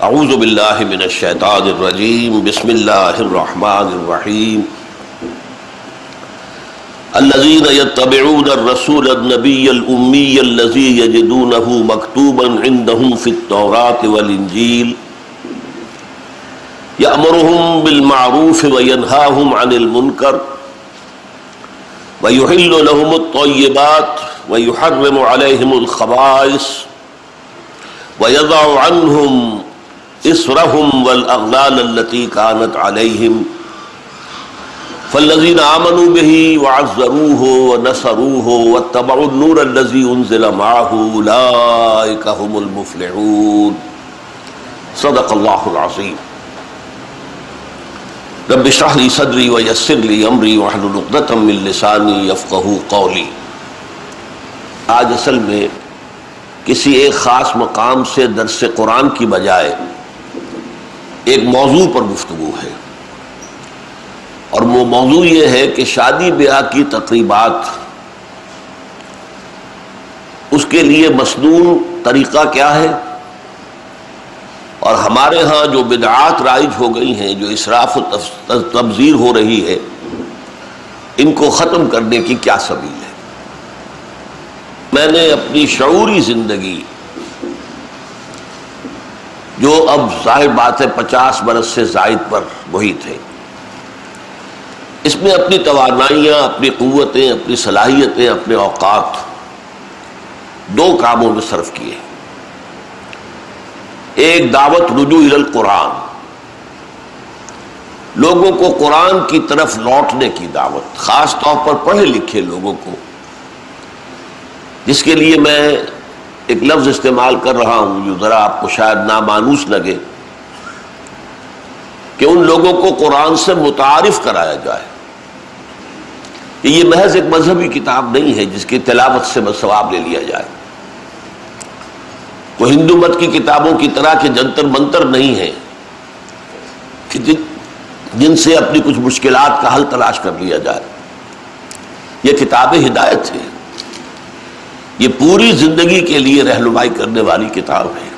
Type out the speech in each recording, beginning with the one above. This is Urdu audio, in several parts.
اعوذ باللہ من الشیطان الرجیم، بسم اللہ الرحمن الرحیم۔ الذين يتبعون الرسول النبي الأمي الذي يجدونه مكتوبا عندهم في التوراة والإنجيل يأمرهم بالمعروف وينهاهم عن المنكر ويحل لهم الطيبات ويحرم عليهم الخبائث۔ ويضع عنهم اسرهم والاغلال التي كانت عليهم فالذين امنوا به وعزروه ونصروه واتبعوا النور الذي انزل معه اولئك هم المفلحون صدق الله العظيم رب اشرح لي صدري ويسر لي امري واحلل عقدة من لساني يفقهوا قولي آج اصل میں کسی ایک خاص مقام سے درس قرآن کی بجائے ایک موضوع پر گفتگو ہے۔ اور وہ موضوع یہ ہے کہ شادی بیاہ کی تقریبات اس کے لیے مصنون طریقہ کیا ہے؟ اور ہمارے ہاں جو بدعات رائج ہو گئی ہیں، جو اسراف و تبذیر ہو رہی ہے، ان کو ختم کرنے کی کیا سبیل ہے؟ میں نے اپنی شعوری زندگی جو اب ظاہر بات ہے پچاس برس سے زائد پر وہی تھے اس میں اپنی توانائیاں، اپنی قوتیں، اپنی صلاحیتیں، اپنے اوقات دو کاموں میں صرف کیے۔ ایک دعوت رجوع القرآن۔ لوگوں کو قرآن کی طرف لوٹنے کی دعوت، خاص طور پر پڑھے لکھے لوگوں کو۔ جس کے لیے میں ایک لفظ استعمال کر رہا ہوں جو ذرا آپ کو شاید نامانوس لگے کہ ان لوگوں کو قرآن سے متعارف کرایا جائے۔ کہ یہ محض ایک مذہبی کتاب نہیں ہے جس کی تلاوت سے بس ثواب لے لیا جائے۔ وہ ہندو مت کی کتابوں کی طرح کے جنتر منتر نہیں ہے کہ جن سے اپنی کچھ مشکلات کا حل تلاش کر لیا جائے۔ یہ کتاب ہدایت ہے یہ پوری زندگی کے لیے رہنمائی کرنے والی کتاب ہے۔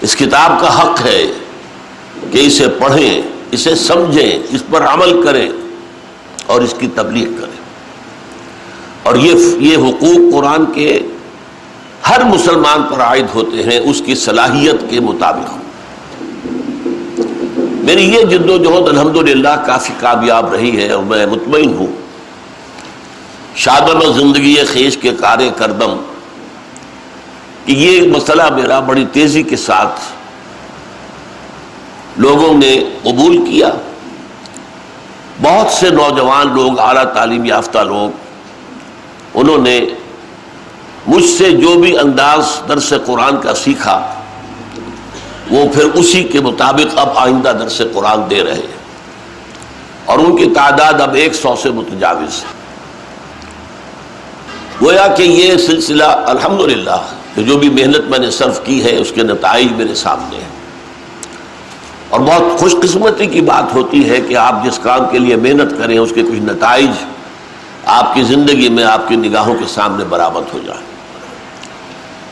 اس کتاب کا حق ہے کہ اسے پڑھیں، اسے سمجھیں، اس پر عمل کریں اور اس کی تبلیغ کریں۔ اور یہ یہ حقوق قرآن کے ہر مسلمان پر عائد ہوتے ہیں، اس کی صلاحیت کے مطابق۔ میری یہ جد و جہد الحمدللہ کافی کامیاب رہی ہے اور میں مطمئن ہوں۔ شادم زندگی خیش کے کار کردم۔ کہ یہ مسئلہ میرا بڑی تیزی کے ساتھ لوگوں نے قبول کیا۔ بہت سے نوجوان لوگ، اعلیٰ تعلیم یافتہ لوگ، انہوں نے مجھ سے جو بھی انداز درس قرآن کا سیکھا، وہ پھر اسی کے مطابق اب آئندہ درس قرآن دے رہے ہیں۔ اور ان کی تعداد اب ایک سو سے متجاوز ہے۔ گویا کہ یہ سلسلہ الحمدللہ جو بھی محنت میں نے صرف کی ہے، اس کے نتائج میرے سامنے ہیں۔ اور بہت خوش قسمتی کی بات ہوتی ہے کہ آپ جس کام کے لیے محنت کریں، اس کے کچھ نتائج آپ کی زندگی میں آپ کی نگاہوں کے سامنے برآمد ہو جائیں۔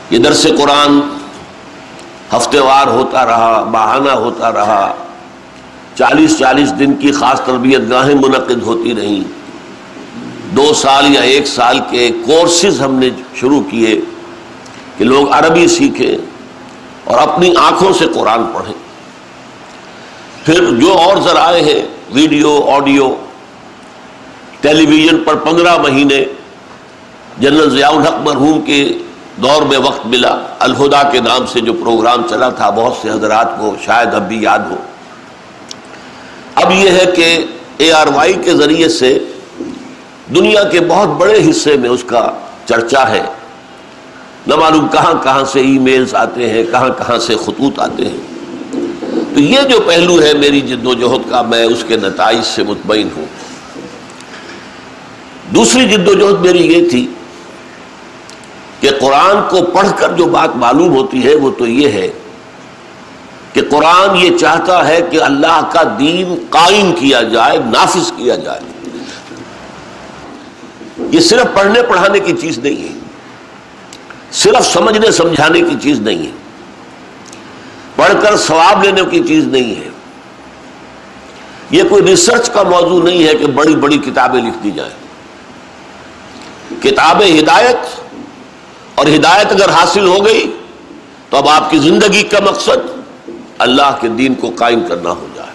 یہ درس قرآن ہفتے وار ہوتا رہا، بہانہ ہوتا رہا۔ چالیس چالیس دن کی خاص تربیت گاہیں منعقد ہوتی رہیں۔ دو سال یا ایک سال کے کورسز ہم نے شروع کیے کہ لوگ عربی سیکھیں اور اپنی آنکھوں سے قرآن پڑھیں۔ پھر جو اور ذرائع ہیں، ویڈیو، آڈیو ٹیلی ویژن پر پندرہ مہینے جنرل ضیاء الحق مرحوم کے دور میں وقت ملا۔ الہدا کے نام سے جو پروگرام چلا تھا، بہت سے حضرات کو شاید اب بھی یاد ہو۔ اب یہ ہے کہ اے آر وائی کے ذریعے سے دنیا کے بہت بڑے حصے میں اس کا چرچا ہے۔ نہ معلوم کہاں کہاں سے ای میلز آتے ہیں، کہاں کہاں سے خطوط آتے ہیں۔ تو یہ جو پہلو ہے میری جد و جہد کا، میں اس کے نتائج سے مطمئن ہوں۔ دوسری جد و جہد میری یہ تھی کہ قرآن کو پڑھ کر جو بات معلوم ہوتی ہے، وہ تو یہ ہے کہ قرآن یہ چاہتا ہے کہ اللہ کا دین قائم کیا جائے، نافذ کیا جائے۔ یہ صرف پڑھنے پڑھانے کی چیز نہیں ہے۔ صرف سمجھنے سمجھانے کی چیز نہیں ہے۔ پڑھ کر ثواب لینے کی چیز نہیں ہے۔ یہ کوئی ریسرچ کا موضوع نہیں ہے کہ بڑی بڑی کتابیں لکھ دی جائیں۔ کتاب ہدایت اور ہدایت اگر حاصل ہو گئی تو اب آپ کی زندگی کا مقصد اللہ کے دین کو قائم کرنا ہو جائے۔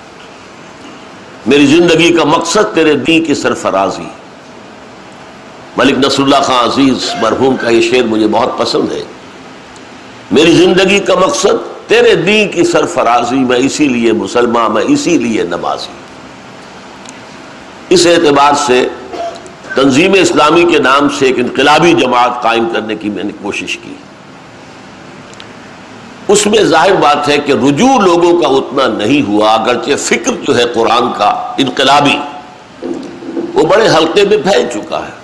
میری زندگی کا مقصد تیرے دین کی سرفرازی ملک نصر اللہ خان عزیز مرحوم کا یہ شعر مجھے بہت پسند ہے۔ میری زندگی کا مقصد تیرے دین کی سرفرازی، میں اسی لیے مسلمان، میں اسی لیے نمازی۔ اس اعتبار سے تنظیم اسلامی کے نام سے ایک انقلابی جماعت قائم کرنے کی میں نے کوشش کی۔ اس میں ظاہر بات ہے کہ رجوع لوگوں کا اتنا نہیں ہوا، اگرچہ فکر جو ہے قرآن کا انقلابی، وہ بڑے حلقے میں پھیل چکا ہے۔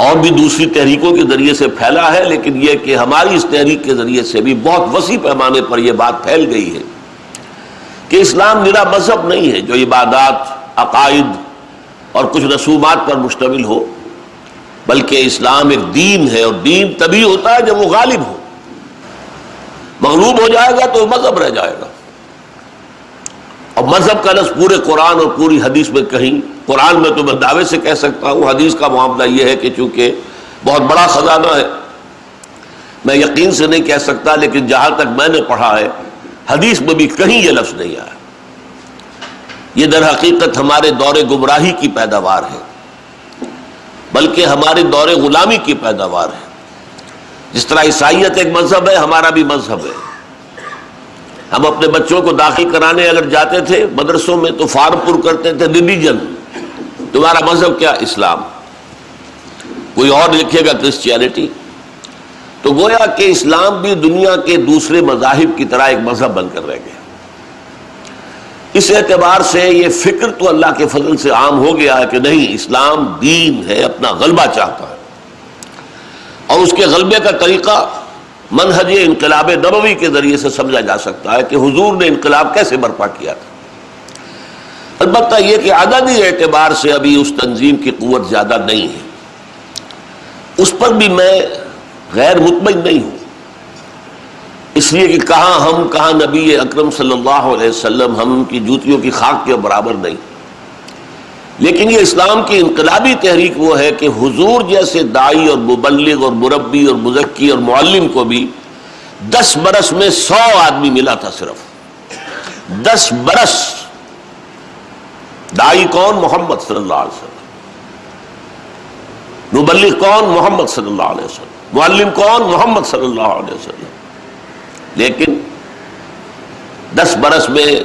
اور بھی دوسری تحریکوں کے ذریعے سے پھیلا ہے، لیکن یہ کہ ہماری اس تحریک کے ذریعے سے بھی بہت وسیع پیمانے پر یہ بات پھیل گئی ہے کہ اسلام میرا مذہب نہیں ہے جو عبادات، عقائد اور کچھ رسومات پر مشتمل ہو، بلکہ اسلام ایک دین ہے اور دین تبھی ہوتا ہے جب وہ غالب ہو۔ مغلوب ہو جائے گا تو مذہب رہ جائے گا۔ اور مذہب کا لفظ پورے قرآن اور پوری حدیث میں کہیں، قرآن میں تو میں دعوے سے کہہ سکتا ہوں، حدیث کا معاملہ یہ ہے کہ چونکہ بہت بڑا خزانہ ہے، میں یقین سے نہیں کہہ سکتا، لیکن جہاں تک میں نے پڑھا ہے، حدیث میں بھی کہیں یہ لفظ نہیں آیا۔ یہ در حقیقت ہمارے دور گمراہی کی پیداوار ہے، بلکہ ہمارے دور غلامی کی پیداوار ہے۔ جس طرح عیسائیت ایک مذہب ہے، ہمارا بھی مذہب ہے۔ ہم اپنے بچوں کو داخل کرانے اگر جاتے تھے، مدرسوں میں تو فارم پر کرتے تھے ریلیجن تمہارا مذہب کیا اسلام؟ کوئی اور لکھے گا کرسچینٹی تو گویا کہ اسلام بھی دنیا کے دوسرے مذاہب کی طرح ایک مذہب بن کر رہ گیا۔ اس اعتبار سے یہ فکر تو اللہ کے فضل سے عام ہو گیا ہے کہ نہیں، اسلام دین ہے، اپنا غلبہ چاہتا ہے۔ اور اس کے غلبے کا طریقہ منہج انقلاب نبوی کے ذریعے سے سمجھا جا سکتا ہے کہ حضور نے انقلاب کیسے برپا کیا تھا۔ البتہ یہ کہ عددی اعتبار سے ابھی اس تنظیم کی قوت زیادہ نہیں ہے۔ اس پر بھی میں غیر مطمئن نہیں ہوں۔ اس لیے کہ کہاں ہم، کہاں نبی اکرم صلی اللہ علیہ وسلم ہم کی جوتیوں کی خاک کے برابر نہیں۔ لیکن یہ اسلام کی انقلابی تحریک وہ ہے کہ حضور جیسے دائی اور مبلغ اور مربی اور مزکی اور معلم کو بھی دس برس میں سو آدمی ملا تھا صرف۔ دس برس۔ دائی کون؟ محمد صلی اللہ علیہ وسلم۔ مبلغ کون؟ محمد صلی اللہ علیہ وسلم۔ معلم کون؟ محمد صلی اللہ علیہ وسلم۔ لیکن دس برس میں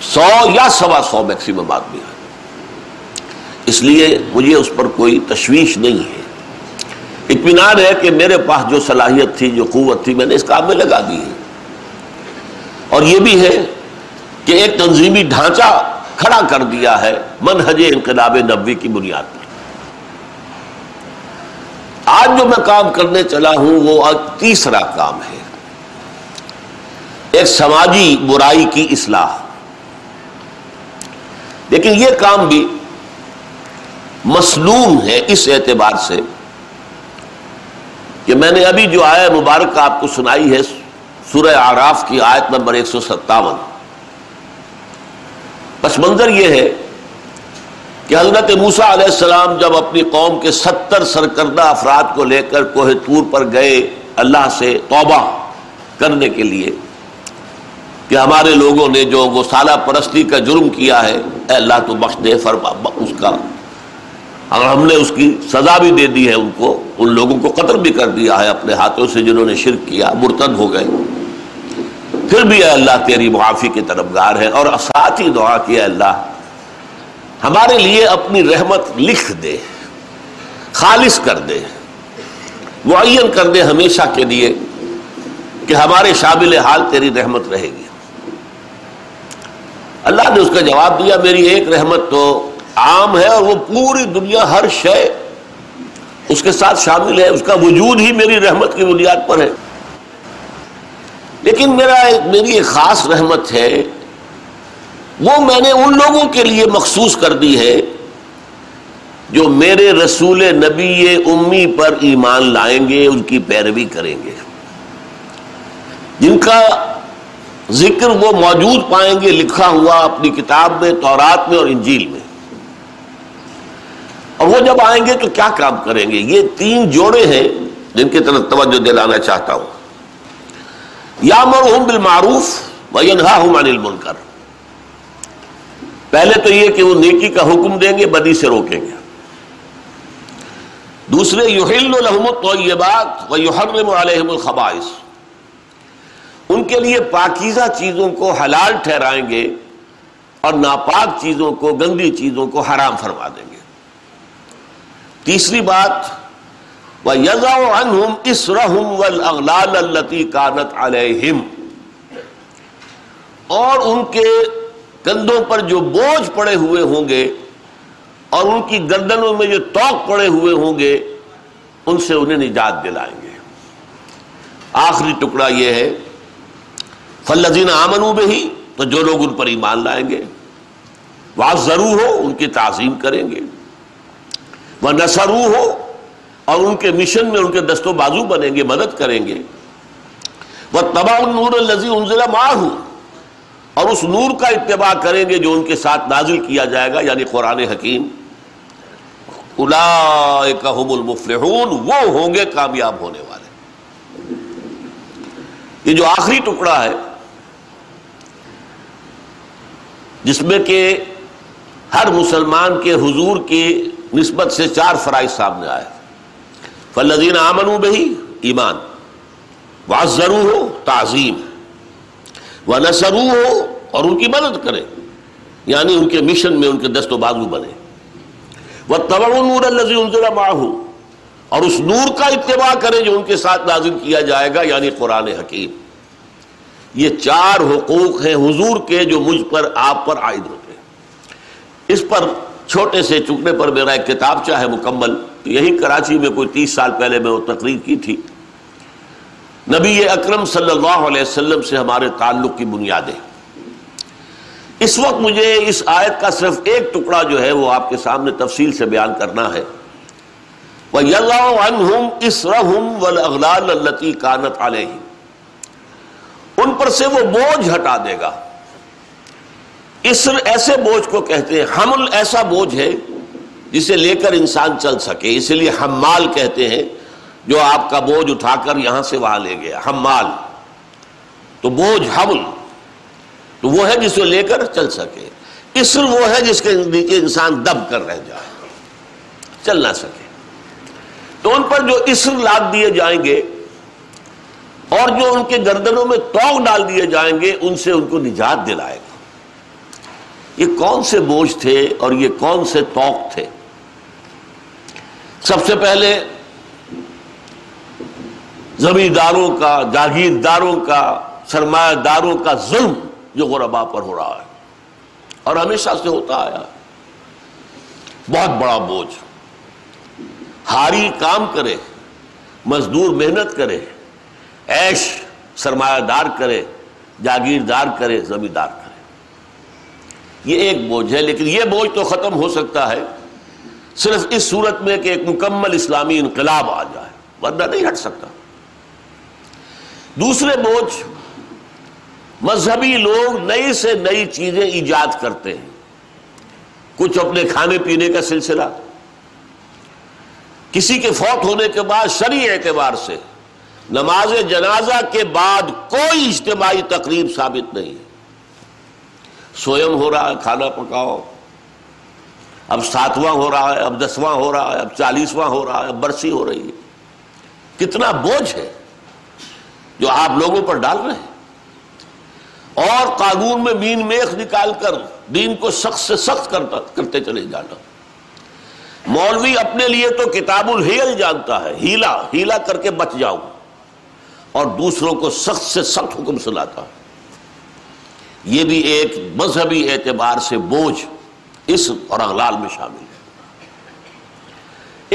سو یا سوا سو میکسیمم آدمی۔ ہے اس لیے مجھے اس پر کوئی تشویش نہیں ہے۔ اطمینان ہے کہ میرے پاس جو صلاحیت تھی، جو قوت تھی، میں نے اس کام میں لگا دی ہے۔ اور یہ بھی ہے کہ ایک تنظیمی ڈھانچہ کھڑا کر دیا ہے منہج انقلاب نبوی کی بنیاد پر۔ آج جو میں کام کرنے چلا ہوں، وہ تیسرا کام ہے۔ ایک سماجی برائی کی اصلاح۔ لیکن یہ کام بھی مسلوم ہے اس اعتبار سے کہ میں نے ابھی جو آیا مبارک آپ کو سنائی ہے، سورہ آراف کی آیت نمبر ایک سو ستاون۔ پس منظر یہ ہے کہ حضرت موسا علیہ السلام جب اپنی قوم کے ستر سرکردہ افراد کو لے کر کوہ تور پر گئے اللہ سے توبہ کرنے کے لیے کہ ہمارے لوگوں نے جو وہ سالہ پرستی کا جرم کیا ہے، اے اللہ تو بخش دے، فرما، اس کا اگر ہم نے اس کی سزا بھی دے دی ہے ان کو، ان لوگوں کو قتل بھی کر دیا ہے اپنے ہاتھوں سے جنہوں نے شرک کیا، مرتد ہو گئے۔ پھر بھی اے اللہ تیری معافی کی طرف گار ہے اور ساتھ ہی دعا کیا اللہ، ہمارے لیے اپنی رحمت لکھ دے، خالص کر دے، معین کر دے ہمیشہ کے لیے کہ ہمارے شامل حال تیری رحمت رہے گی۔ اللہ نے اس کا جواب دیا، میری ایک رحمت تو عام ہے اور وہ پوری دنیا ہر شے اس کے ساتھ شامل ہے، اس کا وجود ہی میری رحمت کی بنیاد پر ہے۔ لیکن میرا ایک، میری ایک خاص رحمت ہے، وہ میں نے ان لوگوں کے لیے مخصوص کر دی ہے جو میرے رسول نبی امی پر ایمان لائیں گے، ان کی پیروی کریں گے۔ جن کا ذکر وہ موجود پائیں گے، لکھا ہوا اپنی کتاب میں، تورات میں اور انجیل میں۔ اور وہ جب آئیں گے تو کیا کام کریں گے؟ یہ تین جوڑے ہیں جن کی طرف توجہ دلانا چاہتا ہوں۔ یا مرحوم بالمعروف و ینہا ہوں عن المنکر۔ پہلے تو یہ کہ وہ نیکی کا حکم دیں گے، بدی سے روکیں گے۔ دوسرے، یحل لهم الطیبات و یحرم علیہم الخبائث۔ ان کے لیے پاکیزہ چیزوں کو حلال ٹھہرائیں گے اور ناپاک چیزوں کو، گندی چیزوں کو حرام فرما دیں گے۔ تیسری بات وہ یزا انہم اسرحم والاغلال التي كانت عليهم۔ اور ان کے کندھوں پر جو بوجھ پڑے ہوئے ہوں گے، اور ان کی گردنوں میں جو توق پڑے ہوئے ہوں گے، ان سے انہیں نجات دلائیں گے۔ آخری ٹکڑا یہ ہے فلزین آمنو میں ہی تو جو لوگ ان پر ایمان لائیں گے وہ ضرور ہو ان کی تعظیم کریں گے۔ وہ نسرو ہو اور ان کے مشن میں ان کے دست و بازو بنیں گے، مدد کریں گے۔ وہ تباہ نور الزی انزلہ ماں ہوں اور اس نور کا اتباع کریں گے جو ان کے ساتھ نازل کیا جائے گا یعنی قرآن حکیم۔ اولئکہم المفلحون، وہ ہوں گے کامیاب ہونے والے۔ یہ جو آخری ٹکڑا ہے، جس میں کہ ہر مسلمان کے حضور کی نسبت سے چار فرائض سامنے آئے۔ فلزین آمن بہی ایمان۔ ضرور ہو تعظیم۔ وہ نسرو ہو اور ان کی مدد کرے یعنی ان کے مشن میں ان کے دست و بازو بنے۔ وہ تبا نور الزی ماہو اور اس نور کا اتباع کرے جو ان کے ساتھ نازل کیا جائے گا یعنی قرآن حکیم۔ یہ چار حقوق ہیں حضور کے جو مجھ پر، آپ پر عائد ہوتے ہیں۔ اس پر چھوٹے سے چکنے پر میرا ایک کتاب چاہے مکمل یہی کراچی میں کوئی تیس سال پہلے میں وہ تقریر کی تھی۔ نبی اکرم صلی اللہ علیہ وسلم سے ہمارے تعلق کی بنیادیں۔ اس وقت مجھے اس آیت کا صرف ایک ٹکڑا جو ہے وہ آپ کے سامنے تفصیل سے بیان کرنا ہے۔ وہ اغلال التی کانت ان پر سے وہ بوجھ ہٹا دے گا۔ اسر ایسے بوجھ کو کہتے ہیں، حمل ایسا بوجھ ہے جسے لے کر انسان چل سکے اس لیے حمال کہتے ہیں، جو آپ کا بوجھ اٹھا کر یہاں سے وہاں لے گیا، حمال۔ تو بوجھ، حمل۔ تو وہ ہے جسے لے کر چل سکے۔ اسر وہ ہے جس کے نیچے انسان دب کر رہ جائے۔ چل نہ سکے۔ تو ان پر جو اسر لاد دیے جائیں گے اور جو ان کے گردنوں میں توق ڈال دیے جائیں گے، ان سے ان کو نجات دلائے گا۔ یہ کون سے بوجھ تھے اور یہ کون سے توق تھے؟ سب سے پہلے زمینداروں کا، جاگیرداروں کا سرمایہ داروں کا ظلم جو غربا پر ہو رہا ہے۔ اور ہمیشہ سے ہوتا آیا۔ بہت بڑا بوجھ۔ ہاری کام کرے، مزدور محنت کرے ایش سرمایہ دار کرے، جاگیردار کرے، زمیندار کرے۔ یہ ایک بوجھ ہے، لیکن یہ بوجھ تو ختم ہو سکتا ہے۔ صرف اس صورت میں کہ ایک مکمل اسلامی انقلاب آ جائے ورنہ نہیں ہٹ سکتا۔ دوسرے بوجھ، مذہبی لوگ نئی سے نئی چیزیں ایجاد کرتے ہیں۔ کچھ اپنے کھانے پینے کا سلسلہ۔ کسی کے فوت ہونے کے بعد شریع اعتبار سے نماز جنازہ کے بعد کوئی اجتماعی تقریب ثابت نہیں۔ ہے سوئم ہو رہا ہے، کھانا پکاؤ۔ اب ساتواں ہو رہا ہے، اب دسواں ہو رہا ہے، اب چالیسواں ہو رہا ہے، اب برسی ہو رہی ہے۔ کتنا بوجھ ہے جو آپ لوگوں پر ڈال رہے ہیں۔ اور قانون میں مین میخ نکال کر دین کو سخت سے سخت کرتا، کرتے چلے جانا۔ مولوی اپنے لیے تو کتاب الحیل جانتا ہے، ہیلا ہیلا کر کے بچ جاؤں اور دوسروں کو سخت سے سخت حکم سناتا ہے۔ یہ بھی ایک مذہبی اعتبار سے بوجھ اس اور اغلال میں شامل ہے۔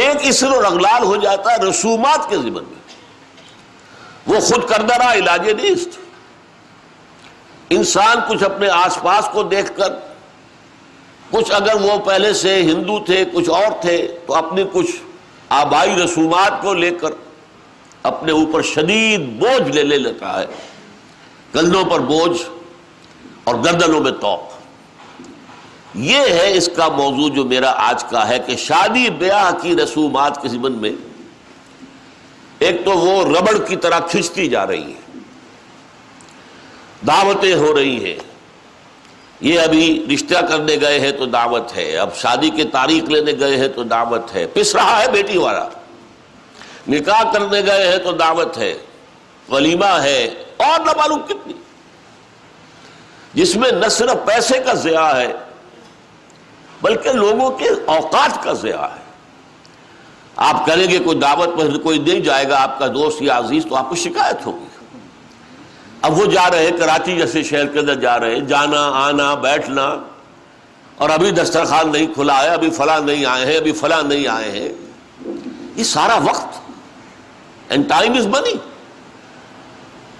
ایک اسر اور اغلال ہو جاتا ہے رسومات کے ذمن میں وہ خود کردہ رہا، علاج نیست انسان کچھ اپنے آس پاس کو دیکھ کر، کچھ اگر وہ پہلے سے ہندو تھے، کچھ اور تھے، تو اپنی کچھ آبائی رسومات کو لے کر اپنے اوپر شدید بوجھ لے لے لیتا ہے۔ کندھوں پر بوجھ اور گردنوں میں توپ۔ یہ ہے اس کا موضوع جو میرا آج کا ہے کہ شادی بیاہ کی رسومات کے ضمن میں ایک تو وہ ربڑ کی طرح کھنچتی جا رہی ہے دعوتیں ہو رہی ہیں۔ یہ ابھی رشتہ کرنے گئے ہیں تو دعوت ہے۔ اب شادی کی تاریخ لینے گئے ہیں تو دعوت ہے۔ پس رہا ہے بیٹی والا نکاح کرنے گئے ہیں تو دعوت ہے۔ ولیمہ ہے۔ اور نہ معلوم کتنی۔ جس میں نہ صرف پیسے کا ضیاع ہے، بلکہ لوگوں کے اوقات کا ضیاع ہے۔ آپ کریں گے کوئی دعوت پر کوئی نہیں جائے گا، آپ کا دوست یا عزیز تو آپ کو شکایت ہوگی۔ اب وہ جا رہے کراچی جیسے شہر کے اندر جا رہے ہیں، جانا، آنا، بیٹھنا۔ اور ابھی دسترخوان نہیں کھلا ہے، ابھی فلاں نہیں آئے ہیں، ابھی فلاں نہیں آئے ہیں۔ یہ سارا وقت اینڈ ٹائم از منی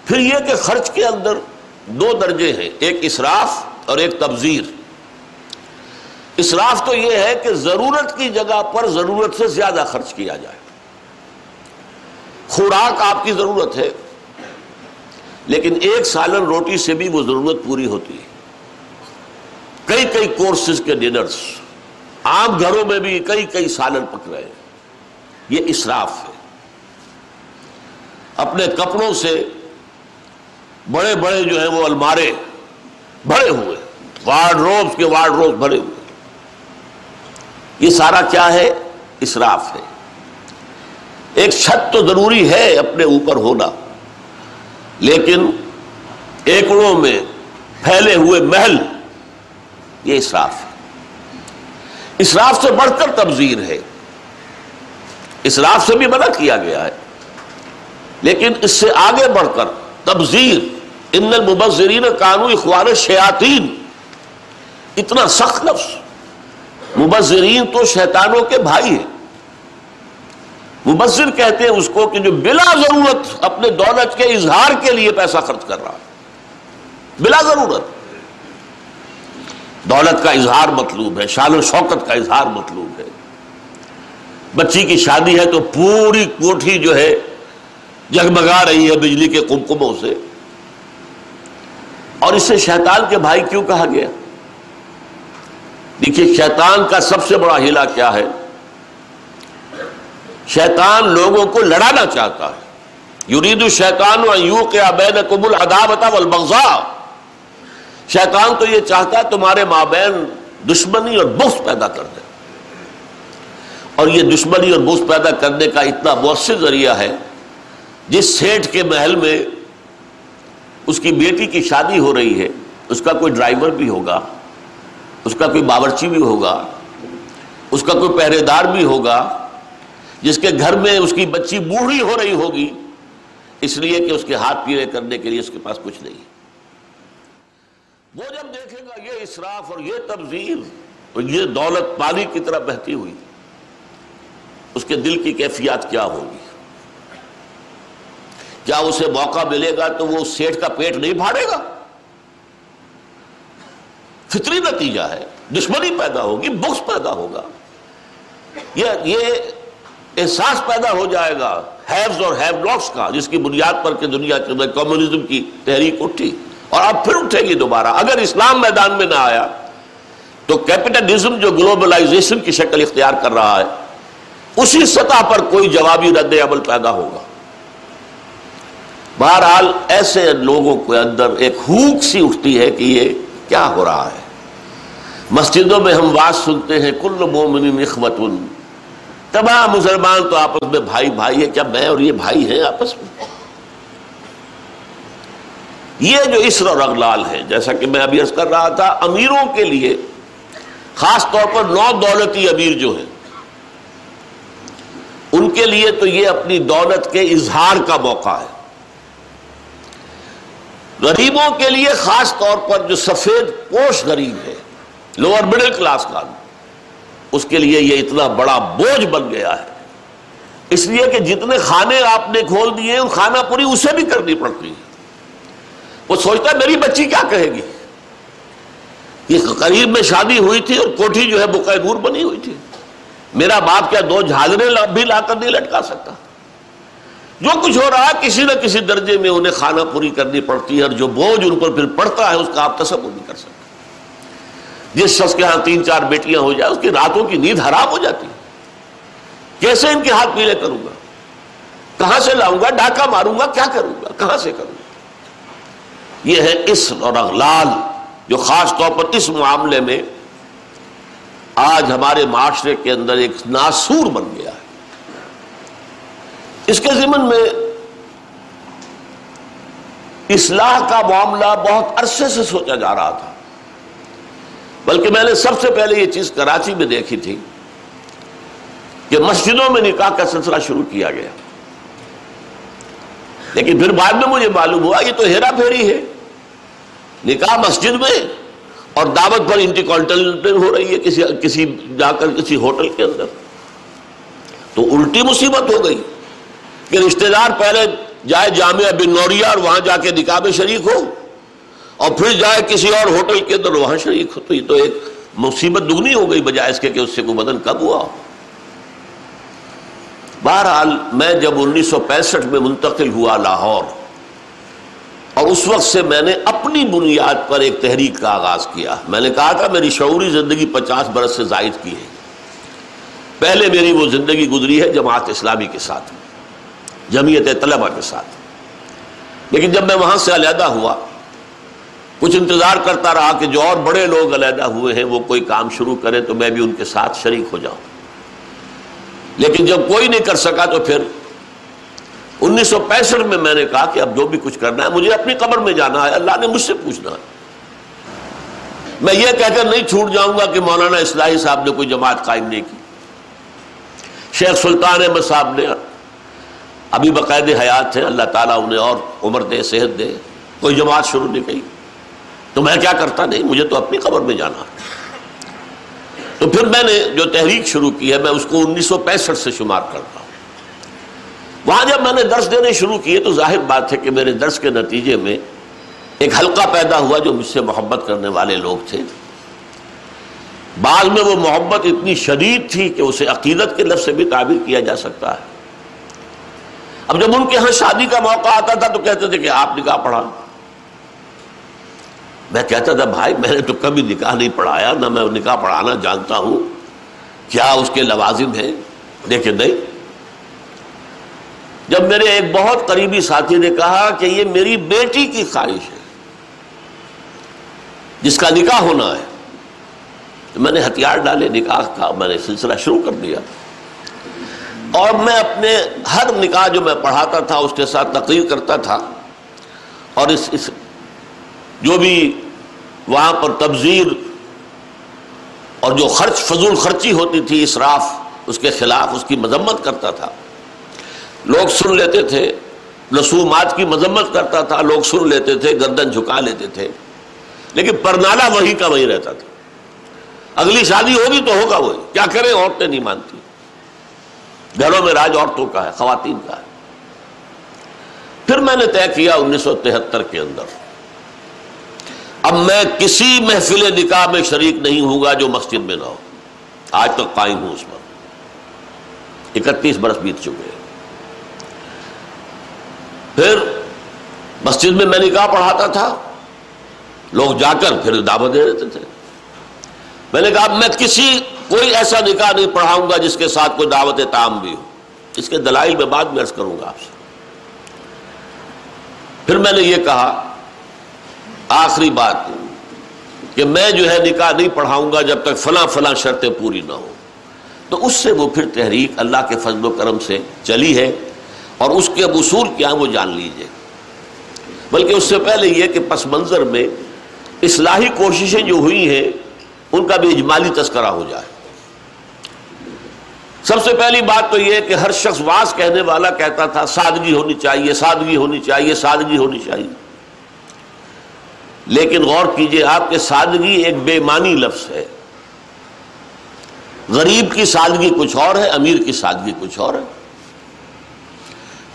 پھر یہ کہ خرچ کے اندر دو درجے ہیں، ایک اسراف اور ایک تبذیر۔ اسراف تو یہ ہے کہ ضرورت کی جگہ پر ضرورت سے زیادہ خرچ کیا جائے۔ خوراک آپ کی ضرورت ہے، لیکن ایک سالن روٹی سے بھی وہ ضرورت پوری ہوتی ہے۔ کئی کئی کورسز کے ڈنرز، عام گھروں میں بھی کئی کئی سالن پک رہے ہیں۔ یہ اسراف ہے۔ اپنے کپڑوں سے بڑے بڑے جو ہیں وہ المارے بھرے ہوئے وارڈ روب کے وارڈ روب بھرے ہوئے۔ یہ سارا کیا ہے؟ اسراف ہے۔ ایک چھت تو ضروری ہے اپنے اوپر ہونا، لیکن ایکڑوں میں پھیلے ہوئے محل، یہ اسراف ہے۔ اسراف سے بڑھ کر تبزیر ہے۔ اسراف سے بھی منع کیا گیا ہے، لیکن اس سے آگے بڑھ کر تبزیر ان المبذرین قانو اخوان شیاطین۔ اتنا سخت لفظ مبذرین تو شیطانوں کے بھائی ہیں۔ مبذر کہتے ہیں اس کو کہ جو بلا ضرورت اپنے دولت کے اظہار کے لیے پیسہ خرچ کر رہا بلا ضرورت۔ دولت کا اظہار مطلوب ہے، شان و شوکت کا اظہار مطلوب ہے۔ بچی کی شادی ہے تو پوری کوٹھی جو ہے جگمگا رہی ہے بجلی کے کمکموں سے۔ اور اسے شیطان کے بھائی کیوں کہا گیا؟ دیکھیے، شیطان کا سب سے بڑا ہیلا کیا ہے؟ شیطان لوگوں کو لڑانا چاہتا ہے۔ یورید الشیطان یو کے ابین قبول ادابتا والبغضاء۔ شیطان تو یہ چاہتا ہے تمہارے مابین دشمنی اور بغض پیدا کر دے اور یہ دشمنی اور بغض پیدا کرنے کا اتنا مؤثر ذریعہ ہے جس سیٹ کے محل میں اس کی بیٹی کی شادی ہو رہی ہے، اس کا کوئی ڈرائیور بھی ہوگا، اس کا کوئی باورچی بھی ہوگا، اس کا کوئی پہرے دار بھی ہوگا، جس کے گھر میں اس کی بچی بوڑھی ہو رہی ہوگی، اس لیے کہ اس کے ہاتھ پیڑے کرنے کے لیے اس کے پاس کچھ نہیں۔ وہ جب دیکھے گا یہ اسراف اور یہ تبزیر اور یہ دولت پانی کی طرح بہتی ہوئی، اس کے دل کی کیفیات کیا ہوگی؟ کیا اسے موقع ملے گا تو وہ سیٹ کا پیٹ نہیں پھاڑے گا؟ فطری نتیجہ ہے، دشمنی پیدا ہوگی بخش پیدا ہوگا۔ یہ احساس پیدا ہو جائے گا ہیوز اور ہیو لاکس کا، جس کی بنیاد پر کہ دنیا کے اندر کمیونزم کی تحریک اٹھی۔ اور اب پھر اٹھے گی دوبارہ۔ اگر اسلام میدان میں نہ آیا، تو کیپٹلزم جو گلوبلائزیشن کی شکل اختیار کر رہا ہے، اسی سطح پر کوئی جوابی رد عمل پیدا ہوگا۔ بہرحال ایسے لوگوں کے اندر ایک ہوک سی اٹھتی ہے کہ یہ کیا ہو رہا ہے۔ مسجدوں میں ہم بات سنتے ہیں، کل مومن اخوت تمام مسلمان تو آپس میں بھائی بھائی ہے کیا میں اور یہ بھائی ہیں آپس میں؟ یہ جو اسر اور اغلال ہے جیسا کہ میں ابھی عرض کر رہا تھا، امیروں کے لیے، خاص طور پر نو دولتی امیر جو ہیں، ان کے لیے تو یہ اپنی دولت کے اظہار کا موقع ہے۔ غریبوں کے لیے خاص طور پر جو سفید پوش غریب ہے لوور مڈل کلاس کا، اس کے لیے یہ اتنا بڑا بوجھ بن گیا ہے۔ اس لیے کہ جتنے کھانے آپ نے کھول دیے، ان کھانا پوری اسے بھی کرنی پڑتی ہے۔ وہ سوچتا ہے میری بچی کیا کہے گی؟ یہ قریب میں شادی ہوئی تھی اور کوٹھی جو ہے بکائے بنی ہوئی تھی۔ میرا باپ کیا دو جھاجریں بھی لا کر نہیں لٹکا سکتا؟ جو کچھ ہو رہا ہے، کسی نہ کسی درجے میں انہیں کھانا پوری کرنی پڑتی ہے اور جو بوجھ ان پر پھر پڑتا ہے، اس کا آپ تصور نہیں کر سکتے۔ جس شخص کے ہاں تین چار بیٹیاں ہو جائے اس کی راتوں کی نیند حرام ہو جاتی ہے۔ کیسے ان کے ہاتھ پیلے کروں گا؟ کہاں سے لاؤں گا؟ ڈاکہ ماروں گا؟ کیا کروں گا؟ کہاں سے کروں گا؟ یہ ہے اس اور اغلال، جو خاص طور پر اس معاملے میں آج ہمارے معاشرے کے اندر ایک ناسور بن گیا۔ اس کے ضمن میں اصلاح کا معاملہ بہت عرصے سے سوچا جا رہا تھا۔ بلکہ میں نے سب سے پہلے یہ چیز کراچی میں دیکھی تھی کہ مسجدوں میں نکاح کا سلسلہ شروع کیا گیا۔ لیکن پھر بعد میں مجھے معلوم ہوا یہ تو ہیرا پھیری ہے۔ نکاح مسجد میں اور دعوت پر انٹی کانٹینٹل ہو رہی ہے کسی کسی جا کر کسی ہوٹل کے اندر۔ تو الٹی مصیبت ہو گئی۔ کہ رشتہ دار پہلے جائے جامعہ بن نوریا اور وہاں جا کے نکاح میں شریک ہو اور پھر جائے کسی اور ہوٹل کے اندر وہاں شریک ہو، تو یہ تو ایک مصیبت دگنی ہو گئی بجائے اس کے کہ اس سے کوئی بدن کب ہوا۔ بہرحال میں جب انیس سو پینسٹھ میں منتقل ہوا لاہور اور اس وقت سے میں نے اپنی بنیاد پر ایک تحریک کا آغاز کیا۔ میں نے کہا تھا میری شعوری زندگی پچاس برس سے زائد کی ہے۔ پہلے میری وہ زندگی گزری ہے جماعت اسلامی کے ساتھ۔ جمعیت طلبہ کے ساتھ۔ لیکن جب میں وہاں سے علیحدہ ہوا، کچھ انتظار کرتا رہا کہ جو اور بڑے لوگ علیحدہ ہوئے ہیں، وہ کوئی کام شروع کرے تو میں بھی ان کے ساتھ شریک ہو جاؤں۔ لیکن جب کوئی نہیں کر سکا تو پھر انیس سو پینسٹھ میں میں نے کہا کہ اب جو بھی کچھ کرنا ہے، مجھے اپنی قبر میں جانا ہے، اللہ نے مجھ سے پوچھنا ہے۔ میں یہ کہہ کر نہیں چھوٹ جاؤں گا کہ مولانا اصلاحی صاحب نے کوئی جماعت قائم نہیں کی۔ شیخ سلطان احمد صاحب نے ابھی باقاعد حیات تھے اللہ تعالیٰ انہیں اور عمر دے، صحت دے۔ کوئی جماعت شروع نہیں کی۔ تو میں کیا کرتا؟ نہیں، مجھے تو اپنی قبر میں جانا۔ تو پھر میں نے جو تحریک شروع کی ہے، میں اس کو انیس سو پینسٹھ سے شمار کرتا ہوں۔ وہاں جب میں نے درس دینے شروع کیے تو ظاہر بات ہے کہ میرے درس کے نتیجے میں ایک حلقہ پیدا ہوا جو مجھ سے محبت کرنے والے لوگ تھے۔ بعض میں وہ محبت اتنی شدید تھی کہ اسے عقیدت کے لفظ سے بھی تعبیر کیا جا سکتا ہے۔ اب جب ان کے ہاں شادی کا موقع آتا تھا تو کہتے تھے کہ آپ نکاح پڑھا میں کہتا تھا، بھائی، میں نے تو کبھی نکاح نہیں پڑھایا، نہ میں نکاح پڑھانا جانتا ہوں۔ کیا اس کے لوازم ہیں؟ دیکھیں، نہیں۔ جب میرے ایک بہت قریبی ساتھی نے کہا کہ یہ میری بیٹی کی خواہش ہے، جس کا نکاح ہونا ہے، تو میں نے ہتھیار ڈالے، نکاح کا میں نے سلسلہ شروع کر دیا۔ اور میں اپنے ہر نکاح جو میں پڑھاتا تھا، اس کے ساتھ تقریر کرتا تھا۔ اور اس اس جو بھی وہاں پر تبذیر اور جو خرچ، فضول خرچی ہوتی تھی، اسراف، اس کے خلاف اس کی مذمت کرتا تھا۔ لوگ سن لیتے تھے، رسومات کی مذمت کرتا تھا۔ لوگ سن لیتے تھے، گردن جھکا لیتے تھے۔ لیکن پرنالا وہی کا وہی رہتا تھا۔ اگلی شادی ہوگی تو ہوگا وہی۔ کیا کریں؟ عورتیں نہیں مانتی۔ گھروں میں راج عورتوں کا ہے، خواتین کا ہے۔ پھر میں نے طے کیا انیس سو تہتر کے اندر۔ اب میں کسی محفل نکاح میں شریک نہیں ہوں گا جو مسجد میں نہ ہو۔ آج تک قائم ہوں اس پر اکتیس برس بیت چکے ہیں۔ پھر مسجد میں میں نکاح پڑھاتا تھا۔ لوگ جا کر پھر دعوت دے دیتے تھے۔ میں نے کہا میں کسی، کوئی ایسا نکاح نہیں پڑھاؤں گا جس کے ساتھ کوئی دعوت تام بھی ہو۔ اس کے دلائل میں بعد میں عرض کروں گا آپ سے۔ پھر میں نے یہ کہا، آخری بات کہ میں جو ہے نکاح نہیں پڑھاؤں گا جب تک فلاں فلاں شرطیں پوری نہ ہوں۔ تو اس سے وہ پھر تحریک اللہ کے فضل و کرم سے چلی ہے اور اس کے اصول کیا وہ جان لیجیے۔ بلکہ اس سے پہلے یہ کہ پس منظر میں اصلاحی کوششیں جو ہوئی ہیں ان کا بھی اجمالی تذکرہ ہو جائے۔ سب سے پہلی بات تو یہ کہ ہر شخص واس کہنے والا کہتا تھا، سادگی ہونی چاہیے، سادگی ہونی چاہیے، سادگی ہونی چاہیے۔ لیکن غور کیجیے، آپ کے سادگی ایک بے معنی لفظ ہے۔ غریب کی سادگی کچھ اور ہے، امیر کی سادگی کچھ اور ہے۔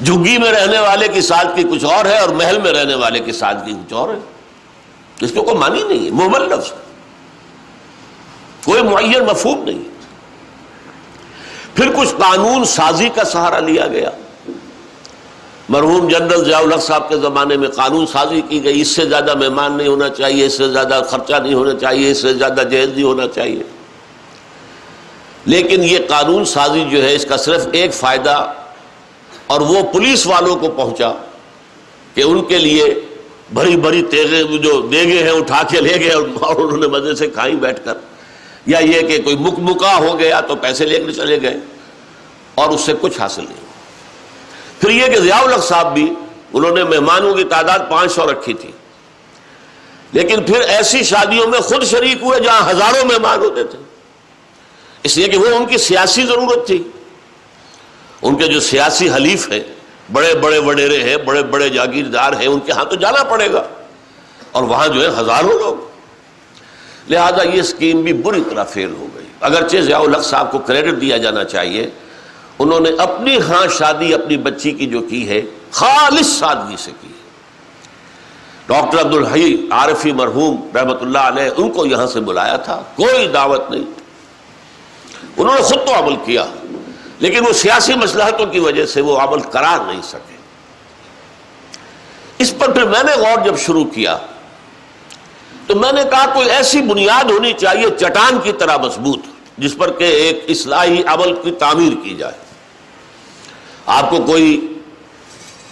جھگی میں رہنے والے کی سادگی کچھ اور ہے اور محل میں رہنے والے کی سادگی کچھ اور ہے۔ اس کو کوئی معنی نہیں ہے محمل لفظ کوئی معین مفہوم نہیں۔ پھر کچھ قانون سازی کا سہارا لیا گیا۔ مرحوم جنرل ضیاء الحق صاحب کے زمانے میں قانون سازی کی گئی۔ اس سے زیادہ مہمان نہیں ہونا چاہیے، اس سے زیادہ خرچہ نہیں ہونا چاہیے، اس سے زیادہ جہیز نہیں ہونا چاہیے۔ لیکن یہ قانون سازی جو ہے، اس کا صرف ایک فائدہ اور وہ پولیس والوں کو پہنچا کہ ان کے لیے بڑی بڑی تیغے جو دیگے ہیں، اٹھا کے لے گئے اور انہوں نے مزے سے کھائی بیٹھ کر۔ یا یہ کہ کوئی مک مکا ہو گیا تو پیسے لے کر چلے گئے اور اس سے کچھ حاصل نہیں پھر یہ کہ ضیاء الحق صاحب بھی انہوں نے مہمانوں کی تعداد پانچ سو رکھی تھی۔ لیکن پھر ایسی شادیوں میں خود شریک ہوئے جہاں ہزاروں مہمان ہوتے تھے۔ اس لیے کہ وہ ان کی سیاسی ضرورت تھی۔ ان کے جو سیاسی حلیف ہیں، بڑے بڑے وڈیرے ہیں، بڑے بڑے جاگیردار ہیں، ان کے ہاں تو جانا پڑے گا۔ اور وہاں جو ہے ہزاروں لوگ۔ لہذا یہ اسکیم بھی بری طرح فیل ہو گئی۔ اگرچہ ضیاء الحق صاحب کو کریڈٹ دیا جانا چاہیے، انہوں نے اپنی ہاں شادی اپنی بچی کی جو کی ہے، خالص سادگی سے کی۔ ڈاکٹر عبد الحی عارفی مرحوم رحمت اللہ علیہ، ان کو یہاں سے بلایا تھا، کوئی دعوت نہیں۔ انہوں نے خود تو عمل کیا، لیکن وہ سیاسی مسلحتوں کی وجہ سے وہ عمل کرار نہیں سکے۔ اس پر پھر میں نے غور جب شروع کیا تو میں نے کہا کوئی ایسی بنیاد ہونی چاہیے چٹان کی طرح مضبوط جس پر کہ ایک اصلاحی عمل کی تعمیر کی جائے۔ آپ کو کوئی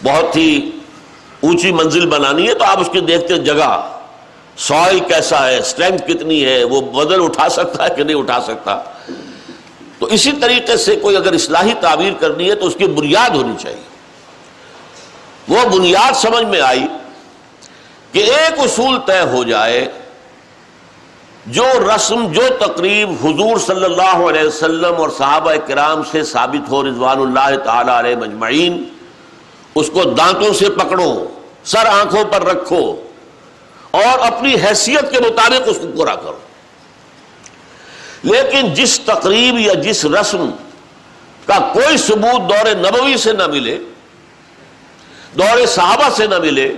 بہت ہی اونچی منزل بنانی ہے تو آپ اس کے دیکھتے جگہ سوائل کیسا ہے اسٹرینتھ کتنی ہے، وہ بدل اٹھا سکتا ہے کہ نہیں اٹھا سکتا۔ تو اسی طریقے سے کوئی اگر اصلاحی تعبیر کرنی ہے تو اس کی بنیاد ہونی چاہیے۔ وہ بنیاد سمجھ میں آئی کہ ایک اصول طے ہو جائے، جو رسم، جو تقریب حضور صلی اللہ علیہ وسلم اور صحابہ کرام سے ثابت ہو، رضوان اللہ تعالی علیہ مجمعین، اس کو دانتوں سے پکڑو، سر آنکھوں پر رکھو، اور اپنی حیثیت کے مطابق اس کو پورا کرو۔ لیکن جس تقریب یا جس رسم کا کوئی ثبوت دور نبوی سے نہ ملے، دور صحابہ سے نہ ملے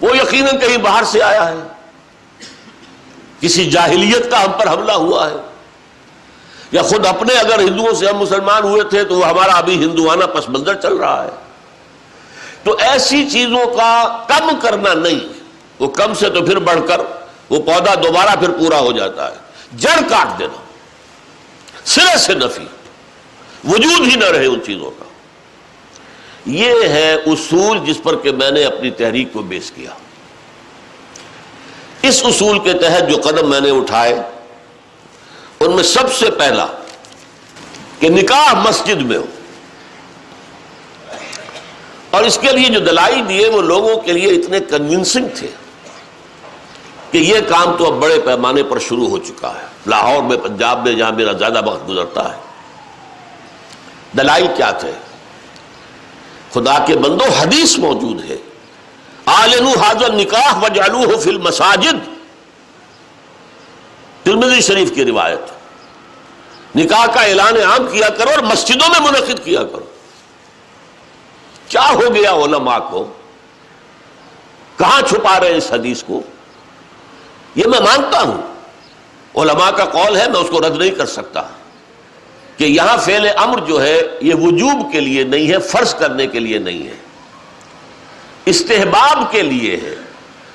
وہ یقیناً کہیں باہر سے آیا ہے۔ کسی جاہلیت کا ہم پر حملہ ہوا ہے۔ یا خود اپنے اگر ہندوؤں سے ہم مسلمان ہوئے تھے تو وہ ہمارا ابھی ہندوانہ پس منظر چل رہا ہے۔ تو ایسی چیزوں کا کم کرنا نہیں۔ وہ کم سے تو پھر بڑھ کر وہ پودا دوبارہ پھر پورا ہو جاتا ہے۔ جڑ کاٹ دینا۔ سرے سے نفی۔ وجود ہی نہ رہے ان چیزوں کا۔ یہ ہے اصول جس پر کہ میں نے اپنی تحریک کو بیس کیا۔ اس اصول کے تحت جو قدم میں نے اٹھائے، ان میں سب سے پہلا کہ نکاح مسجد میں ہو۔ اور اس کے لیے جو دلائی دیے، وہ لوگوں کے لیے اتنے کنونسنگ تھے کہ یہ کام تو اب بڑے پیمانے پر شروع ہو چکا ہے۔ لاہور میں، پنجاب میں، جہاں میرا زیادہ وقت گزرتا ہے۔ دلائی کیا تھے؟ خدا کے بندو حدیث موجود ہے۔ حاضر نکاح و جالو ہو فل مساجد ترمزی شریف کی روایت۔ نکاح کا اعلان عام کیا کرو اور مسجدوں میں منعقد کیا کرو۔ کیا ہو گیا علماء کو؟ کہاں چھپا رہے ہیں اس حدیث کو؟ یہ میں مانتا ہوں۔ علماء کا قول ہے میں اس کو رد نہیں کر سکتا۔ کہ یہاں فعل امر جو ہے، یہ وجوب کے لیے نہیں ہے، فرض کرنے کے لیے نہیں ہے۔ استحباب کے لیے ہے۔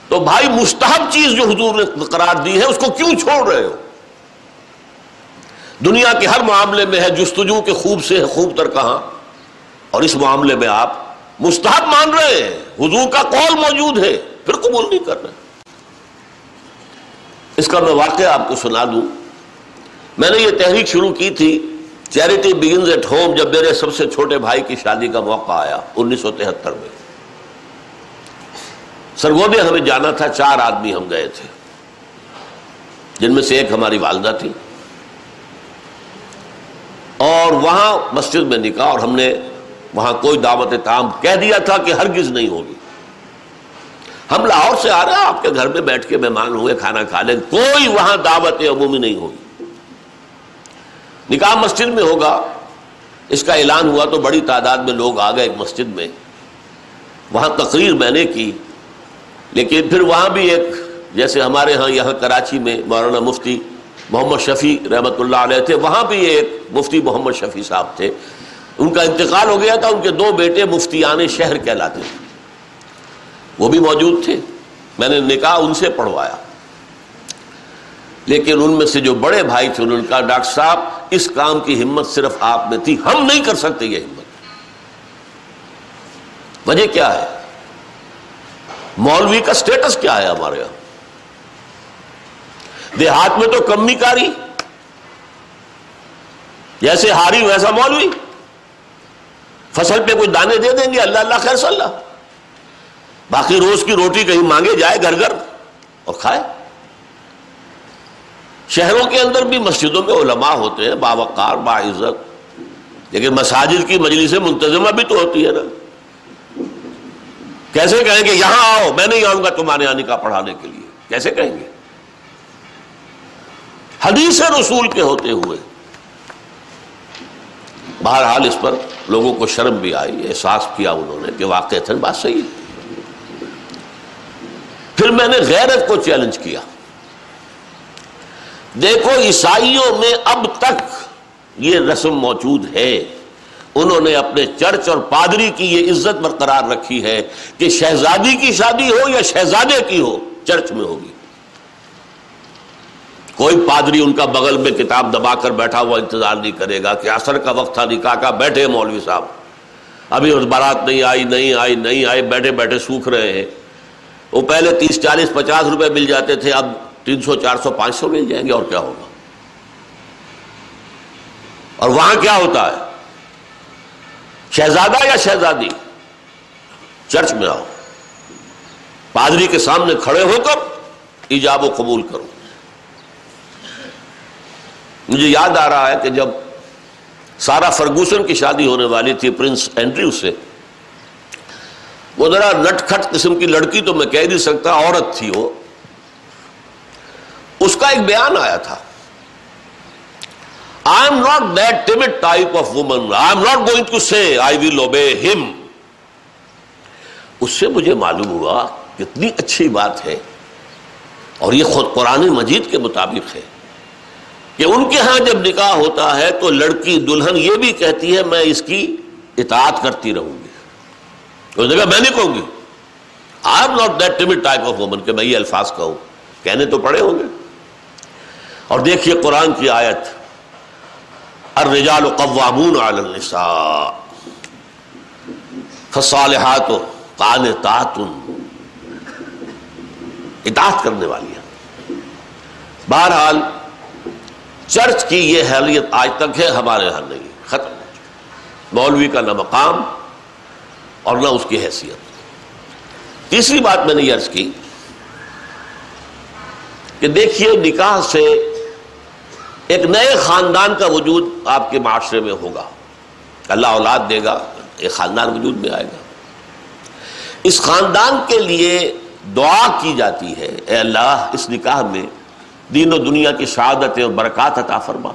تو بھائی مستحب چیز جو حضور نے قرار دی ہے، اس کو کیوں چھوڑ رہے ہو؟ دنیا کے ہر معاملے میں ہے، جستجو کے خوب سے ہے، خوب تر کہاں؟ اور اس معاملے میں آپ مستحب مان رہے ہیں۔ حضور کا قول موجود ہے، پھر قبول نہیں کر رہے۔ اس کا میں واقعہ آپ کو سنا دوں۔ میں نے یہ تحریک شروع کی تھی چیریٹی بگنز ایٹ ہوم جب میرے سب سے چھوٹے بھائی کی شادی کا موقع آیا، انیس سو تہتر میں۔ سرگودے ہمیں جانا تھا، چار آدمی ہم گئے تھے۔ جن میں سے ایک ہماری والدہ تھی۔ اور وہاں مسجد میں نکاح، اور ہم نے وہاں کوئی دعوت تام کہہ دیا تھا کہ ہرگز نہیں ہوگی۔ ہم لاہور سے آ رہے ہیں، آپ کے گھر میں بیٹھ کے مہمان ہوئے کھانا کھا لیں، کوئی وہاں دعوت عمومی نہیں ہوگی۔ نکاح مسجد میں ہوگا۔ اس کا اعلان ہوا تو بڑی تعداد میں لوگ آ گئے مسجد میں۔ وہاں تقریر میں نے کی، لیکن پھر وہاں بھی ایک، جیسے ہمارے ہاں یہاں کراچی میں مولانا مفتی محمد شفیع رحمۃ اللہ علیہ تھے، وہاں بھی ایک مفتی محمد شفیع صاحب تھے۔ ان کا انتقال ہو گیا تھا، ان کے دو بیٹے مفتیان شہر کہلاتے تھے۔ وہ بھی موجود تھے۔ میں نے نکاح ان سے پڑھوایا۔ لیکن ان میں سے جو بڑے بھائی تھے انہوں نے کہا، ڈاکٹر صاحب، اس کام کی ہمت صرف آپ میں تھی، ہم نہیں کر سکتے یہ ہمت. وجہ کیا ہے؟ مولوی کا سٹیٹس کیا ہے ہمارے یہاں؟ دیہات میں تو کمی کاری جیسے ہاری ویسا مولوی۔ فصل پہ کوئی دانے دے دیں گے، اللہ اللہ خیر صلی اللہ۔ باقی روز کی روٹی کہیں مانگے جائے گھر گھر اور کھائے۔ شہروں کے اندر بھی مسجدوں میں علماء ہوتے ہیں، باوقار، باعزت۔ لیکن مساجد کی مجلس منتظمہ بھی تو ہوتی ہے نا۔ کیسے کہیں گے، یہاں آؤ، میں نہیں آؤں گا تمہارے آنے کا پڑھانے کے لیے۔ کیسے کہیں گے؟ حدیث رسول کے ہوتے ہوئے۔ بہرحال اس پر لوگوں کو شرم بھی آئی، احساس کیا انہوں نے کہ واقع بات صحیح پھر میں نے غیرت کو چیلنج کیا۔ دیکھو عیسائیوں میں اب تک یہ رسم موجود ہے۔ انہوں نے اپنے چرچ اور پادری کی یہ عزت برقرار رکھی ہے کہ شہزادی کی شادی ہو یا شہزادے کی ہو، چرچ میں ہوگی۔ کوئی پادری ان کا بغل میں کتاب دبا کر بیٹھا ہوا انتظار نہیں کرے گا کہ اثر کا وقت تھا، نکاح کا، بیٹھے مولوی صاحب۔ ابھی بارات نہیں آئی نہیں آئی نہیں آئی، بیٹھے بیٹھے سوکھ رہے ہیں۔ وہ پہلے تیس چالیس پچاس روپے مل جاتے تھے، اب تین سو، چار سو، پانچ سو مل جائیں گے اور کیا ہوگا؟ اور وہاں کیا ہوتا ہے؟ شہزادہ یا شہزادی؟ چرچ میں آؤ۔ پادری کے سامنے کھڑے ہو کر ایجاب و قبول کرو۔ مجھے یاد آ رہا ہے کہ جب سارا فرگوسن کی شادی ہونے والی تھی پرنس اینڈریو سے، وہ ذرا نٹ کھٹ قسم کی لڑکی تو میں کہہ نہیں سکتا، عورت تھی وہ۔ اس کا ایک بیان آیا تھا۔ I am not that timid type of woman I am not going to see I will obey ہم اس سے مجھے معلوم ہوا کتنی اچھی بات ہے۔ اور یہ خود قرآن مجید کے مطابق ہے کہ ان کے ہاں جب نکاح ہوتا ہے تو لڑکی دلہن یہ بھی کہتی ہے، میں اس کی اطاعت کرتی رہوں گی۔ اس جگہ میں نہیں کہوں گی۔ I am not that type of woman کہ میں یہ الفاظ کہوں۔ کہنے تو پڑے ہوں گے۔ اور دیکھیے قرآن کی آیت، الرجال قوامون علی النساء، فصالحات قانتات اطاعت کرنے والی ہیں۔ بہرحال، چرچ کی یہ حیلیت آج تک ہے، ہمارے یہاں نہیں، ختم مولوی کا نہ مقام اور نہ اس کی حیثیت۔ تیسری بات میں نے یہ عرض کی کہ دیکھیے، نکاح سے ایک نئے خاندان کا وجود آپ کے معاشرے میں ہوگا۔ اللہ اولاد دے گا، ایک خاندان وجود میں آئے گا۔ اس خاندان کے لیے دعا کی جاتی ہے، اے اللہ، اس نکاح میں دین و دنیا کی شہادت اور برکات عطا فرما۔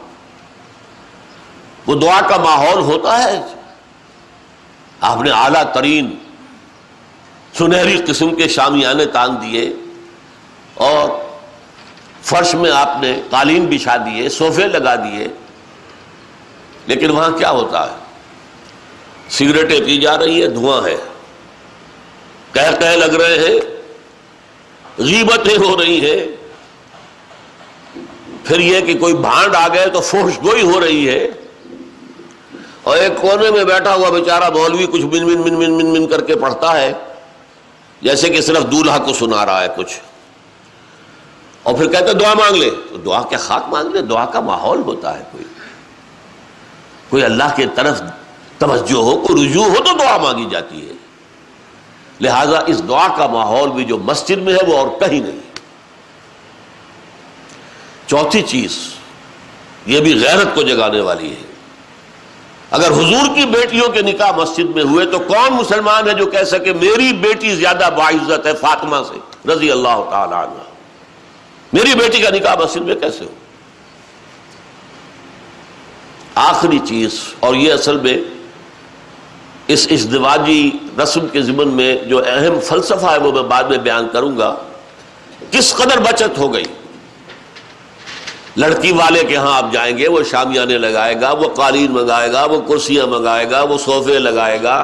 وہ دعا کا ماحول ہوتا ہے۔ آپ نے اعلیٰ ترین سنہری قسم کے شامیانے تان دیے اور فرش میں آپ نے قالین بچھا دیے، صوفے لگا دیے، لیکن وہاں کیا ہوتا ہے؟ سگریٹیں پی جا رہی ہیں، دھواں ہے۔ کہہ کہہ لگ رہے ہیں، غیبتیں ہو رہی ہیں۔ پھر یہ کہ کوئی بھانڈ آ گئے تو فوش گوئی ہو رہی ہے۔ اور ایک کونے میں بیٹھا ہوا بیچارہ مولوی کچھ من من من من من من کر کے پڑھتا ہے، جیسے کہ صرف دولہا کو سنا رہا ہے کچھ۔ اور پھر کہتے دعا مانگ لے. تو دعا کیا خاک مانگ لے؟ دعا کا ماحول ہوتا ہے کوئی. کوئی اللہ کے طرف توجہ ہو، کوئی رجوع ہو تو دعا مانگی جاتی ہے. لہذا اس دعا کا ماحول بھی جو مسجد میں ہے وہ اور کہیں نہیں. چوتھی چیز یہ بھی غیرت کو جگانے والی ہے. اگر حضور کی بیٹیوں کے نکاح مسجد میں ہوئے تو کون مسلمان ہے جو کہہ سکے، میری بیٹی زیادہ باعزت ہے فاطمہ سے، رضی اللہ تعالی عنہ. میری بیٹی کا نکاح مسجد میں کیسے ہو؟ آخری چیز، اور یہ اصل میں اس ازدواجی رسم کے ضمن میں جو اہم فلسفہ ہے وہ میں بعد میں بیان کروں گا، کس قدر بچت ہو گئی؟ لڑکی والے کے ہاں آپ جائیں گے، وہ شامیانے لگائے گا، وہ قالین منگائے گا، وہ کرسیاں منگائے گا، وہ صوفے لگائے گا،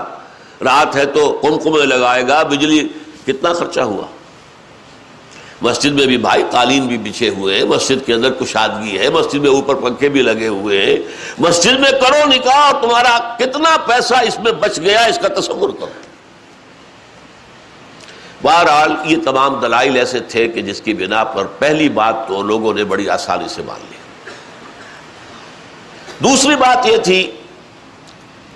رات ہے تو کمکمے لگائے گا، بجلی کتنا خرچہ ہوا؟ مسجد میں بھی بھائی قالین بھی بچھے ہوئے ہیں، مسجد کے اندر کشادگی ہے مسجد میں اوپر پنکھے بھی لگے ہوئے ہیں۔ مسجد میں کرو نکاح اور تمہارا کتنا پیسہ اس میں بچ گیا اس کا تصور کرو۔ بہرحال یہ تمام دلائل ایسے تھے کہ جس کی بنا پر پہلی بات تو لوگوں نے بڑی آسانی سے مان لی۔ دوسری بات یہ تھی،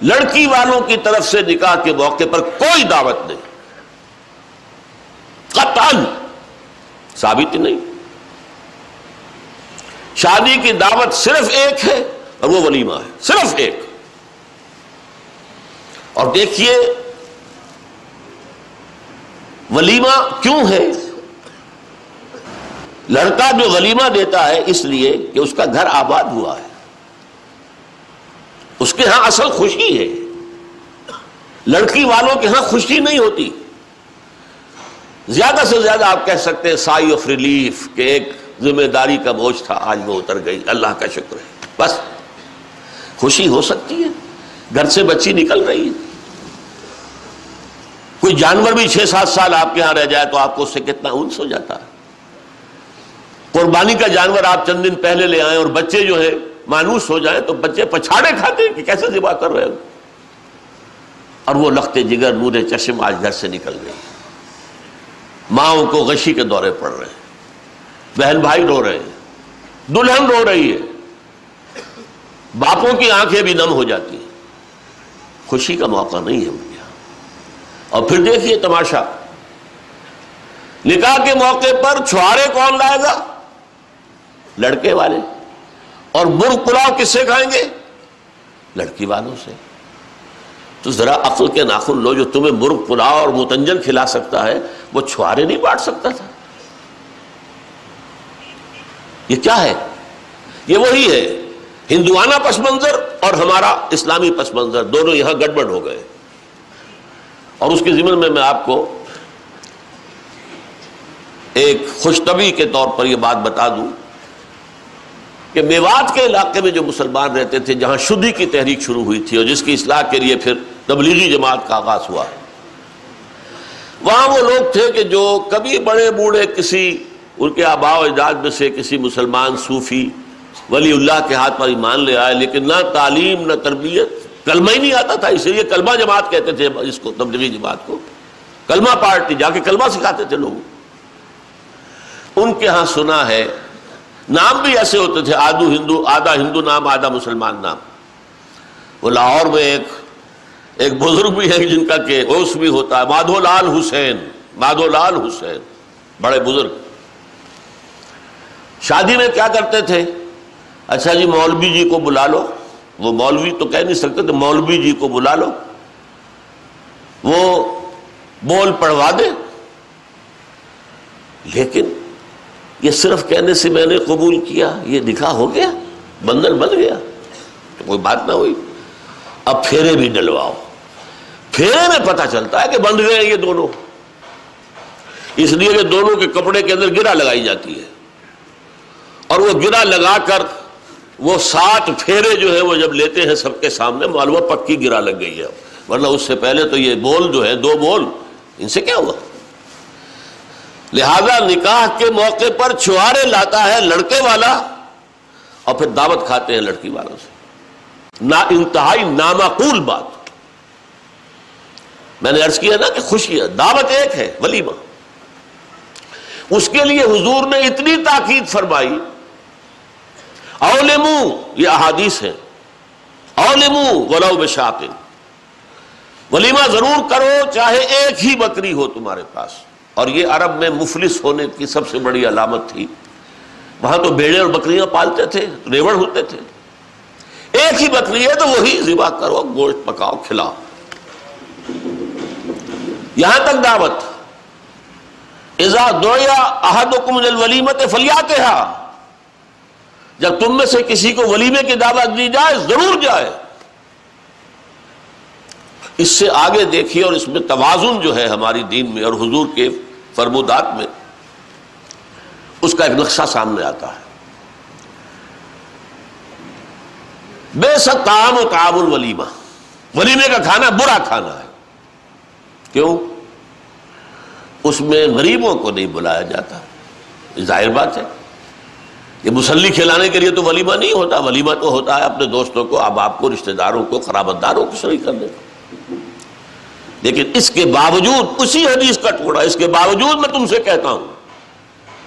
لڑکی والوں کی طرف سے نکاح کے موقع پر کوئی دعوت نہیں۔ قطعا ثابت نہیں۔ شادی کی دعوت صرف ایک ہے اور وہ ولیمہ ہے، صرف ایک۔ اور دیکھیے، ولیمہ کیوں ہے؟ لڑکا جو ولیمہ دیتا ہے اس لیے کہ اس کا گھر آباد ہوا ہے۔ اس کے ہاں اصل خوشی ہے۔ لڑکی والوں کے ہاں خوشی نہیں ہوتی۔ زیادہ سے زیادہ آپ کہہ سکتے ہیں سائی آف ریلیف کہ ایک ذمہ داری کا بوجھ تھا، آج وہ اتر گئی۔ اللہ کا شکر ہے۔ بس۔ خوشی ہو سکتی ہے۔ گھر سے بچی نکل رہی ہے۔ کوئی جانور بھی چھ سات سال آپ کے ہاں رہ جائے تو آپ کو اس سے کتنا انس ہو جاتا ہے۔ قربانی کا جانور آپ چند دن پہلے لے آئیں اور بچے جو ہے مانوس ہو جائیں تو بچے پچھاڑے کھاتے ہیں کہ کیسے ذبح کر رہے ہو۔ اور وہ لختے جگر نور چشم آج گھر سے نکل گئی ماؤں کو غشی کے دورے پڑ رہے ہیں۔ بہن بھائی رو رہے ہیں۔ دلہن رو رہی ہے۔ باپوں کی آنکھیں بھی نم ہو جاتی ہیں۔ خوشی کا موقع نہیں ہے ان اور پھر دیکھیے تماشا۔ نکاح کے موقع پر چھوارے کون لائے گا؟ لڑکے والے۔ اور مرغ پلاؤ کس سے کھائیں گے؟ لڑکی والوں سے۔ تو ذرا عقل کے ناخن لو جو تمہیں مرغ، پلاؤ اور متنجن کھلا سکتا ہے، وہ چھوارے نہیں بانٹ سکتا تھا۔ یہ کیا ہے؟ یہ وہی ہے، ہندوانہ پس منظر اور ہمارا اسلامی پس منظر، دونوں یہاں گڑبڑ ہو گئے۔ اور اس کے ذمن میں میں آپ کو ایک خوش طبی کے طور پر یہ بات بتا دوں۔ کہ میوات کے علاقے میں جو مسلمان رہتے تھے، جہاں شدی کی تحریک شروع ہوئی تھی اور جس کی اصلاح کے لیے پھر تبلیغی جماعت کا آغاز ہوا۔ وہاں وہ لوگ تھے کہ جو کبھی بڑے بوڑھے، کسی ان کے آبا و اجداد میں سے کسی مسلمان صوفی ولی اللہ کے ہاتھ پر ایمان لے آئے، لیکن نہ تعلیم، نہ تربیت، کلمہ ہی نہیں آتا تھا۔ اسی لیے کلمہ جماعت کہتے تھے اس کو، تبلیغی جماعت کو۔ کلمہ پارٹی، جا کے کلمہ سکھاتے تھے لوگ ان کے ہاں سنا ہے نام بھی ایسے ہوتے تھے، آدھو ہندو، آدھا ہندو نام، آدھا مسلمان نام۔ وہ لاہور میں ایک ایک بزرگ بھی ہے جن کا کہ اوس بھی ہوتا ہے۔ مادھو لال حسین مادھو لال حسین، بڑے بزرگ۔ شادی میں کیا کرتے تھے؟ اچھا جی مولوی جی کو بلا لو۔ وہ مولوی تو کہہ نہیں سکتے تو مولوی جی کو بلا لو۔ وہ بول پڑھوا دے۔ لیکن یہ صرف کہنے سے میں نے قبول کیا، یہ دکھا ہو گیا، بندر بن گیا، تو کوئی بات نہ ہوئی۔ اب پھیرے بھی ڈلواؤ۔ پھیرے میں پتہ چلتا ہے کہ بند گئے یہ دونوں۔ اس لیے کہ دونوں کے کپڑے کے اندر گرا لگائی جاتی ہے۔ اور وہ گرا لگا کر وہ سات پھیرے جو ہے وہ جب لیتے ہیں سب کے سامنے، معلوم پکی گرا لگ گئی ہے۔ ورنہ اس سے پہلے تو یہ بول جو ہے، دو بول، ان سے کیا ہوا؟ لہذا نکاح کے موقع پر چوارے لاتا ہے لڑکے والا اور پھر دعوت کھاتے ہیں لڑکی والوں سے۔ نا انتہائی نامعقول بات۔ میں نے عرض کیا نا کہ خوشی ہے، دعوت ایک ہے ولیمہ اس کے لیے حضور نے اتنی تاکید فرمائی، اولمو، یہ احادیث ہے اولمو ولو بشاطن ولیمہ ضرور کرو، چاہے ایک ہی بکری ہو تمہارے پاس۔ اور یہ عرب میں مفلس ہونے کی سب سے بڑی علامت تھی۔ وہاں تو بیڑے اور بکریاں پالتے تھے، ریوڑ ہوتے تھے۔ ایک ہی بکری ہے تو وہی ذبح کرو، گوشت پکاؤ، کھلاؤ۔ یہاں تک دعوت۔ ازا دویا احدکم الولیمت فلیات جب تم میں سے کسی کو ولیمے کی دعوت دی جائے، ضرور جائے۔ اس سے آگے دیکھیے اور اس میں توازن جو ہے ہماری دین میں اور حضور کے فرمودات میں اس کا ایک نقشہ سامنے آتا ہے۔ بے ستام و تعام الولیمہ۔ ولیمے کا کھانا برا کھانا ہے۔ کیوں؟ اس میں غریبوں کو نہیں بلایا جاتا۔ ظاہر بات ہے۔ یہ مسلی کھلانے کے لیے تو ولیمہ نہیں ہوتا۔ ولیمہ تو ہوتا ہے اپنے دوستوں کو اب آپ کو، رشتہ داروں کو، خرابت داروں کو شریک کرنے کا لیکن اس کے باوجود اسی حدیث کا ٹکڑا، اس کے باوجود میں تم سے کہتا ہوں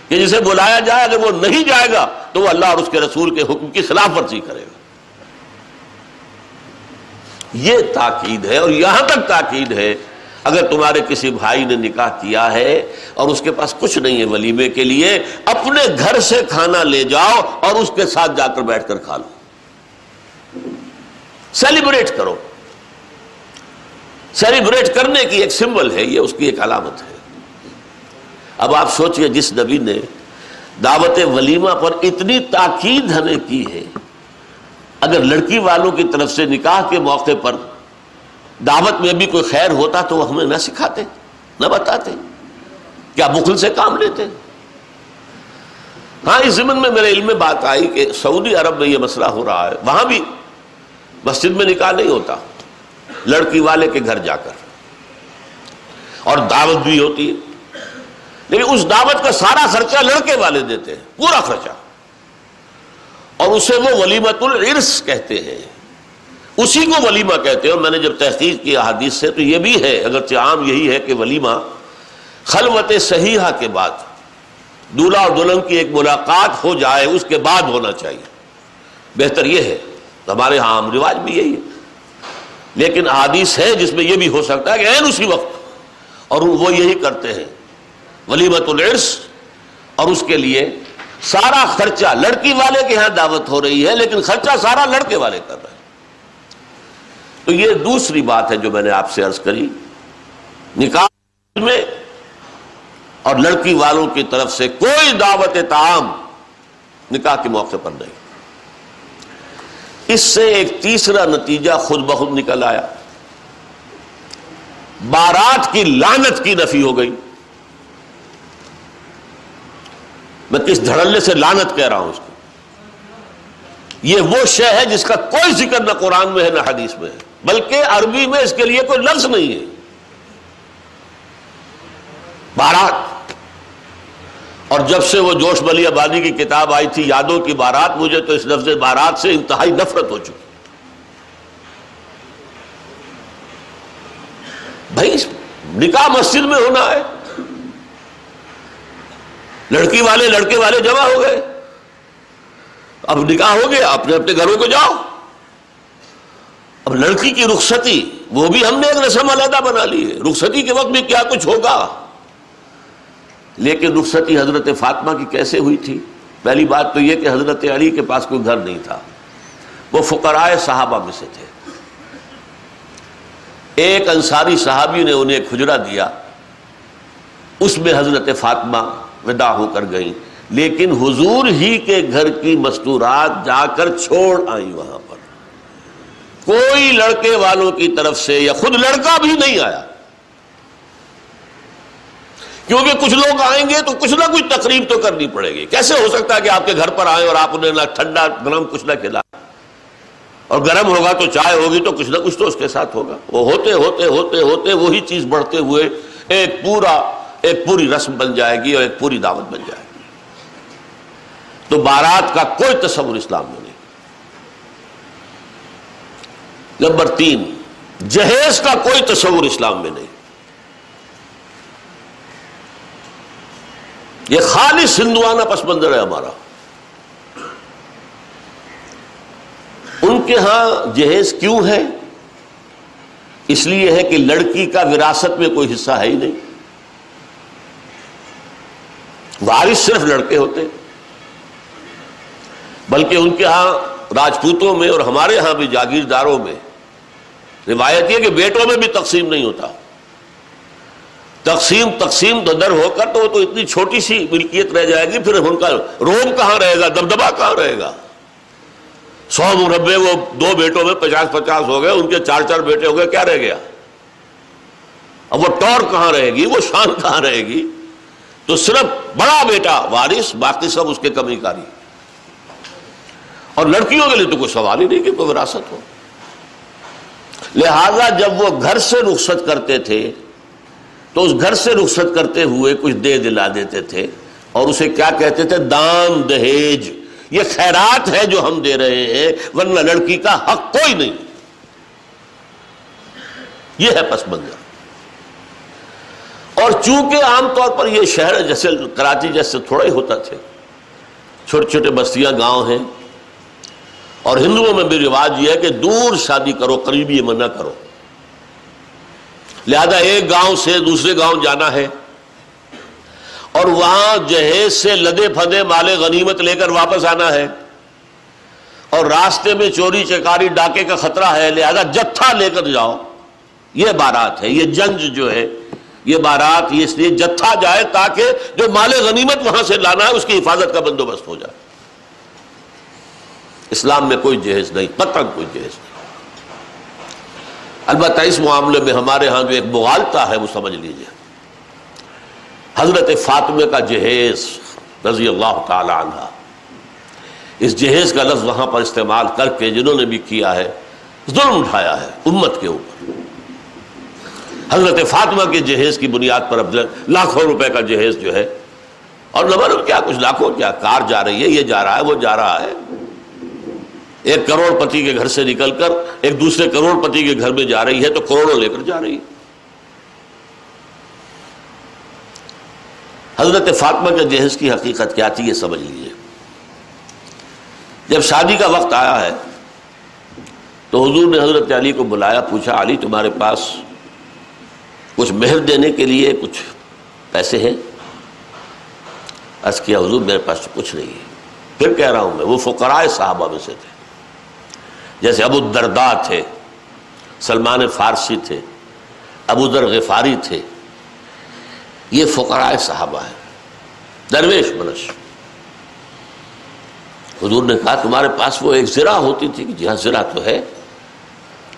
کہ جسے بلایا جائے، اگر وہ نہیں جائے گا تو وہ اللہ اور اس کے رسول کے حکم کی خلاف ورزی کرے گا۔ یہ تاکید ہے اور یہاں تک تاکید ہے۔ اگر تمہارے کسی بھائی نے نکاح کیا ہے اور اس کے پاس کچھ نہیں ہے ولیمے کے لیے، اپنے گھر سے کھانا لے جاؤ اور اس کے ساتھ جا کر بیٹھ کر کھا لو۔ سیلیبریٹ کرو۔ سیلیبریٹ کرنے کی ایک سمبل ہے، یہ اس کی ایک علامت ہے۔ اب آپ سوچئے جس نبی نے دعوت ولیمہ پر اتنی تاکید ہمیں کی ہے، اگر لڑکی والوں کی طرف سے نکاح کے موقع پر دعوت میں بھی کوئی خیر ہوتا تو وہ ہمیں نہ سکھاتے، نہ بتاتے۔ کیا بخل سے کام لیتے؟ ہاں اس زمن میں میرے علم میں بات آئی کہ سعودی عرب میں یہ مسئلہ ہو رہا ہے۔ وہاں بھی مسجد میں نکاح نہیں ہوتا۔ لڑکی والے کے گھر جا کر۔ اور دعوت بھی ہوتی ہے۔ لیکن اس دعوت کا سارا خرچہ لڑکے والے دیتے ہیں، پورا خرچہ۔ اور اسے وہ ولیمت العرس کہتے ہیں۔ اسی کو ولیمہ کہتے ہیں۔ اور میں نے جب تحقیق کی حادیث سے، تو یہ بھی ہے، اگرچہ عام یہی ہے کہ ولیمہ خلوت صحیحہ کے بعد دولہا اور دلہن کی ایک ملاقات ہو جائے، اس کے بعد ہونا چاہیے۔ بہتر یہ ہے۔ ہمارے ہاں عام رواج بھی یہی ہے۔ لیکن حادیث ہے جس میں یہ بھی ہو سکتا ہے کہ این اسی وقت اور وہ یہی کرتے ہیں۔ ولیمت العرس اور اس کے لیے سارا خرچہ لڑکی والے کے ہاں دعوت ہو رہی ہے، لیکن خرچہ سارا لڑکے والے کر رہے ہیں۔ تو یہ دوسری بات ہے جو میں نے آپ سے عرض کری۔ نکاح میں اور لڑکی والوں کی طرف سے کوئی دعوت تعام نکاح کے موقع پر نہیں۔ اس سے ایک تیسرا نتیجہ خود بخود نکل آیا۔ بارات کی لانت کی نفی ہو گئی۔ میں کس دھڑلے سے لانت کہہ رہا ہوں اس کو؟ یہ وہ شے ہے جس کا کوئی ذکر نہ قرآن میں ہے نہ حدیث میں ہے، بلکہ عربی میں اس کے لیے کوئی لفظ نہیں ہے۔ بارات۔ اور جب سے وہ جوش بلی آبادی کی کتاب آئی تھی یادوں کی بارات مجھے، تو اس لفظ بارات سے انتہائی نفرت ہو چکی۔ بھائی نکاح مسجد میں ہونا ہے۔ لڑکی والے لڑکے والے جمع ہو گئے۔ اب نکاح ہو گیا، اپنے اپنے گھروں کو جاؤ۔ اب لڑکی کی رخصتی، وہ بھی ہم نے ایک رسم علیحدہ بنا لی ہے۔ رخصتی کے وقت بھی کیا کچھ ہوگا؟ لیکن رخصتی حضرت فاطمہ کی کیسے ہوئی تھی؟ پہلی بات تو یہ کہ حضرت علی کے پاس کوئی گھر نہیں تھا۔ وہ فقرائے صحابہ میں سے تھے۔ ایک انصاری صحابی نے انہیں کھجرا دیا۔ اس میں حضرت فاطمہ ودا ہو کر گئی لیکن حضور ہی کے گھر کی مستورات جا کر چھوڑ آئی وہاں پر۔ کوئی لڑکے والوں کی طرف سے یا خود لڑکا بھی نہیں آیا۔ کیونکہ کچھ لوگ آئیں گے تو کچھ نہ کچھ تقریب تو کرنی پڑے گی۔ کیسے ہو سکتا ہے کہ آپ کے گھر پر آئے اور آپ انہیں نہ ٹھنڈا گرم کچھ نہ کھلا؟ اور گرم ہوگا تو چائے ہوگی تو کچھ نہ کچھ تو اس کے ساتھ ہوگا۔ وہ ہوتے ہوتے ہوتے ہوتے وہی چیز بڑھتے ہوئے ایک پورا ایک پوری رسم بن جائے گی اور ایک پوری دعوت بن جائے گی۔ تو بارات کا کوئی تصور اسلام میں نہیں۔ نمبر تین، جہیز کا کوئی تصور اسلام میں نہیں۔ یہ خالص ہندوانہ پس منظر ہے ہمارا۔ ان کے ہاں جہیز کیوں ہے؟ اس لیے ہے کہ لڑکی کا وراثت میں کوئی حصہ ہے ہی نہیں۔ وارث صرف لڑکے ہوتے۔ بلکہ ان کے ہاں راجپوتوں میں اور ہمارے ہاں بھی جاگیرداروں میں۔ روایت یہ کہ بیٹوں میں بھی تقسیم نہیں ہوتا۔ تقسیم تقسیم تو در ہو کر تو وہ تو اتنی چھوٹی سی ملکیت رہ جائے گی، پھر ان کا روم کہاں رہے گا؟ دبدبا کہاں رہے گا؟ سو مربے وہ دو بیٹوں میں پچاس پچاس ہو گئے، ان کے چار چار بیٹے ہو گئے، کیا رہ گیا؟ اب وہ ٹور کہاں رہے گی؟ وہ شان کہاں رہے گی؟ تو صرف بڑا بیٹا وارث، باقی سب اس کے کمی کاری۔ اور لڑکیوں کے لیے تو کوئی سوال ہی نہیں کہ کوئی وراثت ہو۔ لہذا جب وہ گھر سے رخصت کرتے تھے تو اس گھر سے رخصت کرتے ہوئے کچھ دے دلا دیتے تھے اور اسے کیا کہتے تھے؟ دان دہیج۔ یہ خیرات ہے جو ہم دے رہے ہیں، ورنہ لڑکی کا حق کوئی نہیں۔ یہ ہے پس منظر اور چونکہ عام طور پر یہ شہر جیسے کراچی جیسے تھوڑا ہی ہوتا تھے، چھوٹے چھوٹے بستیاں گاؤں ہیں، اور ہندوؤں میں بھی رواج یہ ہے کہ دور شادی کرو، قریبی منع کرو۔ لہذا ایک گاؤں سے دوسرے گاؤں جانا ہے۔ اور وہاں جہیز سے لدے پھدے مالے غنیمت لے کر واپس آنا ہے۔ اور راستے میں چوری چکاری ڈاکے کا خطرہ ہے، لہذا جتھا لے کر جاؤ۔ یہ بارات ہے، یہ جنج جو ہے، یہ بارات، یہ اس لیے جتھا جائے تاکہ جو مال غنیمت وہاں سے لانا ہے، اس کی حفاظت کا بندوبست ہو جائے۔ اسلام میں کوئی جہیز نہیں قطن کوئی جہیز نہیں۔ البتہ اس معاملے میں ہمارے ہاں جو ایک مغالتا ہے وہ سمجھ لیجیے۔ حضرت فاطمہ کا جہیز رضی اللہ تعالی عنہ۔ اس جہیز کا لفظ وہاں پر استعمال کر کے جنہوں نے بھی کیا ہے، ظلم اٹھایا ہے امت کے اوپر۔ حضرت فاطمہ کے جہیز کی بنیاد پر اب لاکھوں روپے کا جہیز جو ہے، اور نمبر کیا، کچھ لاکھوں کیا، کار جا رہی ہے، یہ جا رہا ہے، وہ جا رہا ہے۔ ایک کروڑ پتی کے گھر سے نکل کر ایک دوسرے کروڑ پتی کے گھر میں جا رہی ہے تو کروڑوں لے کر جا رہی ہے۔ حضرت فاطمہ کے جہیز کی حقیقت کیا تھی یہ سمجھ لیجیے جب شادی کا وقت آیا ہے تو حضور نے حضرت علی کو بلایا، پوچھا، علی، تمہارے پاس کچھ مہر دینے کے لیے کچھ پیسے ہیں؟ کیا، حضور میرے پاس کچھ نہیں ہے۔ پھر کہہ رہا ہوں میں، وہ فقرائے صحابہ میں سے تھے۔ جیسے ابو دردا تھے، سلمان فارسی تھے، ابو در غفاری تھے، یہ فقرائے صحابہ ہے درویش منش حضور نے کہا، تمہارے پاس وہ ایک زرا ہوتی تھی کہ جی ہاں زرا تو ہے،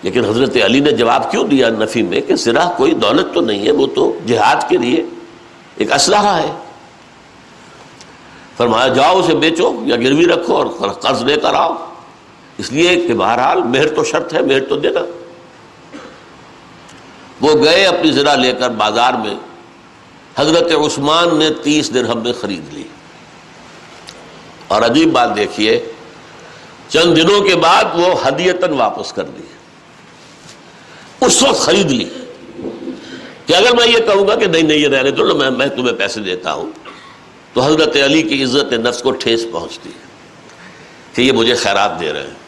لیکن حضرت علی نے جواب کیوں دیا نفی میں کہ زرا کوئی دولت تو نہیں ہے، وہ تو جہاد کے لیے ایک اسلحہ ہے۔ فرمایا، جاؤ اسے بیچو یا گروی رکھو اور قرض لے کر آؤ۔ اس لیے کہ بہرحال مہر تو شرط ہے، مہر تو دینا وہ گئے اپنی ذرا لے کر بازار میں۔ حضرت عثمان نے تیس درہم میں خرید لی۔ اور عجیب بات دیکھیے، چند دنوں کے بعد وہ ہدیتن واپس کر دی اس وقت خرید لی۔ کہ اگر میں یہ کہوں گا کہ نہیں نہیں، یہ رہنے دو، میں میں تمہیں پیسے دیتا ہوں۔ تو حضرت علی کی عزت نفس کو ٹھیس پہنچتی ہے کہ یہ مجھے خیرات دے رہے ہیں۔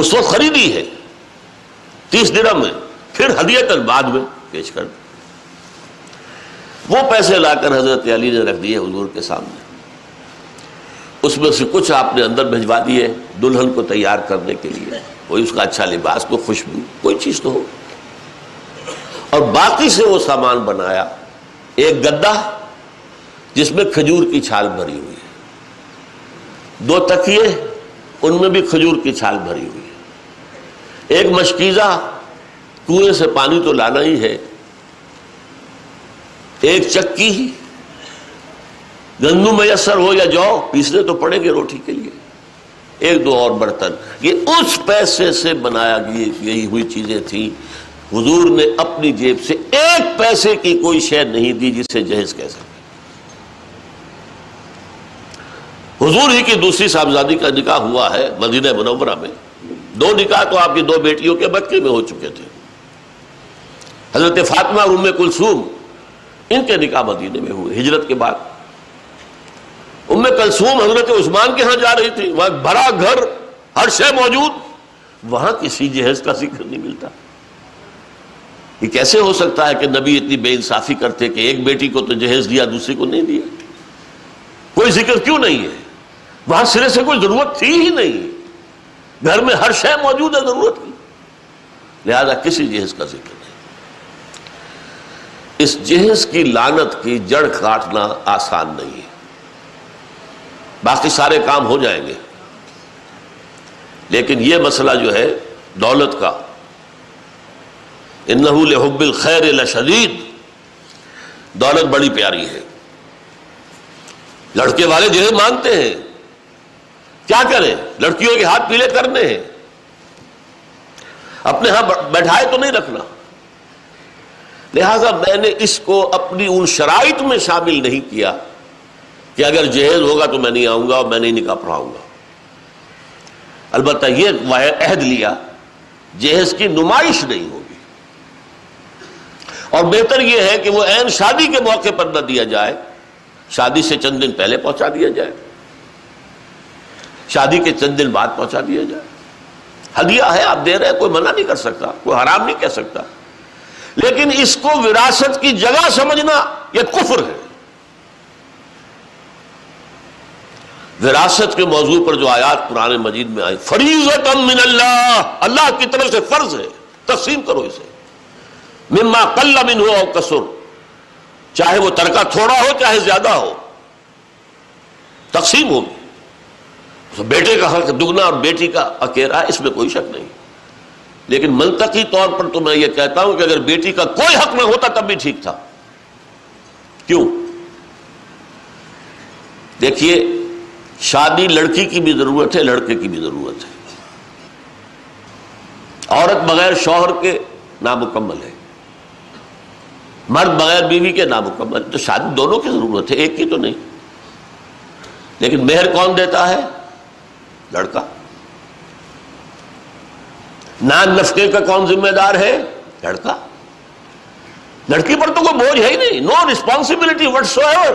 اس وقت خریدی ہے۔ تیس درم میں۔ پھر ہدیت بعد میں پیش کر وہ پیسے لا کر حضرت علی نے رکھ دیے حضور کے سامنے۔ اس میں سے کچھ آپ نے اندر بھجوا دیے دلہن کو تیار کرنے کے لیے۔ کوئی اس کا اچھا لباس کو خوشبو، کوئی چیز تو ہو۔ اور باقی سے وہ سامان بنایا۔ ایک گدا جس میں کھجور کی چھال بھری ہوئی ہے۔ دو تکیے، ان میں بھی کھجور کی چھال بھری ہوئی ایک مشکیزہ کنویں سے پانی تو لانا ہی ہے، ایک چکی گندم میسر ہو یا جاؤ، پیسنے تو پڑیں گے روٹی کے لیے۔ ایک دو اور برتن۔ یہ اس پیسے سے بنایا گئی ہوئی چیزیں تھیں۔ حضور نے اپنی جیب سے ایک پیسے کی کوئی شے نہیں دی جسے جہیز کہہ سکتے۔ حضور ہی کی دوسری صاحبزادی کا نکاح ہوا ہے مدینہ منورہ میں۔ دو نکاح تو آپ کی دو بیٹیوں کے بچے میں ہو چکے تھے۔ حضرت فاطمہ اور ام کلثوم ان کے نکاح مدینے میں ہوئے، ہجرت کے بعد۔ ام کلثوم حضرت عثمان کے ہاں جا رہی تھی وہاں بڑا گھر، ہر شے موجود، وہاں کسی جہیز کا ذکر نہیں ملتا۔ یہ کیسے ہو سکتا ہے کہ نبی اتنی بے انصافی کرتے کہ ایک بیٹی کو تو جہیز دیا دوسری کو نہیں دیا؟ کوئی ذکر کیوں نہیں ہے؟ وہاں سرے سے کوئی ضرورت تھی ہی نہیں۔ گھر میں ہر شے موجود ہے، ضرورت کی۔ لہذا کسی جہیز کا ذکر نہیں۔ اس جہیز کی لانت کی جڑ کاٹنا آسان نہیں ہے۔ باقی سارے کام ہو جائیں گے۔ لیکن یہ مسئلہ جو ہے، دولت کا۔ انہو لحب الخیر لشدید۔ دولت بڑی پیاری ہے۔ لڑکے والے جو ہے ہیں۔ کیا کریں؟ لڑکیوں کے ہاتھ پیلے کرنے ہیں۔ اپنے ہاں بیٹھائے تو نہیں رکھنا۔ لہذا میں نے اس کو اپنی ان شرائط میں شامل نہیں کیا کہ اگر جہیز ہوگا تو میں نہیں آؤں گا اور میں نہیں نکاح پڑھاؤں گا۔ البتہ یہ عہد لیا، جہیز کی نمائش نہیں ہوگی۔ اور بہتر یہ ہے کہ وہ عین شادی کے موقع پر نہ دیا جائے، شادی سے چند دن پہلے پہنچا دیا جائے۔ شادی کے چند دن بعد پہنچا دیا جائے۔ ہدیہ ہے، آپ دے رہے ہیں، کوئی منع نہیں کر سکتا، کوئی حرام نہیں کہہ سکتا۔ لیکن اس کو وراثت کی جگہ سمجھنا یہ کفر ہے۔ وراثت کے موضوع پر جو آیات پرانے مجید میں آئی فریضت من اللہ اللہ کی طرف سے فرض ہے، تقسیم کرو اسے۔ مما کل من ہو کسر، چاہے وہ ترکہ تھوڑا ہو، چاہے زیادہ ہو۔ تقسیم ہوگی۔ بیٹے کا حق دگنا اور بیٹی کا اکیرا، اس میں کوئی شک نہیں۔ لیکن منطقی طور پر تو میں یہ کہتا ہوں کہ اگر بیٹی کا کوئی حق نہ ہوتا تب بھی ٹھیک تھا۔ کیوں؟ دیکھیے، شادی لڑکی کی بھی ضرورت ہے، لڑکے کی بھی ضرورت ہے۔ عورت بغیر شوہر کے نامکمل ہے۔ مرد بغیر بیوی کے نامکمل، تو شادی دونوں کی ضرورت ہے، ایک کی تو نہیں۔ لیکن مہر کون دیتا ہے؟ لڑکا۔ نان نفقے کا کون ذمہ دار ہے؟ لڑکا۔ لڑکی پر تو کوئی بوجھ ہے ہی نہیں no responsibility whatsoever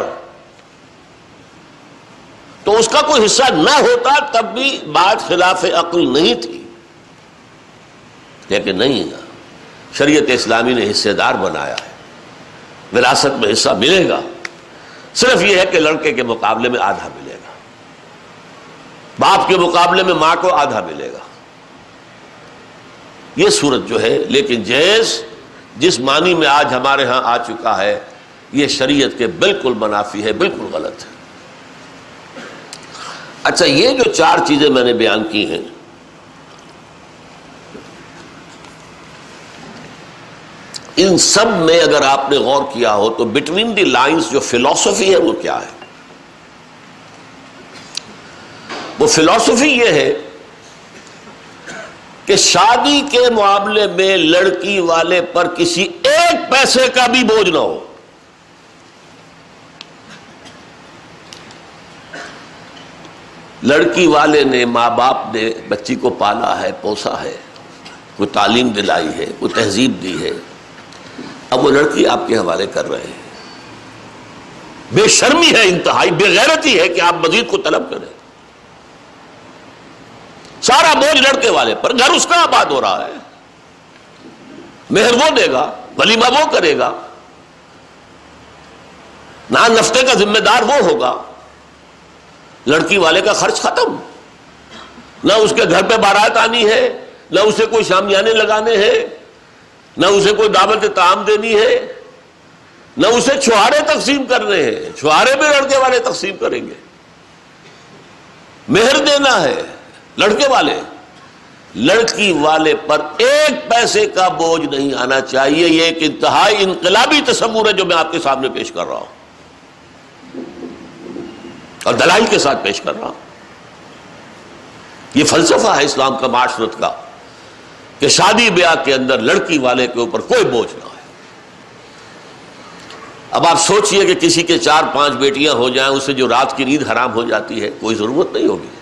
تو اس کا کوئی حصہ نہ ہوتا تب بھی بات خلاف عقل نہیں تھی۔ لیکن نہیں، شریعت اسلامی نے حصے دار بنایا ہے۔ وراثت میں حصہ ملے گا۔ صرف یہ ہے کہ لڑکے کے مقابلے میں آدھا ملے۔ باپ کے مقابلے میں ماں کو آدھا ملے گا۔ یہ صورت جو ہے، لیکن جیز جس معنی میں آج ہمارے ہاں آ چکا ہے، یہ شریعت کے بالکل منافی ہے، بالکل غلط ہے۔ اچھا یہ جو چار چیزیں میں نے بیان کی ہیں، ان سب میں اگر آپ نے غور کیا ہو تو بٹوین دی لائنز جو فلاسفی ہے، وہ کیا ہے؟ وہ فلاسفی یہ ہے کہ شادی کے معاملے میں لڑکی والے پر کسی ایک پیسے کا بھی بوجھ نہ ہو۔ لڑکی والے نے ماں باپ نے بچی کو پالا ہے، پوسا ہے، کوئی تعلیم دلائی ہے، کوئی تہذیب دی ہے۔ اب وہ لڑکی آپ کے حوالے کر رہے ہیں۔ بے شرمی ہے، انتہائی بے غیرتی ہے کہ آپ مزید کو طلب کریں۔ سارا بوجھ لڑکے والے پر گھر اس کا آباد ہو رہا ہے۔ مہر وہ دے گا ولیمہ وہ کرے گا۔ نان نفتے کا ذمہ دار وہ ہوگا۔ لڑکی والے کا خرچ ختم۔ نہ اس کے گھر پہ بارات آنی ہے، نہ اسے کوئی شامیانے لگانے ہیں، نہ اسے کوئی دعوت تعام دینی ہے، نہ اسے چھوارے تقسیم کرنے ہیں۔ چھوارے بھی لڑکے والے تقسیم کریں گے۔ مہر دینا ہے۔ لڑکے والے۔ لڑکی والے پر ایک پیسے کا بوجھ نہیں آنا چاہیے، یہ ایک انتہائی انقلابی تصور ہے جو میں آپ کے سامنے پیش کر رہا ہوں۔ اور دلائی کے ساتھ پیش کر رہا ہوں۔ یہ فلسفہ ہے اسلام کا، معاشرت کا، کہ شادی بیاہ کے اندر لڑکی والے کے اوپر کوئی بوجھ نہ ہے اب آپ سوچئے کہ کسی کے چار پانچ بیٹیاں ہو جائیں، اسے جو رات کی نیند حرام ہو جاتی ہے، کوئی ضرورت نہیں ہوگی۔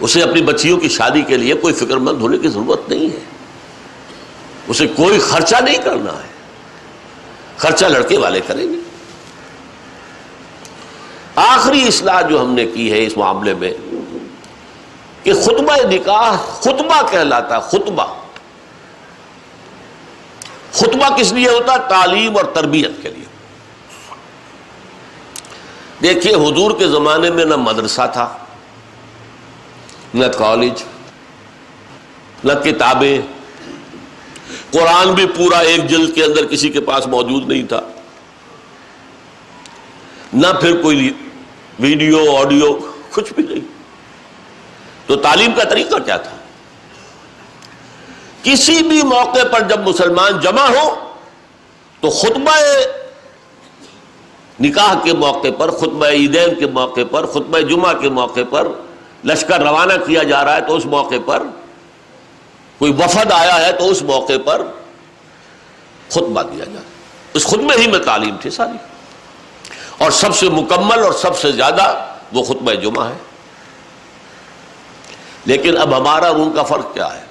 اسے اپنی بچیوں کی شادی کے لیے کوئی فکر مند ہونے کی ضرورت نہیں ہے۔ اسے کوئی خرچہ نہیں کرنا ہے۔ خرچہ لڑکے والے کریں گے۔ آخری اصلاح جو ہم نے کی ہے اس معاملے میں کہ خطبہ نکاح خطبہ کہلاتا، خطبہ۔ خطبہ کس لیے ہوتا؟ تعلیم اور تربیت کے لیے۔ دیکھیے حضور کے زمانے میں نہ مدرسہ تھا۔ نہ کالج نہ کتابیں۔ قرآن بھی پورا ایک جلد کے اندر کسی کے پاس موجود نہیں تھا۔ نہ پھر کوئی ویڈیو، آڈیو، کچھ بھی نہیں۔ تو تعلیم کا طریقہ کیا تھا؟ کسی بھی موقع پر جب مسلمان جمع ہو، تو خطبہ نکاح کے موقع پر، خطبہ عیدین کے موقع پر، خطبہ جمعہ کے موقع پر لشکر روانہ کیا جا رہا ہے تو اس موقع پر کوئی وفد آیا ہے تو اس موقع پر خطبہ دیا جائے اس خطبے ہی میں تعلیم تھی ساری۔ اور سب سے مکمل اور سب سے زیادہ وہ خطبہ جمعہ ہے۔ لیکن اب ہمارا ان کا فرق کیا ہے؟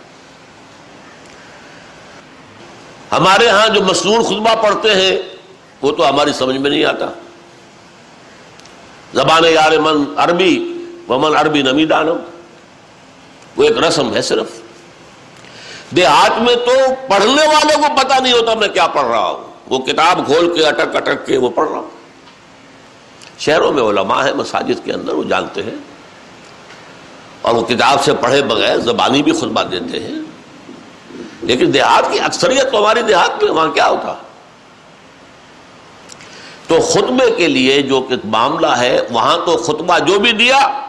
ہمارے ہاں جو مصنون خطبہ پڑھتے ہیں، وہ تو ہماری سمجھ میں نہیں آتا۔ زبان یار من عربی ومن عربی نمی دانم وہ ایک رسم ہے صرف۔ دیہات میں تو پڑھنے والوں کو پتا نہیں ہوتا میں کیا پڑھ رہا ہوں۔ وہ کتاب کھول کے، اٹک اٹک کے وہ پڑھ رہا ہوں۔ شہروں میں علماء ہے مساجد کے اندر وہ جانتے ہیں۔ اور وہ کتاب سے پڑھے بغیر زبانی بھی خطبہ دیتے ہیں۔ لیکن دیہات کی اکثریت تو ہماری دیہات میں، وہاں کیا ہوتا؟ تو خطبے کے لیے جو معاملہ ہے، وہاں تو خطبہ جو بھی دیا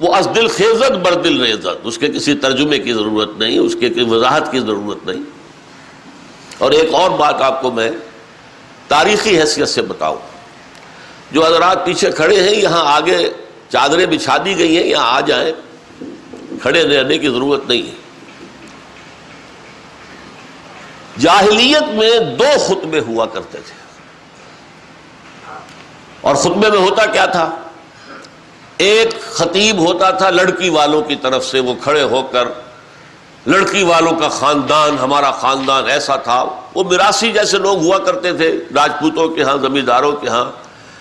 وہ از دل خیزت بر دل ریزت اس کے کسی ترجمے کی ضرورت نہیں، اس کے وضاحت کی ضرورت نہیں۔ اور ایک اور بات آپ کو میں تاریخی حیثیت سے بتاؤں۔ جو حضرات پیچھے کھڑے ہیں، یہاں آگے چادریں بچھا دی گئی ہیں، یہاں آ جائیں، کھڑے رہنے کی ضرورت نہیں ہے۔ جاہلیت میں دو خطبے ہوا کرتے تھے۔ اور خطبے میں ہوتا کیا تھا؟ ایک خطیب ہوتا تھا لڑکی والوں کی طرف سے، وہ کھڑے ہو کر لڑکی والوں کا خاندان، ہمارا خاندان ایسا تھا۔ وہ میراسی جیسے لوگ ہوا کرتے تھے، راجپوتوں کے ہاں زمینداروں کے ہاں۔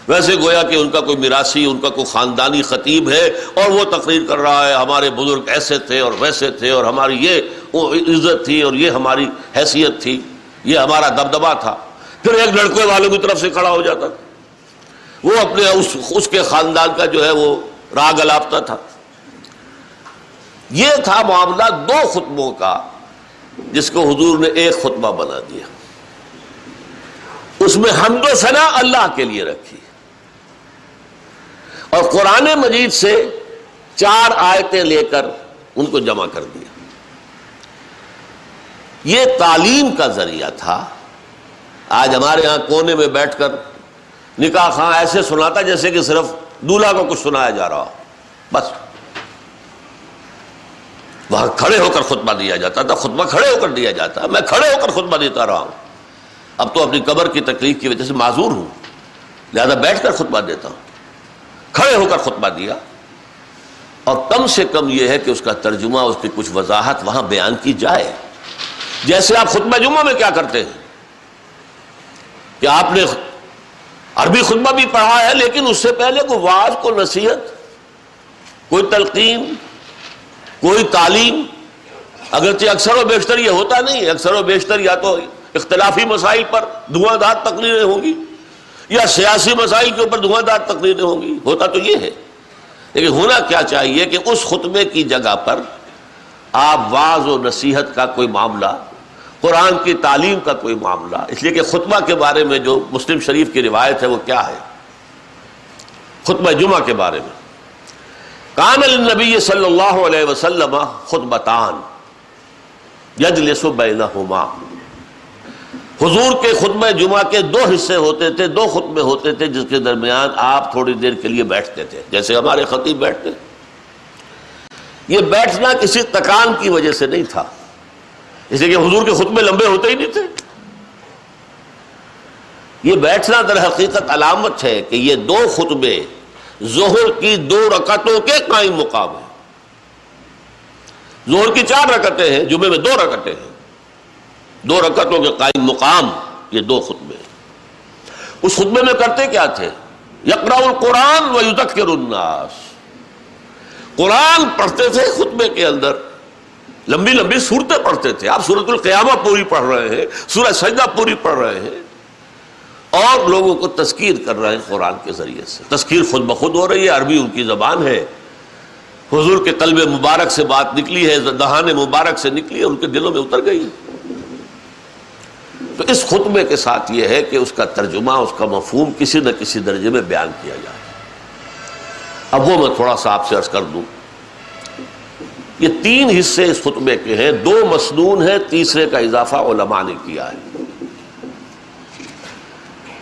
ویسے گویا کہ ان کا کوئی میراسی ان کا کوئی خاندانی خطیب ہے اور وہ تقریر کر رہا ہے، ہمارے بزرگ ایسے تھے اور ویسے تھے اور ہماری یہ عزت تھی اور یہ ہماری حیثیت تھی۔ یہ ہمارا دبدبا تھا۔ پھر ایک لڑکے والوں کی طرف سے کھڑا ہو جاتا۔ وہ اپنے اس اس کے خاندان کا جو ہے وہ راگ الاپتا تھا۔ یہ تھا معاملہ دو خطبوں کا، جس کو حضور نے ایک خطبہ بنا دیا۔ اس میں حمد و ثنا اللہ کے لیے رکھی۔ اور قرآن مجید سے چار آیتیں لے کر ان کو جمع کر دیا۔ یہ تعلیم کا ذریعہ تھا۔ آج ہمارے ہاں کونے میں بیٹھ کر نکاح خاں ایسے سناتا جیسے کہ صرف دولہا کو کچھ سنایا جا رہا بس۔ وہاں کھڑے ہو کر خطبہ دیا جاتا تھا۔ خطبہ کھڑے ہو کر دیا جاتا۔ میں کھڑے ہو کر خطبہ دیتا رہا ہوں۔ اب تو اپنی قبر کی تکلیف کی وجہ سے معذور ہوں۔ لہذا بیٹھ کر خطبہ دیتا ہوں۔ کھڑے ہو کر خطبہ دیا۔ اور کم سے کم یہ ہے کہ اس کا ترجمہ، اس کی کچھ وضاحت وہاں بیان کی جائے۔ جیسے آپ خطبہ جمعہ میں کیا کرتے ہیں؟ کہ آپ نے عربی خطبہ بھی پڑھا ہے، لیکن اس سے پہلے کوئی واض کو نصیحت، کوئی تلقین، کوئی تعلیم، اگرچہ اکثر و بیشتر یہ ہوتا نہیں، اکثر و بیشتر یا تو اختلافی مسائل پر دھواں دار تقریریں ہوں گی، یا سیاسی مسائل کے اوپر دھواں دار تقریریں ہوں گی، ہوتا تو یہ ہے۔ لیکن ہونا کیا چاہیے کہ اس خطبے کی جگہ پر آپ واض و نصیحت کا کوئی معاملہ قرآن کی تعلیم کا کوئی معاملہ، اس لیے کہ خطبہ کے بارے میں جو مسلم شریف کی روایت ہے وہ کیا ہے؟ خطبہ جمعہ کے بارے میں۔ کان النبی صلی اللہ علیہ وسلم خطبتان یجلس بینہما۔ حضور کے خطبہ جمعہ کے دو حصے ہوتے تھے، دو خطبے ہوتے تھے، جس کے درمیان آپ تھوڑی دیر کے لیے بیٹھتے تھے، جیسے ہمارے خطیب بیٹھتے۔ یہ بیٹھنا کسی تکان کی وجہ سے نہیں تھا۔ اس لیے کہ حضور کے خطبے لمبے ہوتے ہی نہیں تھے۔ یہ بیٹھنا در حقیقت علامت ہے کہ یہ دو خطبے ظہر کی دو رکعتوں کے قائم مقام ہیں۔ ظہر کی چار رکعتیں ہیں، جمعے میں دو رکعتیں ہیں۔ دو رکعتوں کے قائم مقام یہ دو خطبے اس خطبے میں کرتے کیا تھے؟ یقرا القرآن و یدکر الناس۔ قرآن پڑھتے تھے خطبے کے اندر۔ لمبی لمبی صورتیں پڑھتے تھے۔ آپ سورت القیامہ پوری پڑھ رہے ہیں سورہ سجدہ پوری پڑھ رہے ہیں۔ اور لوگوں کو تذکیر کر رہے ہیں قرآن کے ذریعے سے۔ تذکیر خود بخود ہو رہی ہے، عربی ان کی زبان ہے۔ حضور کے قلب مبارک سے بات نکلی ہے، دہان مبارک سے نکلی ہے، ان کے دلوں میں اتر گئی۔ تو اس خطبے کے ساتھ یہ ہے کہ اس کا ترجمہ، اس کا مفہوم کسی نہ کسی درجے میں بیان کیا جائے۔ اب وہ میں تھوڑا سا آپ سے عرض کر دوں۔ یہ تین حصے اس خطبے کے ہیں، دو مسنون ہیں، تیسرے کا اضافہ علماء نے کیا ہے۔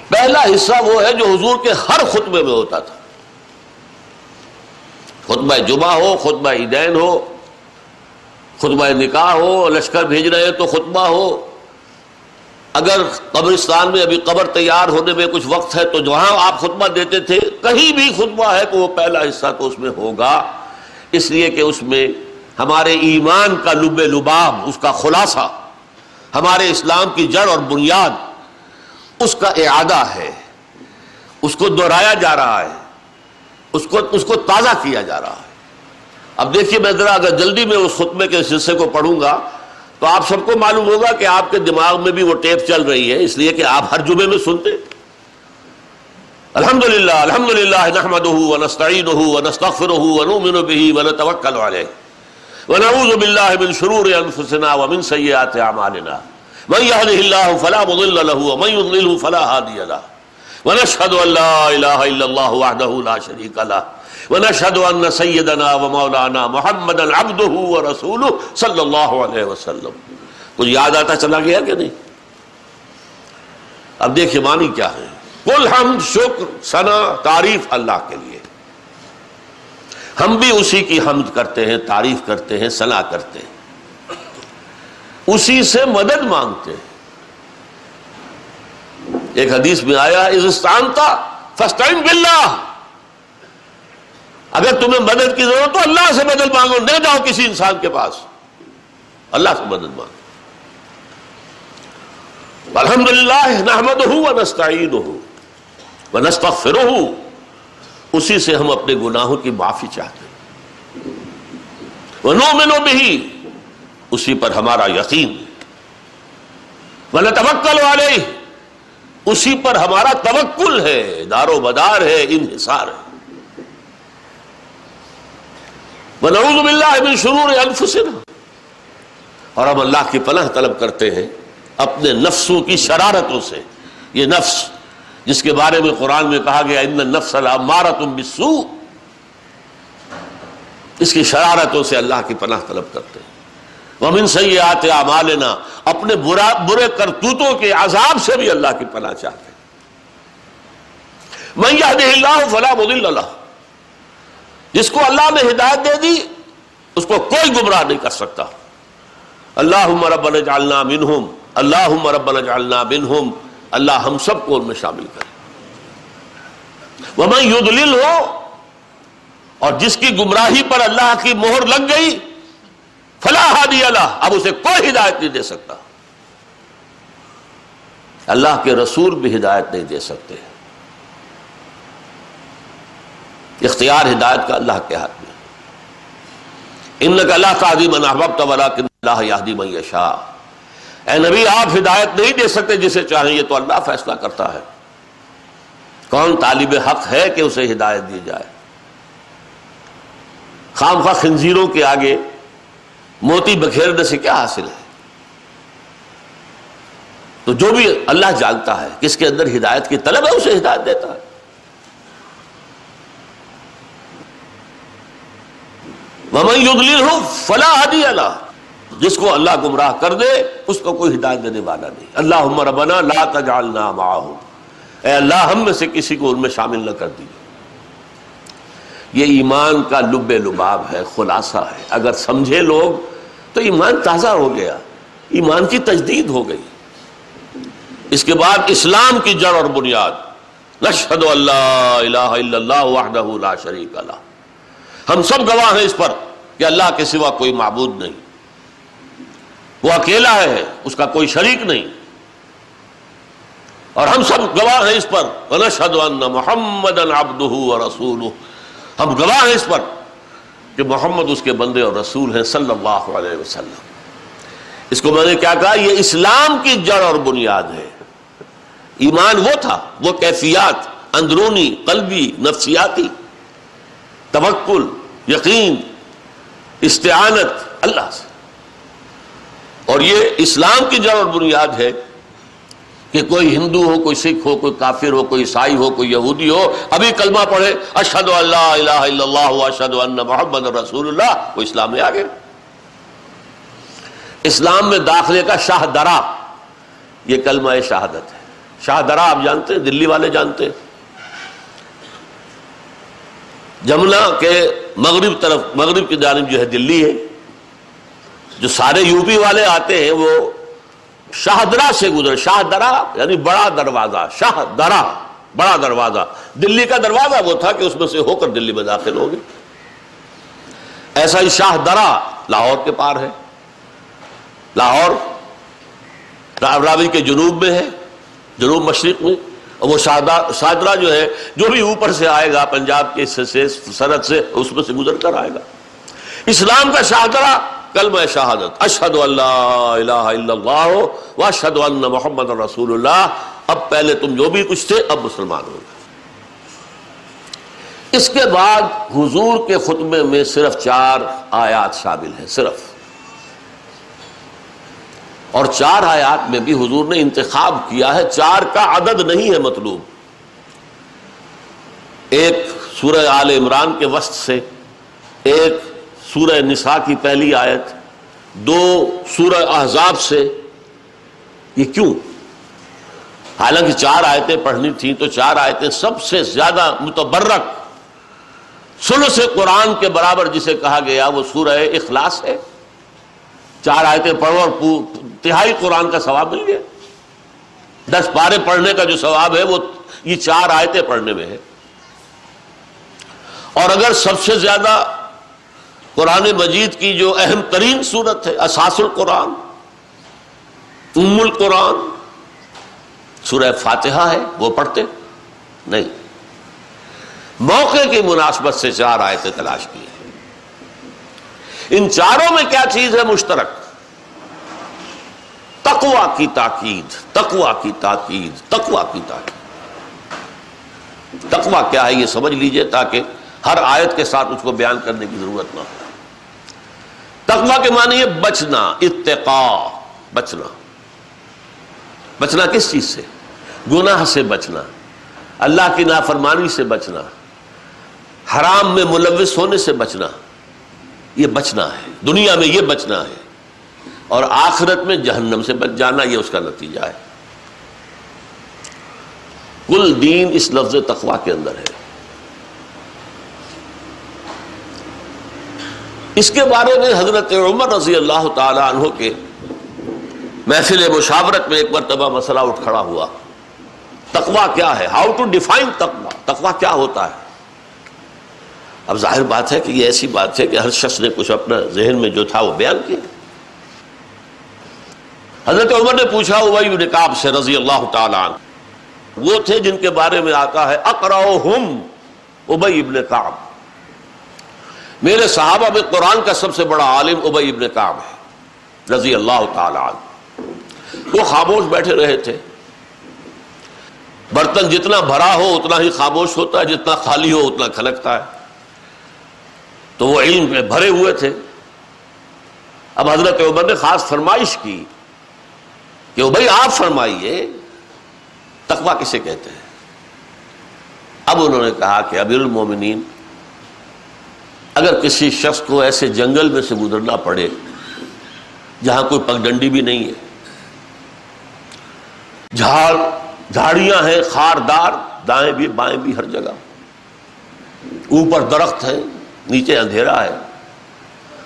پہلا حصہ وہ ہے جو حضور کے ہر خطبے میں ہوتا تھا۔ خطبہ جمعہ ہو، خطبہ عیدین ہو، خطبہ نکاح ہو، لشکر بھیج رہے ہیں تو خطبہ ہو۔ اگر قبرستان میں ابھی قبر تیار ہونے میں کچھ وقت ہے تو جہاں آپ خطبہ دیتے تھے، کہیں بھی خطبہ ہے تو وہ پہلا حصہ تو اس میں ہوگا۔ اس لیے کہ اس میں ہمارے ایمان کا لب لباب اس کا خلاصہ، ہمارے اسلام کی جڑ اور بنیاد، اس کا اعادہ ہے۔ اس کو دہرایا جا رہا ہے۔ اس کو اس کو تازہ کیا جا رہا ہے۔ اب دیکھیے میں ذرا اگر جلدی میں اس خطبے کے حصے کو پڑھوں گا، تو آپ سب کو معلوم ہوگا کہ آپ کے دماغ میں بھی وہ ٹیپ چل رہی ہے، اس لیے کہ آپ ہر جمعے میں سنتے۔ الحمد للہ الحمد للہ نحمد ونستعین ونستغفر ونؤمن به ونتوکل علیہ۔ ونعوذ باللہ من شرور انفسنا ومن سیئات اعمالنا من يهده الله فلا مضل له ومن يضلل فلا هادي له. ونشهد ان لا اله الا الله وحده لا شريك له. ونشهد ان سيدنا ومولانا محمد عبده ورسوله صلی اللہ علیہ وسلم. کچھ یاد آتا چلا گیا کہ نہیں؟ اب دیکھیے معنی کیا ہے؟ کل ہم شکر سنا تعریف اللہ کے لیے۔ ہم بھی اسی کی حمد کرتے ہیں، تعریف کرتے ہیں سنا کرتے ہیں۔ اسی سے مدد مانگتے ہیں۔ ایک حدیث میں آیا ازستان کا فسٹ ٹائم بلّہ اگر تمہیں مدد کی ضرورت تو اللہ سے مدد مانگو، نہ جاؤ کسی انسان کے پاس۔ اللہ سے مدد مانگو۔ الحمد للہ نحمد ہوں نستعین ہوں ہوں اسی سے ہم اپنے گناہوں کی معافی چاہتے ہیں۔ وہ نو منو بھی اسی پر ہمارا یقین۔ توکل والے اسی پر ہمارا توکل ہے، دار و بدار ہے، انحصار ہے۔ ونعوذ باللہ من شرور انفسنا اور ہم اللہ کی پناہ طلب کرتے ہیں اپنے نفسوں کی شرارتوں سے۔ یہ نفس جس کے بارے میں قرآن میں کہا گیا ان نفس تم بسو اس کی شرارتوں سے اللہ کی پناہ طلب کرتے ہیں۔ ومن سیئات اعمالنا اپنے برا، برے کرتوتوں کے عذاب سے بھی اللہ کی پناہ چاہتے ہیں۔ من یہدہ اللہ فلا مضل اللہ جس کو اللہ نے ہدایت دے دی، اس کو کوئی گمراہ نہیں کر سکتا۔ اللہ ربنا جعلنا منہم اللہ ربنا جعلنا منہم اللہ ہم سب کو ان میں شامل کرے۔ ومن یدلل ہو اور جس کی گمراہی پر اللہ کی مہر لگ گئی فلاح ہادی اللہ اب اسے کوئی ہدایت نہیں دے سکتا۔ اللہ کے رسول بھی ہدایت نہیں دے سکتے۔ اختیار ہدایت کا اللہ کے ہاتھ میں۔ ان کا اللہ کا عظیم اللہ یادی شاہ اے نبی، آپ ہدایت نہیں دے سکتے جسے چاہیں، یہ تو اللہ فیصلہ کرتا ہے۔ کون طالب حق ہے کہ اسے ہدایت دی جائے؟ خام خواہ خنزیروں کے آگے موتی بکھیرنے سے کیا حاصل ہے؟ تو جو بھی اللہ جانتا ہے، کس کے اندر ہدایت کی طلب ہے، اسے ہدایت دیتا ہے۔ ہوں فلاں ہدی اللہ جس کو اللہ گمراہ کر دے، اس کو کوئی ہدایت دینے والا نہیں۔ اللہ عمر بنا لا تجعلنا معاہم اے اللہ، ہم میں سے کسی کو ان میں شامل نہ کر دیجیے یہ ایمان کا لب لباب ہے، خلاصہ ہے۔ اگر سمجھے لوگ تو ایمان تازہ ہو گیا۔ ایمان کی تجدید ہو گئی۔ اس کے بعد اسلام کی جڑ اور بنیاد۔ نشہد اللہ الہ الا اللہ وحدہ لا شریک اللہ ہم سب گواہ ہیں اس پر کہ اللہ کے سوا کوئی معبود نہیں۔ وہ اکیلا ہے، اس کا کوئی شریک نہیں۔ اور ہم سب گواہ ہیں اس پر۔ محمد رسول ہم گواہ ہیں اس پر کہ محمد اس کے بندے اور رسول ہیں صلی اللہ علیہ وسلم۔ اس کو میں نے کیا کہا، یہ اسلام کی جڑ اور بنیاد ہے۔ ایمان وہ تھا، وہ کیفیات، اندرونی، قلبی، نفسیاتی۔ توکل، یقین، استعانت، اللہ سے۔ اور یہ اسلام کی جڑ اور بنیاد ہے کہ کوئی ہندو ہو، کوئی سکھ ہو، کوئی کافر ہو، کوئی عیسائی ہو، کوئی یہودی ہو، ابھی کلمہ پڑھے اشد اللہ الہ الا اللہ اشد اللہ محمد رسول اللہ، وہ اسلام میں آگے۔ اسلام میں داخلے کا شاہ درا، یہ کلمہ شہادت ہے۔ شاہ درا آپ جانتے ہیں، دلی والے جانتے ہیں۔ جمنا کے مغرب طرف، مغرب کی جانب جو ہے دلی ہے۔ جو سارے یو پی والے آتے ہیں، وہ شاہدرا سے گزرے۔ شاہ درا یعنی بڑا دروازہ شاہ درا بڑا دروازہ۔ دلی کا دروازہ وہ تھا کہ اس میں سے ہو کر دلی میں داخل ہو گئے۔ ایسا ہی شاہ درا لاہور کے پار ہے۔ لاہور راوی کے جنوب میں ہے، جنوب مشرق میں۔ اور وہ شادرا جو ہے، جو بھی اوپر سے آئے گا، پنجاب کے حصے سے، سرحد سے، اس میں سے گزر کر آئے گا۔ اسلام کا شاہدرا کلمہ شہادت، اشہد اللہ الہ الا اللہ و ان محمد رسول اللہ۔ اب پہلے تم جو بھی کچھ تھے، اب مسلمان ہو گئے۔ اس کے بعد حضور کے خطبے میں صرف چار آیات شامل ہیں، صرف۔ اور چار آیات میں بھی حضور نے انتخاب کیا ہے، چار کا عدد نہیں ہے مطلوب۔ ایک سورہ آل عمران کے وسط سے، ایک سورہ نساء کی پہلی آیت، دو سورہ احزاب سے، یہ کیوں؟ حالانکہ چار آیتیں پڑھنی تھیں تو چار آیتیں سب سے زیادہ متبرک سلو سے قرآن کے برابر جسے کہا گیا، وہ سورہ اخلاص ہے۔ چار آیتیں پڑھو اور تہائی قرآن کا ثواب مل گیا۔ دس پارے پڑھنے کا جو ثواب ہے، وہ یہ چار آیتیں پڑھنے میں ہے۔ اور اگر سب سے زیادہ قرآن مجید کی جو اہم ترین صورت ہے، اساس القرآن، ام القرآن، سورہ فاتحہ ہے، وہ پڑھتے؟ نہیں۔ موقع کی مناسبت سے چار آیتیں تلاش کی ان چاروں میں کیا چیز ہے مشترک؟ تقوا کی تاکید تقوا کی تاکید تقوا کی تاکید۔ تقوا کیا ہے یہ سمجھ لیجیے تاکہ ہر آیت کے ساتھ اس کو بیان کرنے کی ضرورت نہ ہو۔ تقوا کے معنی ہے بچنا اتقا بچنا۔ بچنا کس چیز سے؟ گناہ سے بچنا، اللہ کی نافرمانی سے بچنا، حرام میں ملوث ہونے سے بچنا۔ یہ بچنا ہے، دنیا میں یہ بچنا ہے۔ اور آخرت میں جہنم سے بچ جانا، یہ اس کا نتیجہ ہے۔ کل دین اس لفظ تقوا کے اندر ہے۔ اس کے بارے میں حضرت عمر رضی اللہ تعالی عنہ کے محفل مشاورت میں ایک مرتبہ مسئلہ اٹھ کھڑا ہوا۔ تقوا کیا ہے؟ ہاؤ ٹو ڈیفائن تقوا تقوا کیا ہوتا ہے؟ اب ظاہر بات ہے کہ یہ ایسی بات ہے کہ ہر شخص نے کچھ اپنا ذہن میں جو تھا وہ بیان کیا۔ حضرت عمر نے پوچھا نکاب سے رضی اللہ تعالیٰ عنہ، وہ تھے جن کے بارے میں آتا ہے اقرأہم ابئی ابن کعب۔ میرے صحابہ میں قرآن کا سب سے بڑا عالم ابئی ابن کعب ہے، رضی اللہ تعالیٰ عنہ۔ وہ خاموش بیٹھے رہے تھے۔ برتن جتنا بھرا ہو اتنا ہی خاموش ہوتا ہے، جتنا خالی ہو اتنا کھلکتا ہے۔ تو وہ علم میں بھرے ہوئے تھے۔ اب حضرت عمر نے خاص فرمائش کی کہ وہ بھائی آپ فرمائیے تقوا کسے کہتے ہیں؟ اب انہوں نے کہا کہ ابیر المومنین اگر کسی شخص کو ایسے جنگل میں سے گزرنا پڑے جہاں کوئی پگڈنڈی بھی نہیں ہے، جھاڑ، جھاڑیاں ہیں، خاردار، دائیں بھی، بائیں بھی، ہر جگہ۔ اوپر درخت ہیں، نیچے اندھیرا ہے۔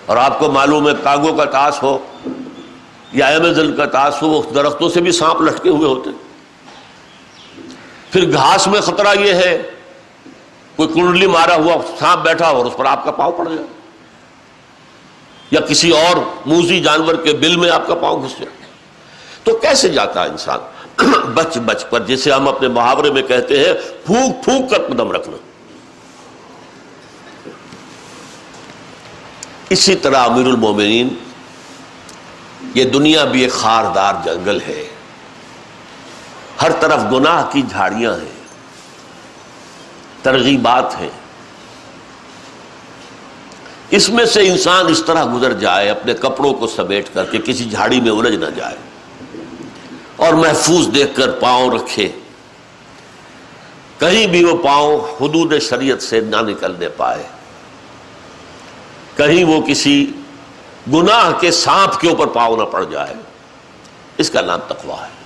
اور آپ کو معلوم ہے کاگو کا تاس ہو یا ایمیزن کا تاس ہو، وہ درختوں سے بھی سانپ لٹکے ہوئے ہوتے پھر گھاس میں خطرہ یہ ہے کوئی کنڈلی مارا ہوا سانپ بیٹھا اور اس پر آپ کا پاؤں پڑ جائے یا کسی اور موزی جانور کے بل میں آپ کا پاؤں گھس جائے تو کیسے جاتا ہے انسان؟ بچ بچ پر جسے ہم اپنے محاورے میں کہتے ہیں، پھونک پھونک کر قدم رکھنا۔ اسی طرح امیر المومنین، یہ دنیا بھی ایک خاردار جنگل ہے۔ ہر طرف گناہ کی جھاڑیاں ہیں۔ ترغیبات ہیں۔ اس میں سے انسان اس طرح گزر جائے، اپنے کپڑوں کو سمیٹ کر کے کسی جھاڑی میں الجھ نہ جائے اور محفوظ دیکھ کر پاؤں رکھے۔ کہیں بھی وہ پاؤں حدود شریعت سے نہ نکلنے پائے۔ کہیں وہ کسی گناہ کے سانپ کے اوپر پاؤ نہ پڑ جائے۔ اس کا نام تقوا ہے۔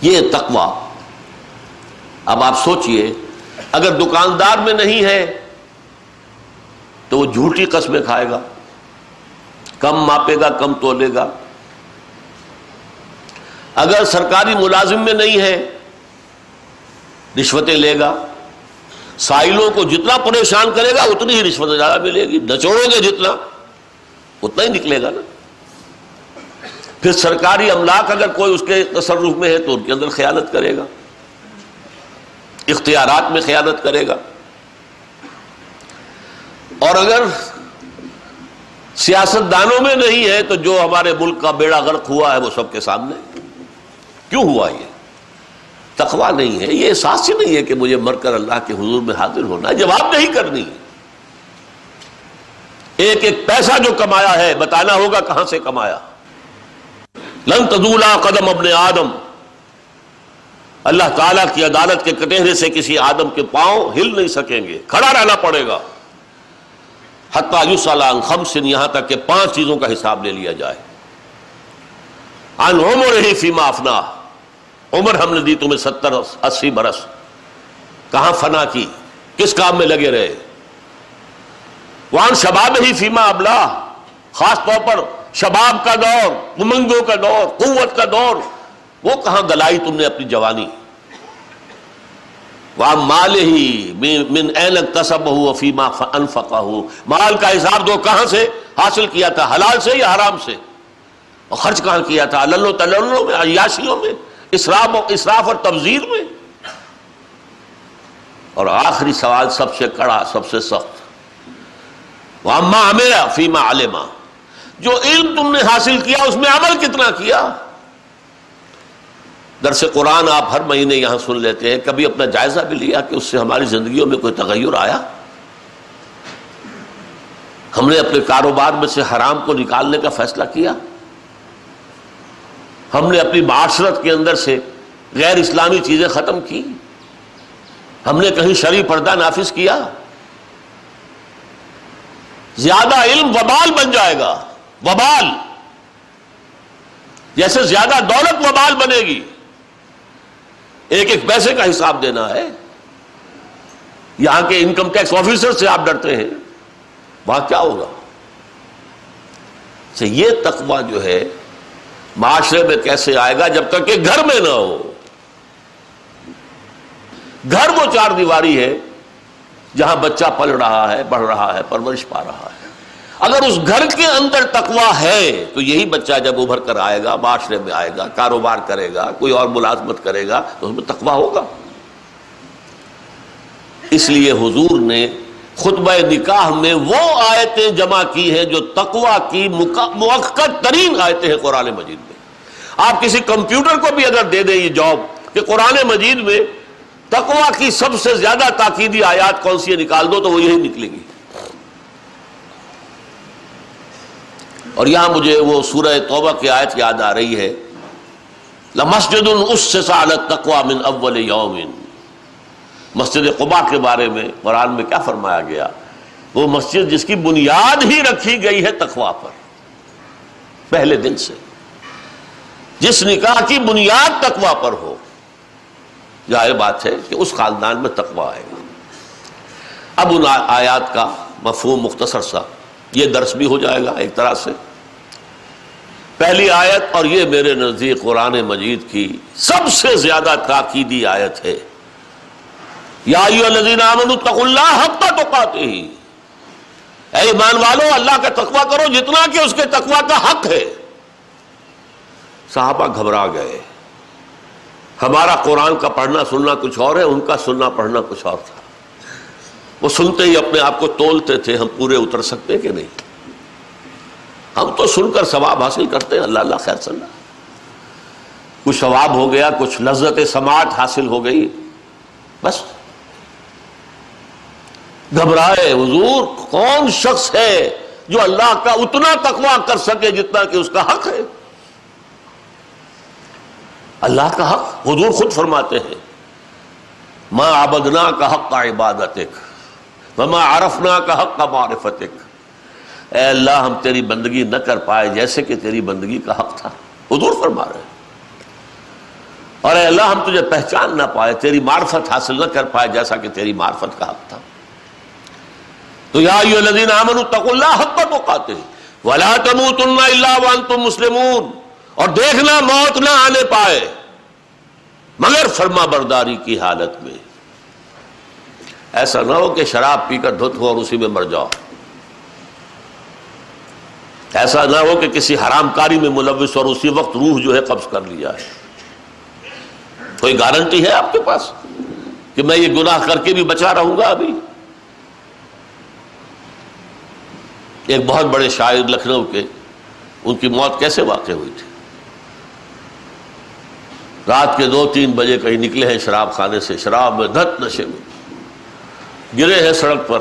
یہ تقوا اب آپ سوچئے، اگر دکاندار میں نہیں ہے تو وہ جھوٹی قسمیں کھائے گا، کم ماپے گا، کم تولے گا۔ اگر سرکاری ملازم میں نہیں ہے، رشوتیں لے گا۔ سائلوں کو جتنا پریشان کرے گا، اتنی ہی رشوت زیادہ ملے گی۔ نچوڑو گے جتنا، اتنا ہی نکلے گا نا۔ پھر سرکاری املاک اگر کوئی اس کے تصرف میں ہے تو ان کے اندر خیالت کرے گا۔ اختیارات میں خیالت کرے گا۔ اور اگر سیاست دانوں میں نہیں ہے تو جو ہمارے ملک کا بیڑا غرق ہوا ہے وہ سب کے سامنے۔ کیوں ہوا یہ؟ تخوا نہیں ہے۔ یہ احساس ہی نہیں ہے کہ مجھے مر کر اللہ کے حضور میں حاضر ہونا ہے۔ جواب نہیں کرنی۔ ایک ایک پیسہ جو کمایا ہے، بتانا ہوگا کہاں سے کمایا۔ لن تدولا قدم ابن آدم۔ اللہ تعالیٰ کی عدالت کے کٹہرے سے کسی آدم کے پاؤں ہل نہیں سکیں گے۔ کھڑا رہنا پڑے گا۔ حتیٰ یوسلام خمسن، یہاں تک کہ پانچ چیزوں کا حساب لے لیا جائے۔ ان عمر ہی فیما افنا۔ عمر ہم نے دی تمہیں ستر، اسی برس۔ کہاں فنا کی؟ کس کام میں لگے رہے؟ وہاں شباب ہی فیما ابلا۔ خاص طور پر شباب کا دور، امنگوں کا دور، قوت کا دور۔ وہ کہاں گلائی تم نے اپنی جوانی؟ وہاں مال ہی من تصب ہو فیما انفقا ہو مال کا حساب دو کہاں سے حاصل کیا تھا؟ حلال سے یا حرام سے؟ اور خرچ کہاں کیا تھا؟ اللہ تلو میں، عیاشیوں میں، اسراف اسراف اور تبزیر میں۔ اور آخری سوال سب سے کڑا، سب سے سخت۔ وہاں میرا فیما علما جو علم تم نے حاصل کیا، اس میں عمل کتنا کیا؟ درس قرآن آپ ہر مہینے یہاں سن لیتے ہیں، کبھی اپنا جائزہ بھی لیا کہ اس سے ہماری زندگیوں میں کوئی تغیر آیا؟ ہم نے اپنے کاروبار میں سے حرام کو نکالنے کا فیصلہ کیا؟ ہم نے اپنی معاشرت کے اندر سے غیر اسلامی چیزیں ختم کی؟ ہم نے کہیں شرع پردہ نافذ کیا؟ زیادہ علم وبال بن جائے گا، وبال، جیسے زیادہ دولت وبال بنے گی۔ ایک ایک پیسے کا حساب دینا ہے۔ یہاں کے انکم ٹیکس آفیسر سے آپ ڈرتے ہیں۔ وہاں کیا ہوگا؟ یہ تقوی جو ہے، معاشرے میں کیسے آئے گا جب تک کہ گھر میں نہ ہو۔ گھر وہ چار دیواری ہے جہاں بچہ پل رہا ہے بڑھ رہا ہے، پرورش پا رہا ہے۔ اگر اس گھر کے اندر تقوا ہے، تو یہی بچہ جب ابھر کر آئے گا، معاشرے میں آئے گا، کاروبار کرے گا، کوئی اور ملازمت کرے گا، تو اس میں تقوا ہوگا۔ اس لیے حضور نے خطبہ نکاح میں وہ آیتیں جمع کی ہیں جو تقوا کی موقع ترین آیتیں ہیں قرآن مجید میں۔ آپ کسی کمپیوٹر کو بھی اگر دے دیں یہ جاب، کہ قرآن مجید میں تقوا کی سب سے زیادہ تاکیدی آیات کون سی نکال دو تو وہ یہی نکلے گی۔ اور یہاں مجھے وہ سورہ توبہ کی آیت یاد آ رہی ہے۔ مسجد تقوا من اول یومن مسجد قبا کے بارے میں قرآن میں کیا فرمایا گیا؟ وہ مسجد جس کی بنیاد ہی رکھی گئی ہے تقوا پر۔ پہلے دن سے۔ جس نکاح کی بنیاد تقوا پر ہو۔ ظاہر بات ہے کہ اس خاندان میں تقوا آئے گا اب ان آیات کا مفہوم مختصر سا۔ یہ درس بھی ہو جائے گا ایک طرح سے۔ پہلی آیت، اور یہ میرے نزدیک قرآن مجید کی سب سے زیادہ تاکیدی آیت ہے۔ یا تو پاتے ہی اے ایمان والو، اللہ کا تقوی کرو جتنا کہ اس کے تقوی کا حق ہے۔ صحابہ گھبرا گئے۔ ہمارا قرآن کا پڑھنا سننا کچھ اور ہے، ان کا سننا پڑھنا کچھ اور تھا۔ وہ سنتے ہی اپنے آپ کو تولتے تھے، ہم پورے اتر سکتے کہ نہیں؟ ہم تو سن کر ثواب حاصل کرتے ہیں، اللہ اللہ خیر صلاح کچھ ثواب ہو گیا، کچھ لذت سماعت حاصل ہو گئی، بس۔ گھبرائے، حضور، کون شخص ہے جو اللہ کا اتنا تقوا کر سکے جتنا کہ اس کا حق ہے؟ اللہ کا حق، حضور خود فرماتے ہیں ماں آبدنا کا حق کا عبادت ایک مما عرفنا کا حق کا معرفت اے اللہ، ہم تیری بندگی نہ کر پائے جیسے کہ تیری بندگی کا حق تھا۔ حضور فرما رہے اور اے اللہ، ہم تجھے پہچان نہ پائے، تیری معرفت حاصل نہ کر پائے جیسا کہ تیری معرفت کا حق تھا۔ تو یا اللہ حق تو کہتے ولا تموتن الا وانتم مسلمون۔ اور دیکھنا، موت نہ آنے پائے۔ مگر فرما برداری کی حالت میں۔ ایسا نہ ہو کہ شراب پی کر دھت ہو اور اسی میں مر جاؤ۔ ایسا نہ ہو کہ کسی حرام کاری میں ملوث اور اسی وقت روح جو ہے قبض کر لیا ہے۔ کوئی گارنٹی ہے آپ کے پاس کہ میں یہ گناہ کر کے بھی بچا رہوں گا ابھی؟ ایک بہت بڑے شاعر لکھنؤ کے، ان کی موت کیسے واقع ہوئی تھی؟ رات کے دو تین بجے کہیں نکلے ہیں شراب خانے سے، شراب میں دھت نشے میں۔ گرے ہیں سڑک پر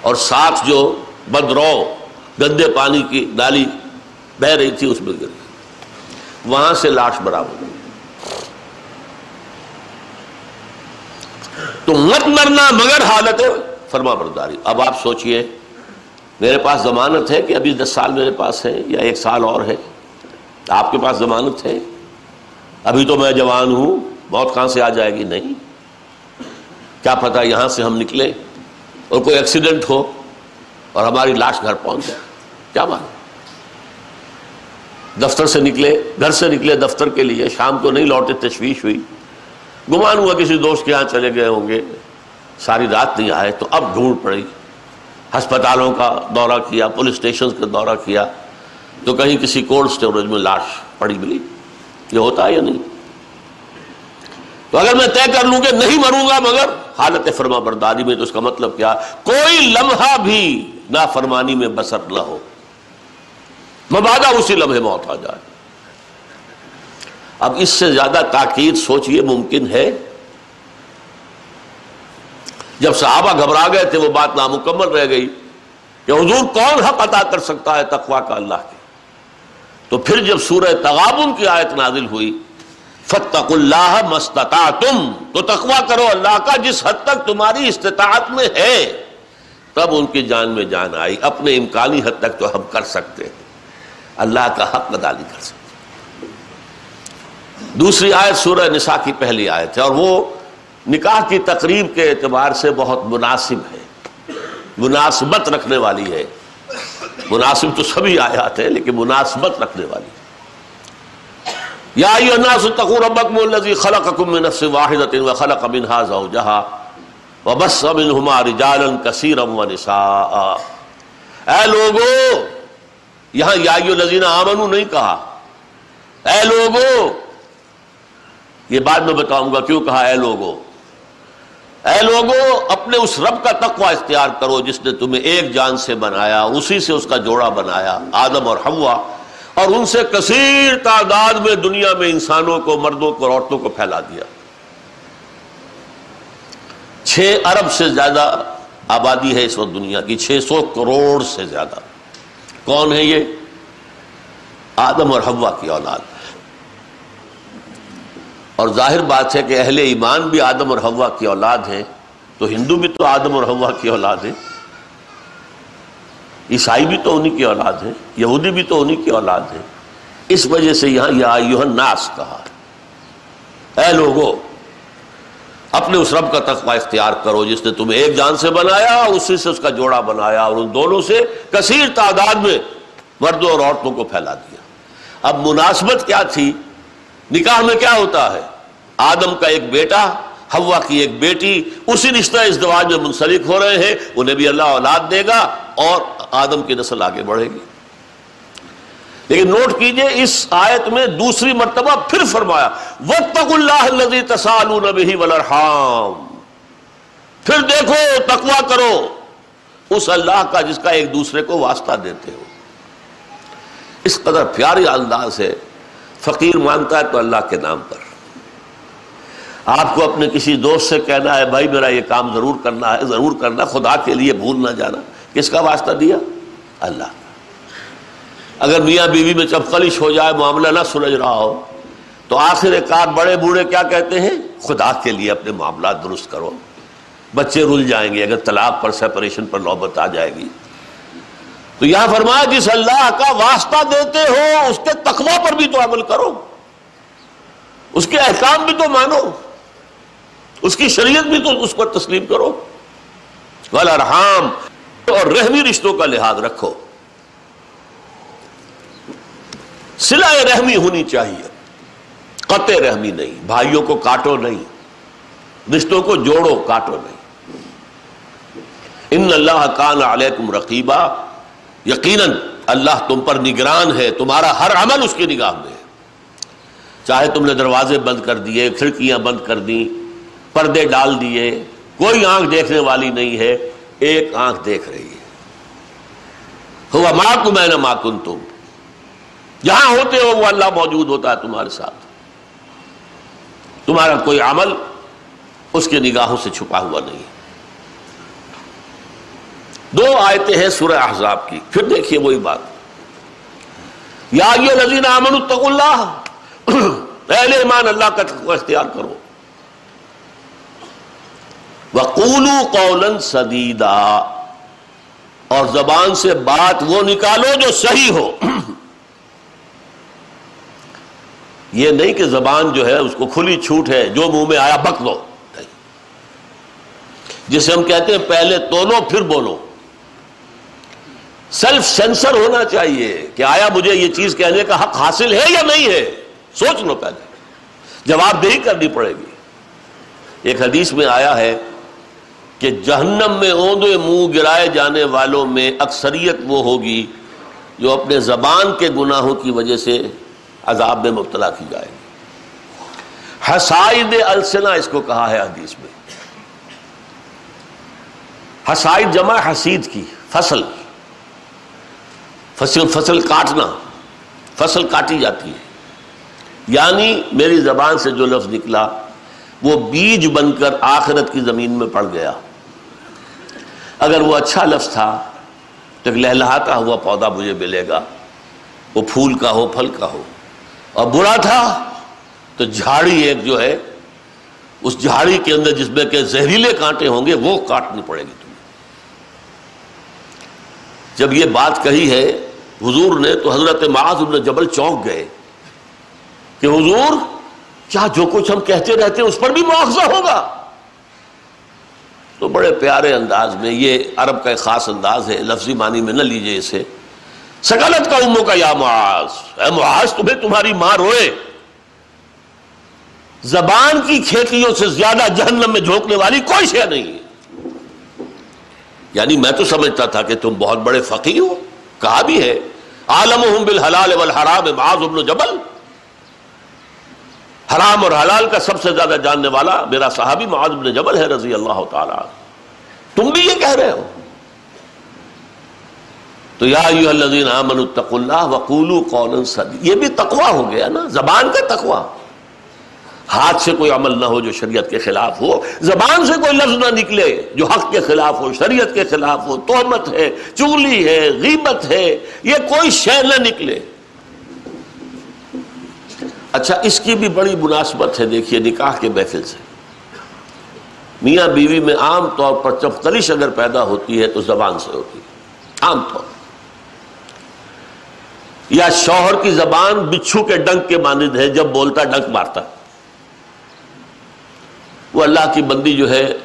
اور ساتھ جو بدرو گندے پانی کی نالی بہ رہی تھی، اس میں گر وہاں سے لاش برابر تو مت مرنا مگر حالت ہے۔ فرما برداری، اب آپ سوچئے، میرے پاس ضمانت ہے کہ ابھی دس سال میرے پاس ہے یا ایک سال اور ہے؟ آپ کے پاس ضمانت ہے؟ ابھی تو میں جوان ہوں بہت کہاں سے آ جائے گی؟ نہیں۔ کیا پتا یہاں سے ہم نکلے اور کوئی ایکسیڈنٹ ہو اور ہماری لاش گھر پہنچ جائے۔ کیا بات؟ دفتر سے نکلے، گھر سے نکلے دفتر کے لیے، شام کو نہیں لوٹے، تشویش ہوئی۔ گمان ہوا کسی دوست کے یہاں چلے گئے ہوں گے۔ ساری رات نہیں آئے تو اب ڈھونڈ پڑی۔ ہسپتالوں کا دورہ کیا، پولیس اسٹیشن کا دورہ کیا۔ تو کہیں کسی کولڈ اسٹوریج میں لاش پڑی ملی۔ یہ ہوتا ہے یا نہیں؟ تو اگر میں طے کر لوں کہ نہیں مروں گا مگر حالت فرما برداری میں تو اس کا مطلب کیا؟ کوئی لمحہ بھی نہ فرمانی میں بسر نہ ہو۔ مبادہ اسی لمحے موت آ جائے۔ اب اس سے زیادہ تاکید سوچئے ممکن ہے۔ جب صحابہ گھبرا گئے تھے، وہ بات نامکمل رہ گئی کہ حضور کون حق عطا کر سکتا ہے تقوا کا اللہ کے؟ تو پھر جب سورہ تغابن کی آیت نازل ہوئی فتق اللہ مستتا تم تو تقوا کرو اللہ کا جس حد تک تمہاری استطاعت میں ہے۔ تب ان کی جان میں جان آئی۔ اپنے امکانی حد تک تو ہم کر سکتے ہیں۔ اللہ کا حق ادا نہیں کر سکتے۔ دوسری آیت سورہ نساء کی پہلی آیت ہے اور وہ نکاح کی تقریب کے اعتبار سے بہت مناسب ہے۔ مناسبت رکھنے والی ہے۔ مناسب تو سبھی آیات ہیں لیکن مناسبت رکھنے والی۔ ہے یا الناس اتقوا ربکم الذی خلقکم من نفس واحدۃ وخلق منها زوجها وبث منهما رجالا كثيرا ونساء اے لوگو، یہاں یا الذین آمنو نہیں کہا۔ اے لوگو، یہ بعد میں بتاؤں گا کیوں کہا اے لوگو۔ اے لوگو، اپنے اس رب کا تقوی اختیار کرو جس نے تمہیں ایک جان سے بنایا، اسی سے اس کا جوڑا بنایا، آدم اور حوا۔ اور ان سے کثیر تعداد میں دنیا میں انسانوں کو، مردوں کو عورتوں کو پھیلا دیا۔ چھ ارب سے زیادہ آبادی ہے اس وقت دنیا کی، چھ سو کروڑ سے زیادہ۔ کون ہے یہ؟ آدم اور ہوا کی اولاد۔ اور ظاہر بات ہے کہ اہل ایمان بھی آدم اور ہوا کی اولاد ہے تو ہندو بھی تو آدم اور ہوا کی اولاد ہے عیسائی بھی تو انہی کی اولاد ہے، یہودی بھی تو انہی کی اولاد ہے۔ اس وجہ سے یہاں یا یوہن ناس کہا۔ اے لوگو، اپنے اس رب کا تقوی اختیار کرو، جس نے تمہیں ایک جان سے بنایا، اسی سے اس کا جوڑا بنایا اور ان دونوں سے کثیر تعداد میں مردوں اور عورتوں کو پھیلا دیا۔ اب مناسبت کیا تھی؟ نکاح میں کیا ہوتا ہے؟ آدم کا ایک بیٹا ہوا کی ایک بیٹی، اسی رشتہ اس دواج میں منسلک ہو رہے ہیں، انہیں بھی اللہ اولاد دے گا اور آدم کی نسل آگے بڑھے گی۔ لیکن نوٹ کیجیے اس آیت میں دوسری مرتبہ پھر فرمایا وَاتَّقُ اللَّهَ الَّذِي تَسَالُونَ بِهِ وَالْأَرْحَامِ۔ پھر دیکھو، تقوی کرو۔ اس اللہ کا جس کا ایک دوسرے کو واسطہ دیتے ہو۔ اس قدر پیاری انداز ہے، فقیر مانتا ہے تو اللہ کے نام پر۔ آپ کو اپنے کسی دوست سے کہنا ہے، بھائی میرا یہ کام ضرور کرنا ہے، ضرور کرنا، خدا کے لیے بھول نہ جانا۔ کس کا واسطہ دیا؟ اللہ۔ اگر میاں بیوی میں چپکلش ہو جائے، معاملہ نہ سلجھ رہا ہو، تو آخر کار بڑے بوڑھے کیا کہتے ہیں؟ خدا کے لیے اپنے معاملات درست کرو۔ بچے رل جائیں گے، اگر طلاق پر سیپریشن پر نوبت آ جائے گی۔ تو یہاں فرمایا، جس اللہ کا واسطہ دیتے ہو، اس کے تقوی پر بھی تو عمل کرو۔ اس کے احکام بھی تو مانو۔ اس کی شریعت بھی تو اس کو تسلیم کرو۔ والارحام اور رحمی رشتوں کا لحاظ رکھو۔ سلائے رحمی ہونی چاہیے۔ قطع رحمی نہیں۔ بھائیوں کو کاٹو نہیں۔ رشتوں کو جوڑو، کاٹو نہیں۔ ان اللہ کان علیکم رقیبہ یقیناً اللہ تم پر نگران ہے۔ تمہارا ہر عمل اس کی نگاہ میں ہے۔ چاہے تم نے دروازے بند کر دیے، کھڑکیاں بند کر دی پردے ڈال دیے، کوئی آنکھ دیکھنے والی نہیں ہے۔ ایک آنکھ دیکھ رہی ہے۔ ہوا ماں کو میں نہ ماکن تم۔ جہاں ہوتے ہو وہ اللہ موجود ہوتا ہے تمہارے ساتھ۔ تمہارا کوئی عمل اس کے نگاہوں سے چھپا ہوا نہیں دو آیتیں ہیں سورہ احزاب کی۔ پھر دیکھیے وہی بات۔ یا یہ نظین امن التق اللہ۔ پہلے ایمان اللہ کا اختیار کرو۔ وقولو قولا سدیدہ اور زبان سے بات وہ نکالو جو صحیح ہو۔ یہ نہیں کہ زبان جو ہے اس کو کھلی چھوٹ ہے، جو منہ میں آیا بک دو۔ جسے ہم کہتے ہیں پہلے تولو، پھر بولو۔ سیلف سینسر ہونا چاہیے کہ آیا مجھے یہ چیز کہنے کا حق حاصل ہے یا نہیں ہے۔ سوچ لو پہلے۔ جواب دہی کرنی پڑے گی۔ ایک حدیث میں آیا ہے کہ جہنم میں اوندے منہ گرائے جانے والوں میں اکثریت وہ ہوگی جو اپنے زبان کے گناہوں کی وجہ سے عذاب میں مبتلا کی جائے گی۔ حسائد السنا اس کو کہا ہے حدیث میں۔ حسائد جمع حسید کی، فصل۔ فصل فصل کاٹنا، فصل کاٹی جاتی ہے۔ یعنی میری زبان سے جو لفظ نکلا، وہ بیج بن کر آخرت کی زمین میں پڑ گیا۔ اگر وہ اچھا لفظ تھا تو لہلہاتا ہوا پودا مجھے ملے گا۔ وہ پھول کا ہو، پھل کا ہو۔ اور برا تھا تو جھاڑی ایک جو ہے، اس جھاڑی کے اندر جس میں کہ زہریلے کانٹے ہوں گے، وہ کاٹنی پڑے گی تمہیں۔ جب یہ بات کہی ہے حضور نے تو حضرت معاذ ابن جبل چونک گئے کہ حضور، کیا جو کچھ ہم کہتے رہتے ہیں، اس پر بھی مواخذہ ہوگا؟ تو بڑے پیارے انداز میں یہ عرب کا ایک خاص انداز ہے، لفظی معنی میں نہ لیجیے اسے۔ سکالت کا امو کا یا معاذ، اے معاذ، تمہیں تمہاری ماں روئے۔ زبان کی کھیتیوں سے زیادہ جہنم میں جھونکنے والی کوئی شے نہیں۔ ہے یعنی میں تو سمجھتا تھا کہ تم بہت بڑے فقی ہو، کہا بھی ہے عالم بالحلال والحرام، معاذ ابن جبل۔ حرام اور حلال کا سب سے زیادہ جاننے والا میرا صحابی معاذ ابن جبل ہے رضی اللہ تعالی تم بھی یہ کہہ رہے ہو؟ تو یا آمن اللہ وقولو قولا سدی یہ بھی تقوا ہو گیا نا، زبان کا تقوا ہاتھ سے کوئی عمل نہ ہو جو شریعت کے خلاف ہو، زبان سے کوئی لفظ نہ نکلے جو حق کے خلاف ہو، شریعت کے خلاف ہو تومت ہے، چولی ہے، غیبت ہے، یہ کوئی شے نہ نکلے۔ اچھا اس کی بھی بڑی مناسبت ہے، دیکھیے، نکاح کے محفل سے۔ میاں بیوی میں عام طور پر جب کلش اگر پیدا ہوتی ہے تو زبان سے ہوتی ہے، عام طور۔ یا شوہر کی زبان بچھو کے ڈنک کے مانند ہے، جب بولتا ڈنک مارتا۔ وہ اللہ کی بندی جو ہے،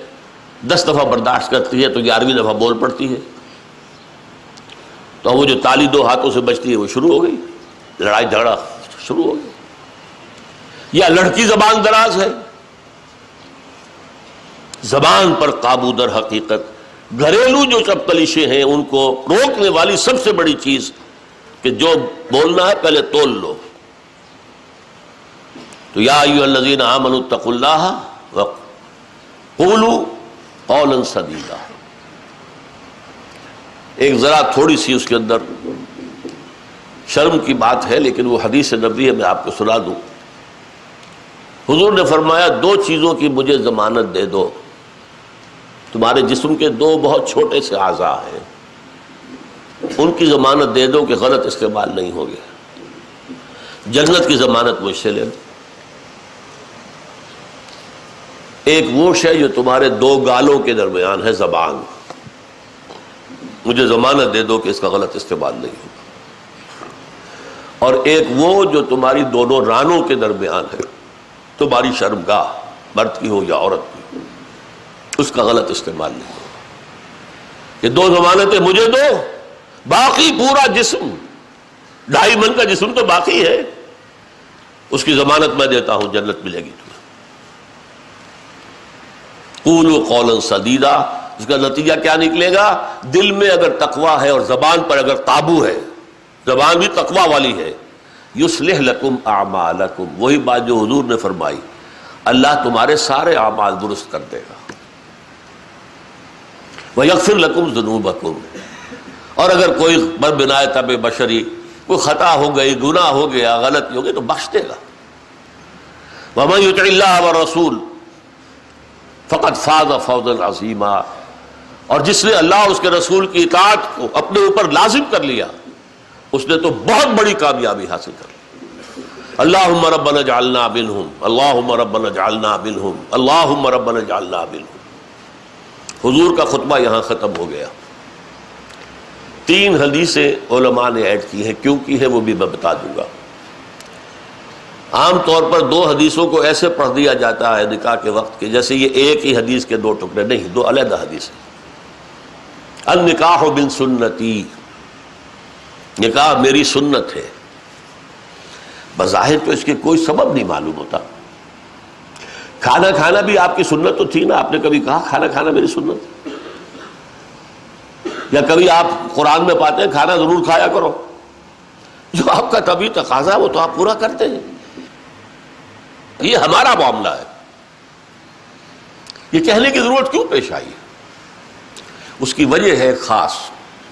دس دفعہ برداشت کرتی ہے تو گیارہویں دفعہ بول پڑتی ہے۔ تو وہ جو تالی دو ہاتھوں سے بچتی ہے، وہ شروع ہو گئی۔ لڑائی جھگڑا شروع ہو گئی یا لڑکی زبان دراز ہے؟ زبان پر قابو در حقیقت گھریلو جو سب ہیں، ان کو روکنے والی سب سے بڑی چیز کہ جو بولنا ہے، پہلے تول لو۔ تو یا الذین آمنوا اتقوا اللہ قولوا قولا سدیدا۔ ایک ذرا تھوڑی سی اس کے اندر شرم کی بات ہے، لیکن وہ حدیث نبی ہے، میں آپ کو سنا دوں۔ حضور نے فرمایا، دو چیزوں کی مجھے ضمانت دے دو۔ تمہارے جسم کے دو بہت چھوٹے سے اعضاء ہیں۔ ان کی ضمانت دے دو کہ غلط استعمال نہیں ہو گیا۔ جنت کی ضمانت مجھ سے لے دو ایک وہ شے جو تمہارے دو گالوں کے درمیان ہے، زبان۔ مجھے ضمانت دے دو کہ اس کا غلط استعمال نہیں ہوگا اور ایک وہ جو تمہاری دونوں رانوں کے درمیان ہے۔ تمہاری شرمگاہ مرد کی ہو یا عورت کی ہو، اس کا غلط استعمال نہیں ہو۔ یہ دو ضمانتیں مجھے دو، باقی پورا جسم، ڈھائی من کا جسم تو باقی ہے۔ اس کی ضمانت میں دیتا ہوں، جنت ملے گی تمہیں۔ قول قول سدیدہ اس کا نتیجہ کیا نکلے گا؟ دل میں اگر تقوا ہے اور زبان پر اگر قابو ہے، زبان بھی تقوا والی ہے یسلح لکم اعمالکم۔ وہی بات جو حضور نے فرمائی۔ اللہ تمہارے سارے اعمال درست کر دے گا۔ وہ یکفر لکم ذنوبکم۔ اور اگر کوئی بر بنا طب بشری، کوئی خطا ہو گئی، گناہ ہو گیا غلطی ہو گئی تو بخش دے گا۔ وَمَن يُتْعِ اللَّهَ وَالرَّسُولِ فقط فاض فوز العظیمہ اور جس نے اللہ اس کے رسول کی اطاعت کو اپنے اوپر لازم کر لیا اس نے تو بہت بڑی کامیابی حاصل کر لی۔ اللہ ربنا جعلنا منہم اللہ ربنا جعلنا منہم اللہ ربنا جعلنا منہم۔ حضور کا خطبہ یہاں ختم ہو گیا۔ تین حدیثیں علماء نے ایڈ کی ہیں، کیوں کی ہے وہ بھی میں بتا دوں گا۔ عام طور پر دو حدیثوں کو ایسے پڑھ دیا جاتا ہے نکاح کے وقت کے جیسے یہ ایک ہی حدیث کے دو ٹکڑے نہیں، دو علیحدہ حدیث النکاح بن سنتی نکاح میری سنت ہے۔ بظاہر تو اس کے کوئی سبب نہیں معلوم ہوتا۔ کھانا کھانا بھی آپ کی سنت تو تھی نا، آپ نے کبھی کہا کھانا کھانا میری سنت؟ یا کبھی آپ قرآن میں پاتے ہیں، کھانا ضرور کھایا کرو۔ جو آپ کا طبی تقاضا ہے، وہ تو آپ پورا کرتے ہیں۔ یہ ہمارا معاملہ ہے۔ یہ کہنے کی ضرورت کیوں پیش آئی ہے؟ اس کی وجہ ہے خاص۔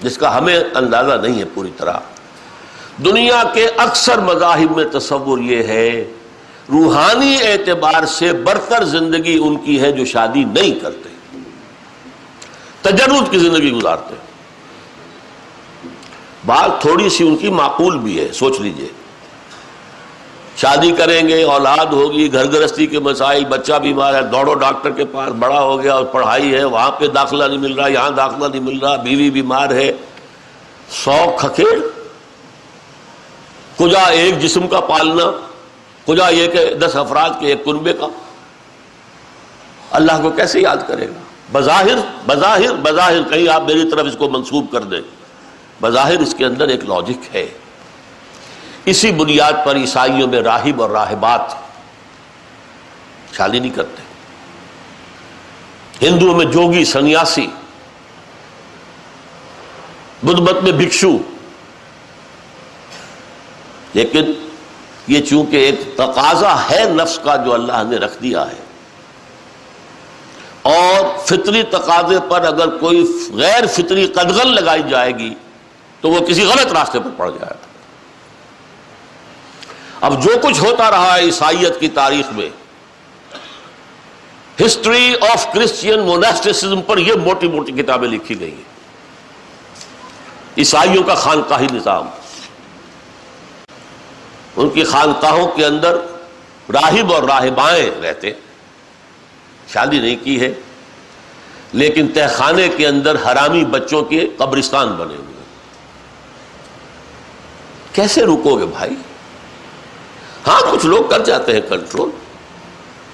جس کا ہمیں اندازہ نہیں ہے پوری طرح۔ دنیا کے اکثر مذاہب میں تصور یہ ہے، روحانی اعتبار سے برتر زندگی ان کی ہے جو شادی نہیں کرتے۔ تجرد کی زندگی گزارتے۔ بات تھوڑی سی ان کی معقول بھی ہے، سوچ لیجیے۔ شادی کریں گے، اولاد ہوگی، گھر گرستی کے مسائل، بچہ بیمار ہے، دوڑو ڈاکٹر کے پاس بڑا ہو گیا اور پڑھائی ہے، وہاں پہ داخلہ نہیں مل رہا، یہاں داخلہ نہیں مل رہا، بیوی بیمار ہے۔ سو کھکیڑ۔ کجا ایک جسم کا پالنا، کجا یہ کہ دس افراد کے ایک کنبے کا۔ اللہ کو کیسے یاد کرے گا؟ بظاہر بظاہر بظاہر، کہیں آپ میری طرف اس کو منسوب کر دیں۔ بظاہر اس کے اندر ایک لاجک ہے۔ اسی بنیاد پر عیسائیوں میں راہب اور راہبات شادی نہیں کرتے۔ ہندوؤں میں جوگی، سنیاسی، بدھ مت میں بھکشو۔ لیکن یہ چونکہ ایک تقاضا ہے نفس کا جو اللہ نے رکھ دیا ہے۔ اور فطری تقاضے پر اگر کوئی غیر فطری قدغن لگائی جائے گی تو وہ کسی غلط راستے پر پڑ جائے گا اب جو کچھ ہوتا رہا ہے عیسائیت کی تاریخ میں ہسٹری آف کرسچین مونیسٹسزم پر یہ موٹی موٹی کتابیں لکھی گئی ہیں۔ عیسائیوں کا خانقاہی نظام۔ ان کی خانقاہوں کے اندر راہب اور راہبائیں رہتے۔ شادی نہیں کی ہے۔ لیکن تہ خانے کے اندر حرامی بچوں کے قبرستان بنے ہوئے۔ کیسے رکو گے بھائی؟ ہاں کچھ لوگ کر جاتے ہیں کنٹرول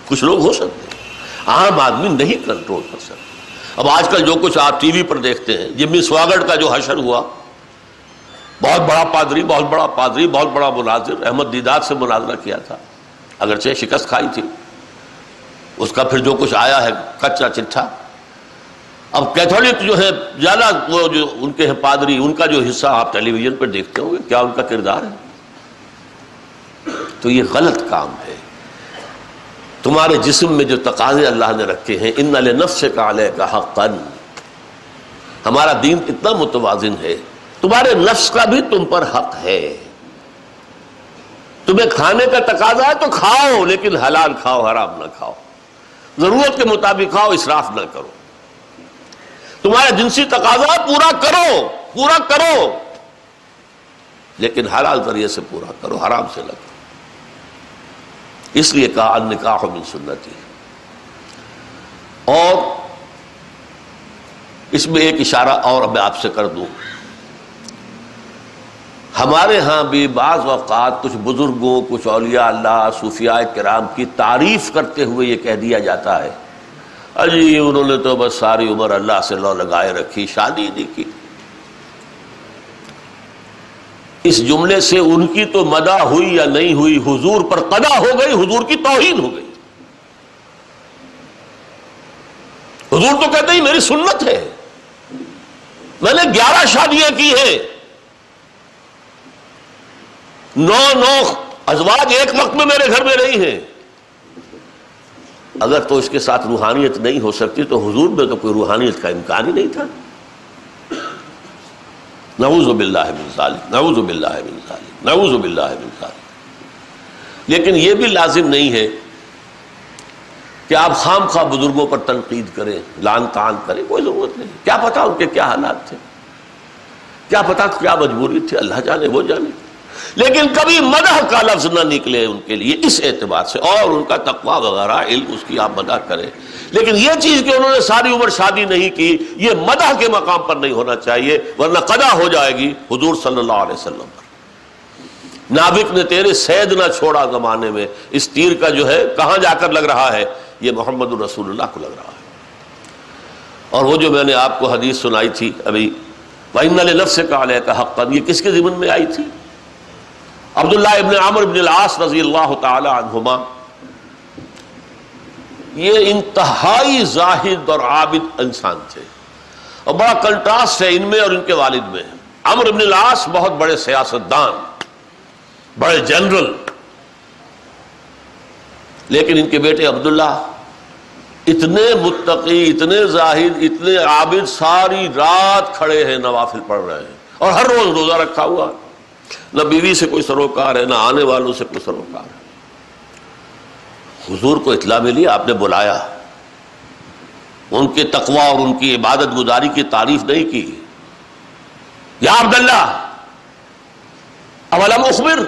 کچھ لوگ ہو سکتے ہیں۔ عام آدمی نہیں کنٹرول کر سکتے اب آج کل جو کچھ آپ ٹی وی پر دیکھتے ہیں جمی سواگڑ کا جو حشر ہوا، بہت بڑا پادری، بہت بڑا پادری، بہت بڑا مناظر، احمد دیدار سے مناظرہ کیا تھا۔ اگرچہ شکست کھائی تھی۔ اس کا پھر جو کچھ آیا ہے کچا چٹھا۔ اب کیتھولک جو ہے، زیادہ وہ جو ان کے ہیں پادری، ان کا جو حصہ آپ ٹیلی ویژن پہ دیکھتے ہوں گے، کیا ان کا کردار ہے؟ تو یہ غلط کام ہے۔ تمہارے جسم میں جو تقاضے اللہ نے رکھے ہیں، ان نفس کا علیہ کا حق ہمارا دین اتنا متوازن ہے۔ تمہارے نفس کا بھی تم پر حق ہے۔ تمہیں کھانے کا تقاضا ہے تو کھاؤ، لیکن حلال کھاؤ، حرام نہ کھاؤ۔ ضرورت کے مطابق کھاؤ اسراف نہ کرو۔ تمہارا جنسی تقاضا پورا کرو پورا کرو۔ لیکن حلال ذریعے سے پورا کرو، حرام سے نہ کرو۔ اس لیے کہا نکاح من سنتی اور اس میں ایک اشارہ اور میں آپ سے کر دوں۔ ہمارے ہاں بھی بعض اوقات کچھ بزرگوں، کچھ اولیاء اللہ، صوفیاء کرام کی تعریف کرتے ہوئے یہ کہہ دیا جاتا ہے۔ اجی انہوں نے تو بس ساری عمر اللہ سے لو لگائے رکھی، شادی نہیں کی۔ اس جملے سے ان کی تو مدہ ہوئی یا نہیں ہوئی، حضور پر قدا ہو گئی، حضور کی توہین ہو گئی۔ حضور تو کہتے ہی میری سنت ہے۔ میں نے گیارہ شادیاں کی ہیں۔ نو نو ازواج ایک وقت میں میرے گھر میں نہیں ہیں۔ اگر تو اس کے ساتھ روحانیت نہیں ہو سکتی تو حضور میں تو کوئی روحانیت کا امکان ہی نہیں تھا۔ نعوذ باللہ من ذالک، نعوذ باللہ من ذالک، نعوذ باللہ من ذالک۔ لیکن یہ بھی لازم نہیں ہے کہ آپ خام خواہ بزرگوں پر تنقید کریں، لان تان کریں، کوئی ضرورت نہیں۔ کیا پتا ان کے کیا حالات تھے؟ کیا پتا کیا مجبوری تھی؟ اللہ جانے، وہ جانے۔ لیکن کبھی مدح کا لفظ نہ نکلے ان کے لیے اس اعتبار سے، اور ان کا تقوی وغیرہ، علم اس کی آپ مدح کریں۔ لیکن یہ چیز کہ انہوں نے ساری عمر شادی نہیں کی، یہ مدح کے مقام پر نہیں ہونا چاہیے، ورنہ قدا ہو جائے گی حضور صلی اللہ علیہ وسلم پر۔ نابک نے تیرے سید نہ چھوڑا زمانے میں، اس تیر کا جو ہے، کہاں جا کر لگ رہا ہے؟ یہ محمد الرسول اللہ کو لگ رہا ہے۔ اور وہ جو میں نے آپ کو حدیث سنائی تھی ابھی، وَإِنَّ لِنَفْسِ كَعَلَيْكَ حَقًّا، یہ کس کے ذمن میں آئی تھی؟ عبداللہ ابن عمر بن العاص رضی اللہ تعالی عنہما یہ انتہائی زاہد اور عابد انسان تھے۔ اور بڑا کنٹراسٹ ہے ان میں اور ان کے والد میں۔ عمر بن العاص بہت بڑے سیاست دان بڑے جنرل۔ لیکن ان کے بیٹے عبداللہ اتنے متقی، اتنے زاہد، اتنے عابد، ساری رات کھڑے ہیں، نوافل پڑھ رہے ہیں۔ اور ہر روز روزہ رکھا ہوا۔ نہ بیوی سے کوئی سروکار ہے، نہ آنے والوں سے کوئی سروکار ہے۔ حضور کو اطلاع ملی، آپ نے بلایا۔ ان کے تقوی اور ان کی عبادت گزاری کی تعریف نہیں کی۔ یا عبداللہ، اولم اخبر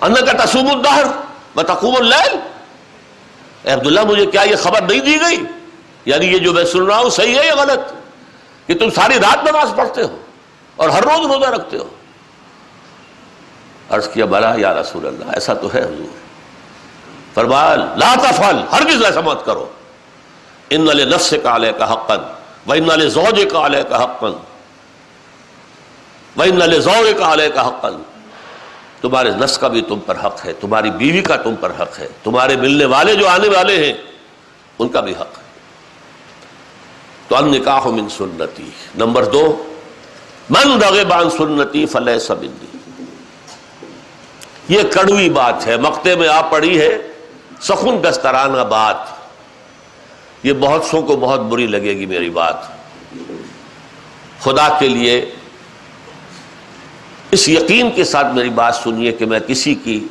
ان کا تصوب الدہر بتقوم اللیل؟ اے عبداللہ، مجھے کیا یہ خبر نہیں دی گئی؟ یعنی یہ جو میں سن رہا ہوں صحیح ہے یا غلط؟ کہ تم ساری رات نماز پڑھتے ہو اور ہر روز روزہ رکھتے ہو۔ عرض کیا، بلا یا رسول اللہ، ایسا تو ہے حضور۔ فرمایا، لا تفعل، ہرگز ایسا مت کرو. ان نفس کا علیہ کا حقن و ان زوج کا علیہ کا حقن و ان زوج کا علیہ کا حقن تمہارے نفس کا بھی تم پر حق ہے، تمہاری بیوی کا تم پر حق ہے، تمہارے ملنے والے جو آنے والے ہیں، ان کا بھی حق ہے. تو ان نکاح من سنتی، نمبر دو، من رغبان سنتی فلح سبندی یہ کڑوی بات ہے مکتے میں آپ پڑھی ہے سخن دسترانہ بات۔ یہ بہت سو کو بہت بری لگے گی میری بات۔ خدا کے لیے اس یقین کے ساتھ میری بات سنیے کہ میں کسی کی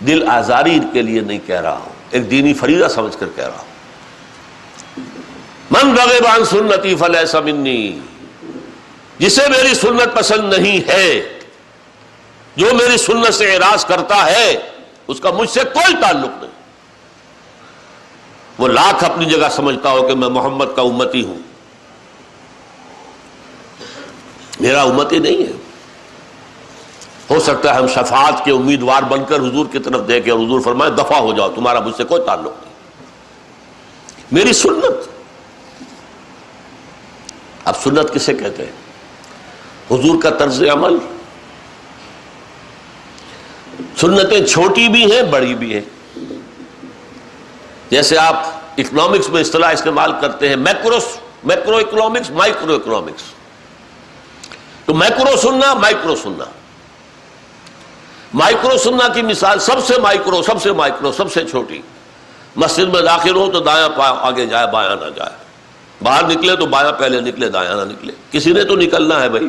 دل آزاری کے لیے نہیں کہہ رہا ہوں، ایک دینی فریضہ سمجھ کر کہہ رہا ہوں۔ من بان سنتی فل سمنی جسے میری سنت پسند نہیں ہے، جو میری سنت سے اعراض کرتا ہے، اس کا مجھ سے کوئی تعلق نہیں۔ وہ لاکھ اپنی جگہ سمجھتا ہو کہ میں محمد کا امتی ہوں۔ میرا امتی نہیں ہے۔ ہو سکتا ہے ہم شفاعت کے امیدوار بن کر حضور کی طرف دیکھیں اور حضور فرمائے، دفاع ہو جاؤ، تمہارا مجھ سے کوئی تعلق نہیں۔ میری سنت۔ اب سنت کسے کہتے ہیں؟ حضور کا طرز عمل۔ سنتیں چھوٹی بھی ہیں، بڑی بھی ہیں۔ جیسے آپ اکنامکس میں اصطلاح استعمال کرتے ہیں macro macro economics micro economics تو میکرو سننا مائکرو سننا۔ مائکرو سننا کی مثال سب سے مائکرو سب سے مائکرو سب سے چھوٹی۔ مسجد میں داخل ہو تو دایاں آگے جائے، بایاں نہ جائے۔ باہر نکلے تو بایاں پہلے نکلے، دایاں نہ نکلے۔ کسی نے تو نکلنا ہے بھائی۔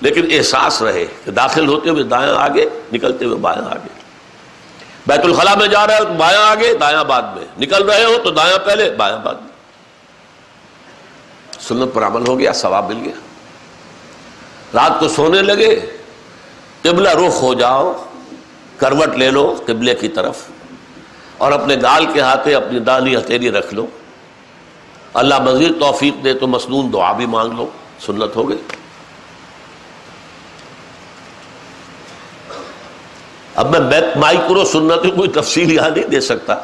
لیکن احساس رہے کہ داخل ہوتے ہوئے دایاں آگے، نکلتے ہوئے بایاں آگے۔ بیت الخلاء میں جا رہے ہو تو بایاں آگے، دایاں بعد میں۔ نکل رہے ہو تو دایاں پہلے، بایاں بعد میں۔ سنت پر عمل ہو گیا، ثواب مل گیا۔ رات کو سونے لگے، قبلہ رخ ہو جاؤ، کروٹ لے لو قبلے کی طرف اور اپنے گال کے ہاتھے اپنی دانی ہتھیلی رکھ لو۔ اللہ مزید توفیق دے تو مصنون دعا بھی مانگ لو۔ سنت ہو گئی اب میں مائکرو سنت کوئی تفصیل یہاں نہیں دے سکتا۔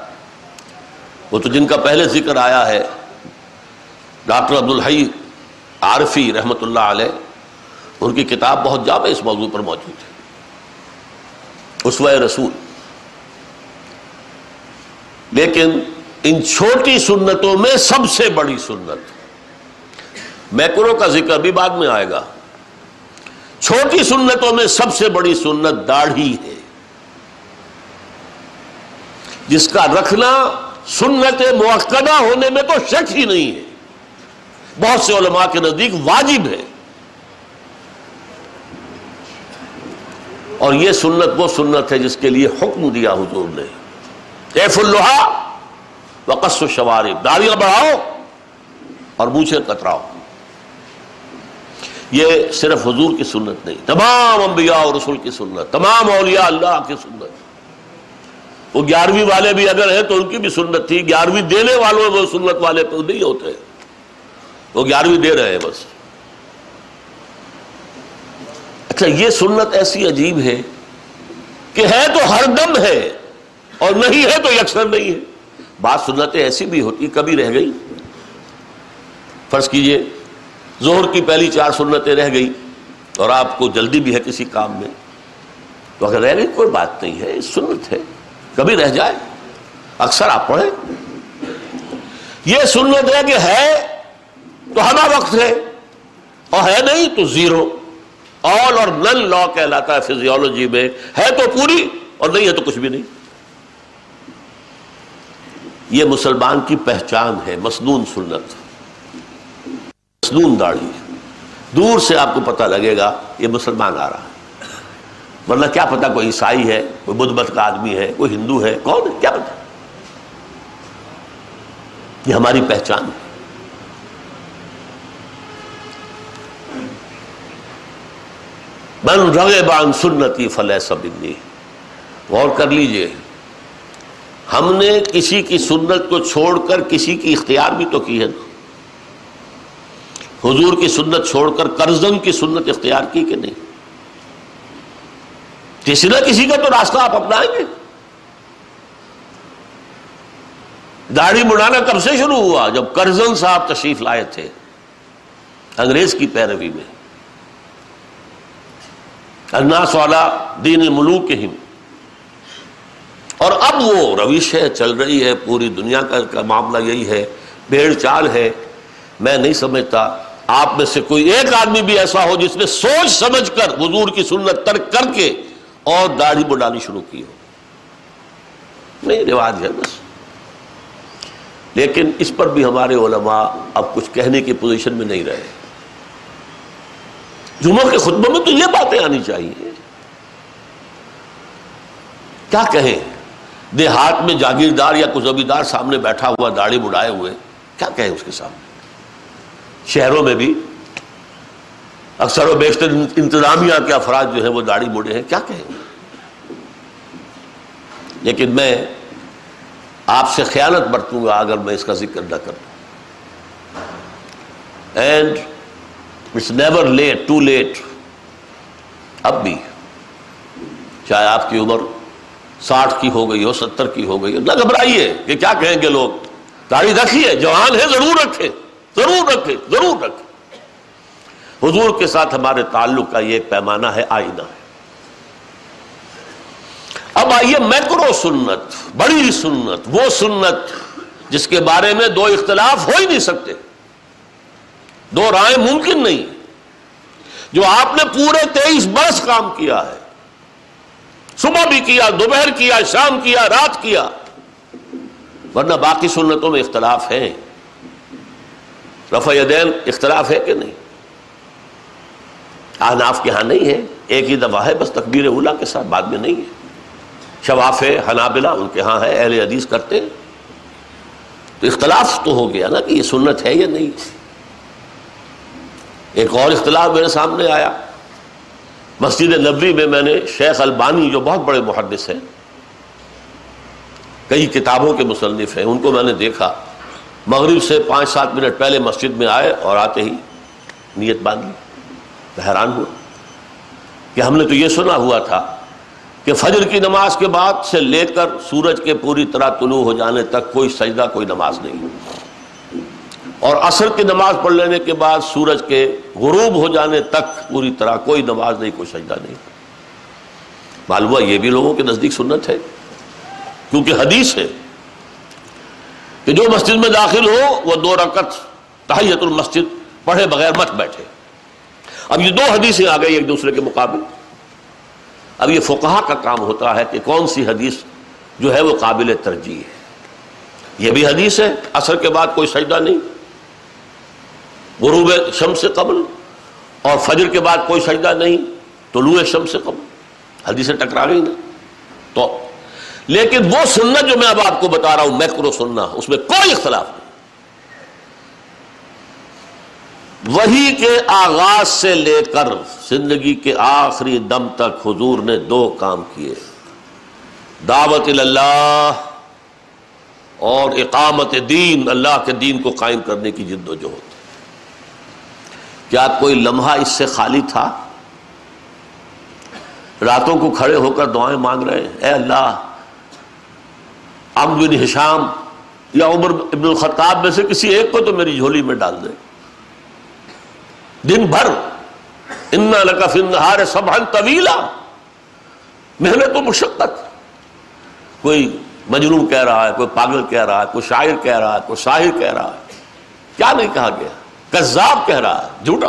وہ تو جن کا پہلے ذکر آیا ہے، ڈاکٹر عبدالحی عارفی رحمۃ اللہ علیہ، ان کی کتاب بہت جامع اس موضوع پر موجود ہے۔ اسوہ رسول۔ لیکن ان چھوٹی سنتوں میں سب سے بڑی سنت میکرو کا ذکر بھی بعد میں آئے گا۔ چھوٹی سنتوں میں سب سے بڑی سنت داڑھی ہے۔ جس کا رکھنا سنت موقع ہونے میں تو شک ہی نہیں ہے۔ بہت سے علماء کے نزدیک واجب ہے۔ اور یہ سنت وہ سنت ہے جس کے لیے حکم دیا حضور نے۔ ایف الحا وقص و شوارب داڑیاں بڑھاؤ اور مونچھے کتراؤ۔ یہ صرف حضور کی سنت نہیں، تمام انبیاء اور رسول کی سنت، تمام اولیاء اللہ کی سنت۔ وہ گیارہویں والے بھی اگر ہیں تو ان کی بھی سنت تھی۔ گیارہویں دینے والوں وہ سنت والے تو نہیں ہوتے۔ وہ گیارہویں دے رہے ہیں بس۔ اچھا یہ سنت ایسی عجیب ہے کہ ہے تو ہر دم ہے اور نہیں ہے تو یکسر نہیں ہے۔ بات سنتیں ایسی بھی ہوتی، کبھی رہ گئی۔ فرض کیجیے زہر کی پہلی چار سنتیں رہ گئی اور آپ کو جلدی بھی ہے کسی کام میں۔ تو اگر رہ گئی، کوئی بات نہیں ہے سنت ہے۔ کبھی رہ جائے؟ اکثر آپ پڑھیں۔ یہ سنت ہے کہ ہے تو ہمارا وقت ہے، اور ہے نہیں تو زیرو۔ آل اور نن لا کہلاتا ہے فزیولوجی میں۔ ہے تو پوری اور نہیں ہے تو کچھ بھی نہیں۔ یہ مسلمان کی پہچان ہے، مسنون سنت۔ مسنون داڑھی۔ دور سے آپ کو پتہ لگے گا، یہ مسلمان آ رہا ہے۔ ورنہ کیا پتا کوئی عیسائی ہے، کوئی بدھ مت کا آدمی ہے، کوئی ہندو ہے، کون ہے؟ کیا پتا یہ ہماری پہچان ہے۔ من رغے بان سنتی فلح سبنی غور کر لیجیے۔ ہم نے کسی کی سنت کو چھوڑ کر کسی کی اختیار بھی تو کی ہے نا؟ حضور کی سنت چھوڑ کر کرزن کی سنت اختیار کی کہ نہیں؟ کسی نہ کسی کا تو راستہ آپ اپنائیں گے۔ داڑھی مڑانا کب سے شروع ہوا؟ جب کرزن صاحب تشریف لائے تھے، انگریز کی پیروی میں۔ الناس والا دین الملوک کے ہم اور اب وہ روش ہے، چل رہی ہے، پوری دنیا کا معاملہ یہی ہے، بھیڑ چال ہے۔ میں نہیں سمجھتا، آپ میں سے کوئی ایک آدمی بھی ایسا ہو جس نے سوچ سمجھ کر حضور کی سنت ترک کر کے اور داڑھی بڑھانی شروع کی ہو۔ نہیں، رواج ہے بس۔ لیکن اس پر بھی ہمارے علماء اب کچھ کہنے کی پوزیشن میں نہیں رہے۔ جمعہ کے خطبوں میں تو یہ باتیں آنی چاہیے۔ کیا کہیں؟ دیہات میں جاگیردار یا کچھ سامنے بیٹھا ہوا، داڑھی بڑھائے ہوئے، کیا کہیں اس کے سامنے؟ شہروں میں بھی۔ اکثر و بیشتر انتظامیہ کے افراد جو ہیں وہ داڑھی بوڑھے ہیں، کیا کہیں؟ لیکن میں آپ سے خیالت برتوں گا اگر میں اس کا ذکر نہ کروں۔ And it's never late too late اب بھی چاہے آپ کی عمر ساٹھ کی ہو گئی ہو، ستر کی ہو گئی ہو، نہ گھبرائیے کہ کیا کہیں گے لوگ۔ داڑھی رکھیے، جوان ہے ضرور رکھے ضرور رکھے ضرور رکھے حضور کے ساتھ ہمارے تعلق کا یہ ایک پیمانہ ہے، آئینہ ہے۔ اب آئیے میکرو سنت، بڑی سنت، وہ سنت جس کے بارے میں دو اختلاف ہو ہی نہیں سکتے۔ دو رائے ممکن نہیں جو آپ نے پورے تیئیس برس کام کیا ہے۔ صبح بھی کیا، دوپہر کیا، شام کیا، رات کیا۔ ورنہ باقی سنتوں میں اختلاف ہے۔ رفع دین اختلاف ہے کہ نہیں؟ احناف کے ہاں نہیں ہے۔ ایک ہی دفعہ ہے، بس تکبیر اولا کے ساتھ، بعد میں نہیں ہے۔ شواف حنابلہ ان کے ہاں ہے، اہل حدیث کرتے ہیں۔ تو اختلاف تو ہو گیا نا کہ یہ سنت ہے یا نہیں۔ ایک اور اختلاف میرے سامنے آیا۔ مسجد نبوی میں میں نے شیخ البانی جو بہت بڑے محدث ہیں، کئی کتابوں کے مصنف ہیں، ان کو میں نے دیکھا۔ مغرب سے پانچ سات منٹ پہلے مسجد میں آئے اور آتے ہی نیت باندھی، حیران ہوا کہ ہم نے تو یہ سنا ہوا تھا۔ کہ فجر کی نماز کے بعد سے لے کر سورج کے پوری طرح طلوع ہو جانے تک کوئی سجدہ، کوئی نماز نہیں۔ اور عصر کی نماز پڑھ لینے کے بعد سورج کے غروب ہو جانے تک پوری طرح کوئی نماز نہیں، کوئی سجدہ نہیں۔ معلوم ہوا یہ بھی لوگوں کے نزدیک سنت ہے، کیونکہ حدیث ہے کہ جو مسجد میں داخل ہو، وہ دو رکت تحیت المسجد پڑھے بغیر مت بیٹھے۔ اب یہ دو حدیثیں آ گئی ایک دوسرے کے مقابل۔ اب یہ فقہا کا کام ہوتا ہے کہ کون سی حدیث جو ہے وہ قابل ترجیح ہے۔ یہ بھی حدیث ہے، اثر کے بعد کوئی سجدہ نہیں۔ غروب شم سے قبل اور فجر کے بعد کوئی سجدہ نہیں، طلوع شم سے قبل۔ حدیثیں ٹکرا گئی نا تو لیکن وہ سننا جو میں اب آپ کو بتا رہا ہوں میکرو سننا اس میں کوئی اختلاف نہیں۔ وہی کے آغاز سے لے کر زندگی کے آخری دم تک حضور نے دو کام کیے۔ دعوت اللہ اور اقامت دین، اللہ کے دین کو قائم کرنے کی جد و جہد۔ کیا کوئی لمحہ اس سے خالی تھا؟ راتوں کو کھڑے ہو کر دعائیں مانگ رہے ہیں۔ اے اللہ بن حشام یا عمر ابن الخطاب میں سے کسی ایک کو تو میری جھولی میں ڈال دے۔ دن بھر انہار سب طویلا محنت و مشقت۔ کوئی مجنون کہہ رہا ہے، کوئی پاگل کہہ رہا ہے، کوئی شاعر کہہ رہا ہے، کوئی شاعر کہہ رہا ہے۔ کیا نہیں کہا گیا؟ کذاب کہہ رہا ہے، جھوٹا۔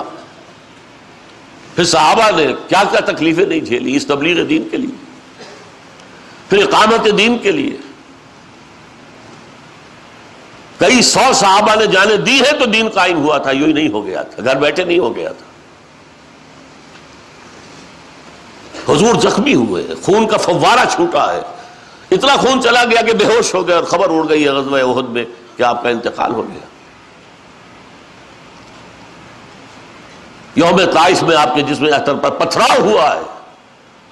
پھر صحابہ نے کیا کیا تکلیفیں نہیں جھیلی اس تبلیغ دین کے لیے؟ پھر اقامت دین کے لیے؟ کئی سو صحابہ نے جانے دی ہے تو دین قائم ہوا تھا، یوں ہی نہیں ہو گیا تھا۔ گھر بیٹھے نہیں ہو گیا تھا۔ حضور زخمی ہوئے خون کا فوارہ چھوٹا ہے۔ اتنا خون چلا گیا کہ بے ہوش ہو گیا اور خبر اڑ گئی ہے غزوہ عہد میں کہ آپ کا انتقال ہو گیا۔ یوم تائش میں آپ کے جسم اختر پر پتھراؤ ہوا ہے۔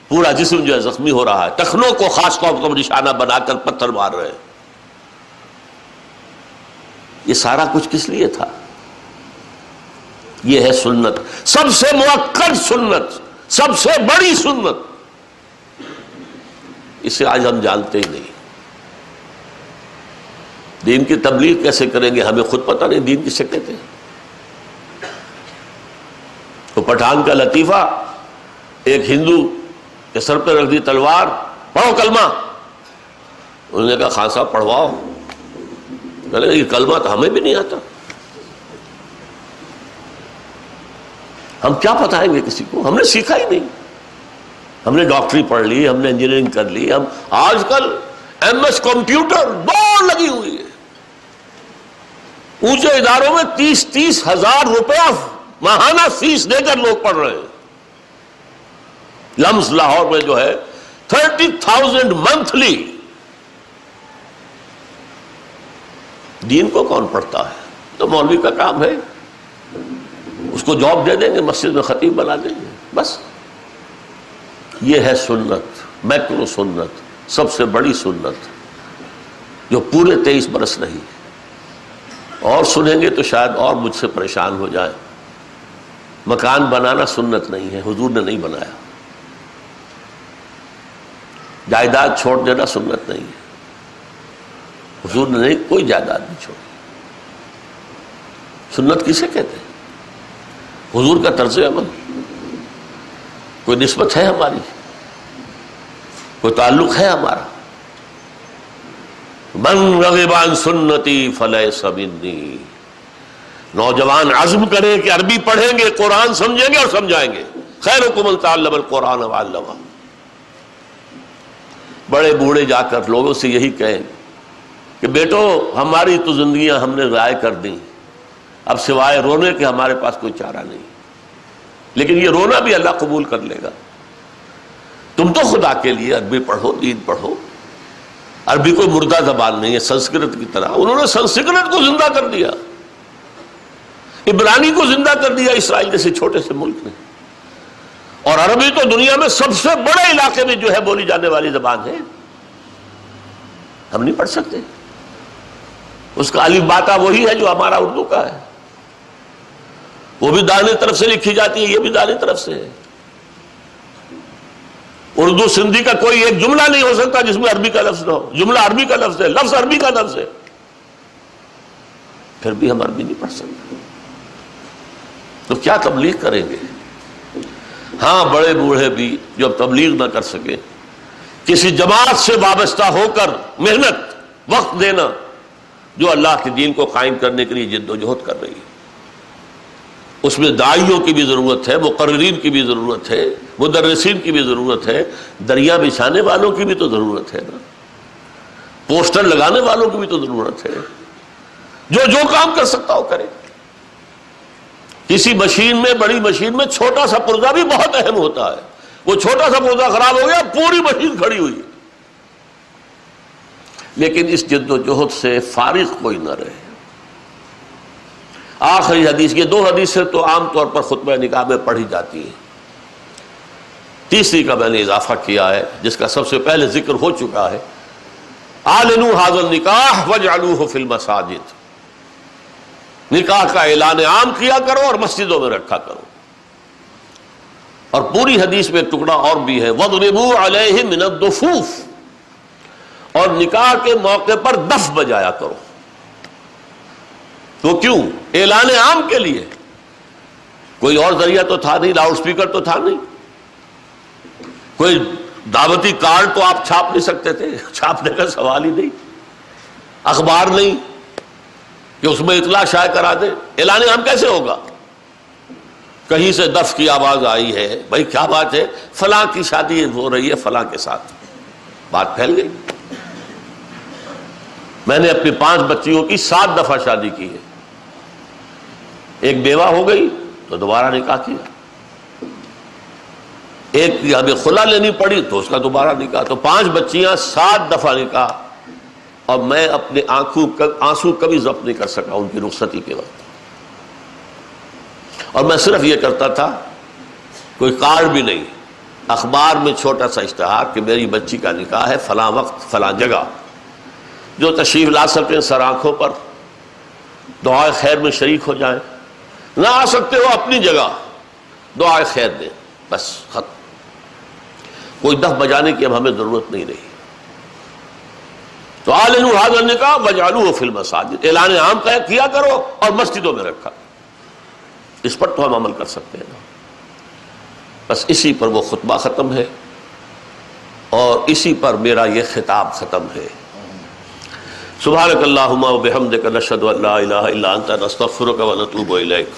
پورا جسم جو ہے زخمی ہو رہا ہے۔ ٹخنوں کو خاص طور پر نشانہ بنا کر پتھر مار رہے ہیں۔ یہ سارا کچھ کس لیے تھا؟ یہ ہے سنت۔ سب سے موقع سنت، سب سے بڑی سنت۔ اسے آج ہم جانتے ہی نہیں۔ دین کی تبلیغ کیسے کریں گے؟ ہمیں خود پتہ نہیں دین کسے کہتے ہیں۔ تو پٹھان کا لطیفہ، ایک ہندو کے سر پہ رکھ دی تلوار، پڑھو کلمہ۔ انہوں نے کہا، خان صاحب، پڑھواؤ۔ یہ کلمہ تو ہمیں بھی نہیں آتا۔ ہم کیا بتائیں گے کسی کو؟ ہم نے سیکھا ہی نہیں۔ ہم نے ڈاکٹری پڑھ لی، ہم نے انجینئرنگ کر لی، ہم آج کل ایم ایس کمپیوٹر دوڑ لگی ہوئی ہے۔ اونچے اداروں میں تیس تیس ہزار روپیہ ماہانہ فیس دے کر لوگ پڑھ رہے ہیں۔ لمس لاہور میں جو ہے، تھرٹی تھاؤزینڈ منتھلی دین کو کون پڑھتا ہے؟ تو مولوی کا کام ہے۔ اس کو جاب دے دیں گے، مسجد میں خطیب بنا دیں گے۔ بس۔ یہ ہے سنت، میکرو سنت، سب سے بڑی سنت، جو پورے تیئیس برس نہیں۔ اور سنیں گے تو شاید اور مجھ سے پریشان ہو جائے مکان بنانا سنت نہیں ہے، حضور نے نہیں بنایا۔ جائیداد چھوڑ دینا سنت نہیں ہے۔ حضور نے نہیں، کوئی جائیداد نہیں چھوڑی۔ سنت کسے کہتے ہیں؟ حضور کا طرز عمل۔ کوئی نسبت ہے ہماری؟ کوئی تعلق ہے ہمارا؟ من رغبان سنتی فلح سبندی نوجوان عزم کریں کہ عربی پڑھیں گے، قرآن سمجھیں گے اور سمجھائیں گے۔ خیر حکومت تعلم القرآن بڑے بوڑھے جا کر لوگوں سے یہی کہیں۔ کہ بیٹو، ہماری تو زندگیاں ہم نے ضائع کر دیں۔ اب سوائے رونے کے ہمارے پاس کوئی چارہ نہیں۔ لیکن یہ رونا بھی اللہ قبول کر لے گا۔ تم تو خدا کے لیے عربی پڑھو، دین پڑھو۔ عربی کوئی مردہ زبان نہیں ہے، سنسکرت کی طرح۔ انہوں نے سنسکرت کو زندہ کر دیا۔ عبرانی کو زندہ کر دیا اسرائیل جیسے چھوٹے سے ملک نے اور عربی تو دنیا میں سب سے بڑے علاقے میں جو ہے بولی جانے والی زبان ہے۔ ہم نہیں پڑھ سکتے۔ اس کا علی باتا وہی ہے جو ہمارا اردو کا ہے۔ وہ بھی دانے طرف سے لکھی جاتی ہے یہ بھی دانے طرف سے ہے اردو سندھی کا کوئی ایک جملہ نہیں ہو سکتا جس میں عربی کا لفظ نہ ہو۔ جملہ عربی کا لفظ ہے، لفظ عربی کا لفظ ہے۔ پھر بھی ہم عربی نہیں پڑھ سکتے۔ تو کیا تبلیغ کریں گے؟ ہاں بڑے بوڑھے بھی جو اب تبلیغ نہ کر سکے، کسی جماعت سے وابستہ ہو کر محنت، وقت دینا۔ جو اللہ کے دین کو قائم کرنے کے لیے جد و جہد کر رہی ہے۔ اس میں دائیوں کی بھی ضرورت ہے، مقررین کی بھی ضرورت ہے، مدرسین کی بھی ضرورت ہے، دریا بچھانے والوں کی بھی تو ضرورت ہے نا۔ پوسٹر لگانے والوں کی بھی تو ضرورت ہے۔ جو جو کام کر سکتا ہو کرے۔ کسی مشین میں، بڑی مشین میں چھوٹا سا پرزا بھی بہت اہم ہوتا ہے۔ وہ چھوٹا سا پرزا خراب ہو گیا، پوری مشین کھڑی ہوئی لیکن اس جد و جہد سے فارغ کوئی نہ رہے۔ آخری حدیث، یہ دو حدیثیں تو عام طور پر خطبہ نکاح میں پڑھی جاتی ہیں۔ تیسری کا میں نے اضافہ کیا ہے، جس کا سب سے پہلے ذکر ہو چکا ہے۔ آلنو حاضر نکاح وجعلوہ فی المساجد۔ نکاح کا اعلان عام کیا کرو اور مسجدوں میں رکھا کرو۔ اور پوری حدیث میں ٹکڑا اور بھی ہے۔ وَضْرِبُوا عَلَيْهِ مِنَ الدُّفُوف۔ اور نکاح کے موقع پر دف بجایا کرو۔ تو کیوں؟ اعلان عام کے لیے۔ کوئی اور ذریعہ تو تھا نہیں، لاؤڈ سپیکر تو تھا نہیں۔ کوئی دعوتی کارڈ تو آپ چھاپ نہیں سکتے تھے۔ چھاپنے کا سوال ہی نہیں۔ اخبار نہیں کہ اس میں اطلاع شائع کرا دے۔ اعلان عام کیسے ہوگا؟ کہیں سے دف کی آواز آئی ہے، بھائی کیا بات ہے؟ فلاں کی شادی ہو رہی ہے، فلاں کے ساتھ۔ بات پھیل گئی۔ میں نے اپنی پانچ بچیوں کی سات دفعہ شادی کی ہے۔ ایک بیوہ ہو گئی تو دوبارہ نکاح کیا۔ ایک ہمیں خلا لینی پڑی تو اس کا دوبارہ نکاح۔ تو پانچ بچیاں سات دفعہ نکاح۔ اور میں اپنے آنکھوں آنسو کبھی ضبط نہیں کر سکا ان کی رخصتی کے وقت۔ اور میں صرف یہ کرتا تھا، کوئی کارڈ بھی نہیں۔ اخبار میں چھوٹا سا اشتہار کہ میری بچی کا نکاح ہے، فلاں وقت، فلاں جگہ۔ جو تشریف لا سکتے سر آنکھوں پر، دعائے خیر میں شریک ہو جائیں۔ نہ آ سکتے ہو اپنی جگہ، دعائے خیر دیں۔ بس، ختم۔ کوئی دف بجانے کی اب ہمیں ضرورت نہیں رہی۔ تو عالم حاضر نے کہا بجالو فلم ساجد اعلان عام طے کیا کرو اور مسجدوں میں رکھا۔ اس پر تو ہم عمل کر سکتے ہیں۔ بس اسی پر وہ خطبہ ختم ہے اور اسی پر میرا یہ خطاب ختم ہے۔ سبحانک اللہم و بحمدک نشہد و لا الہ الا انت نستغفرک و نتوب الیک۔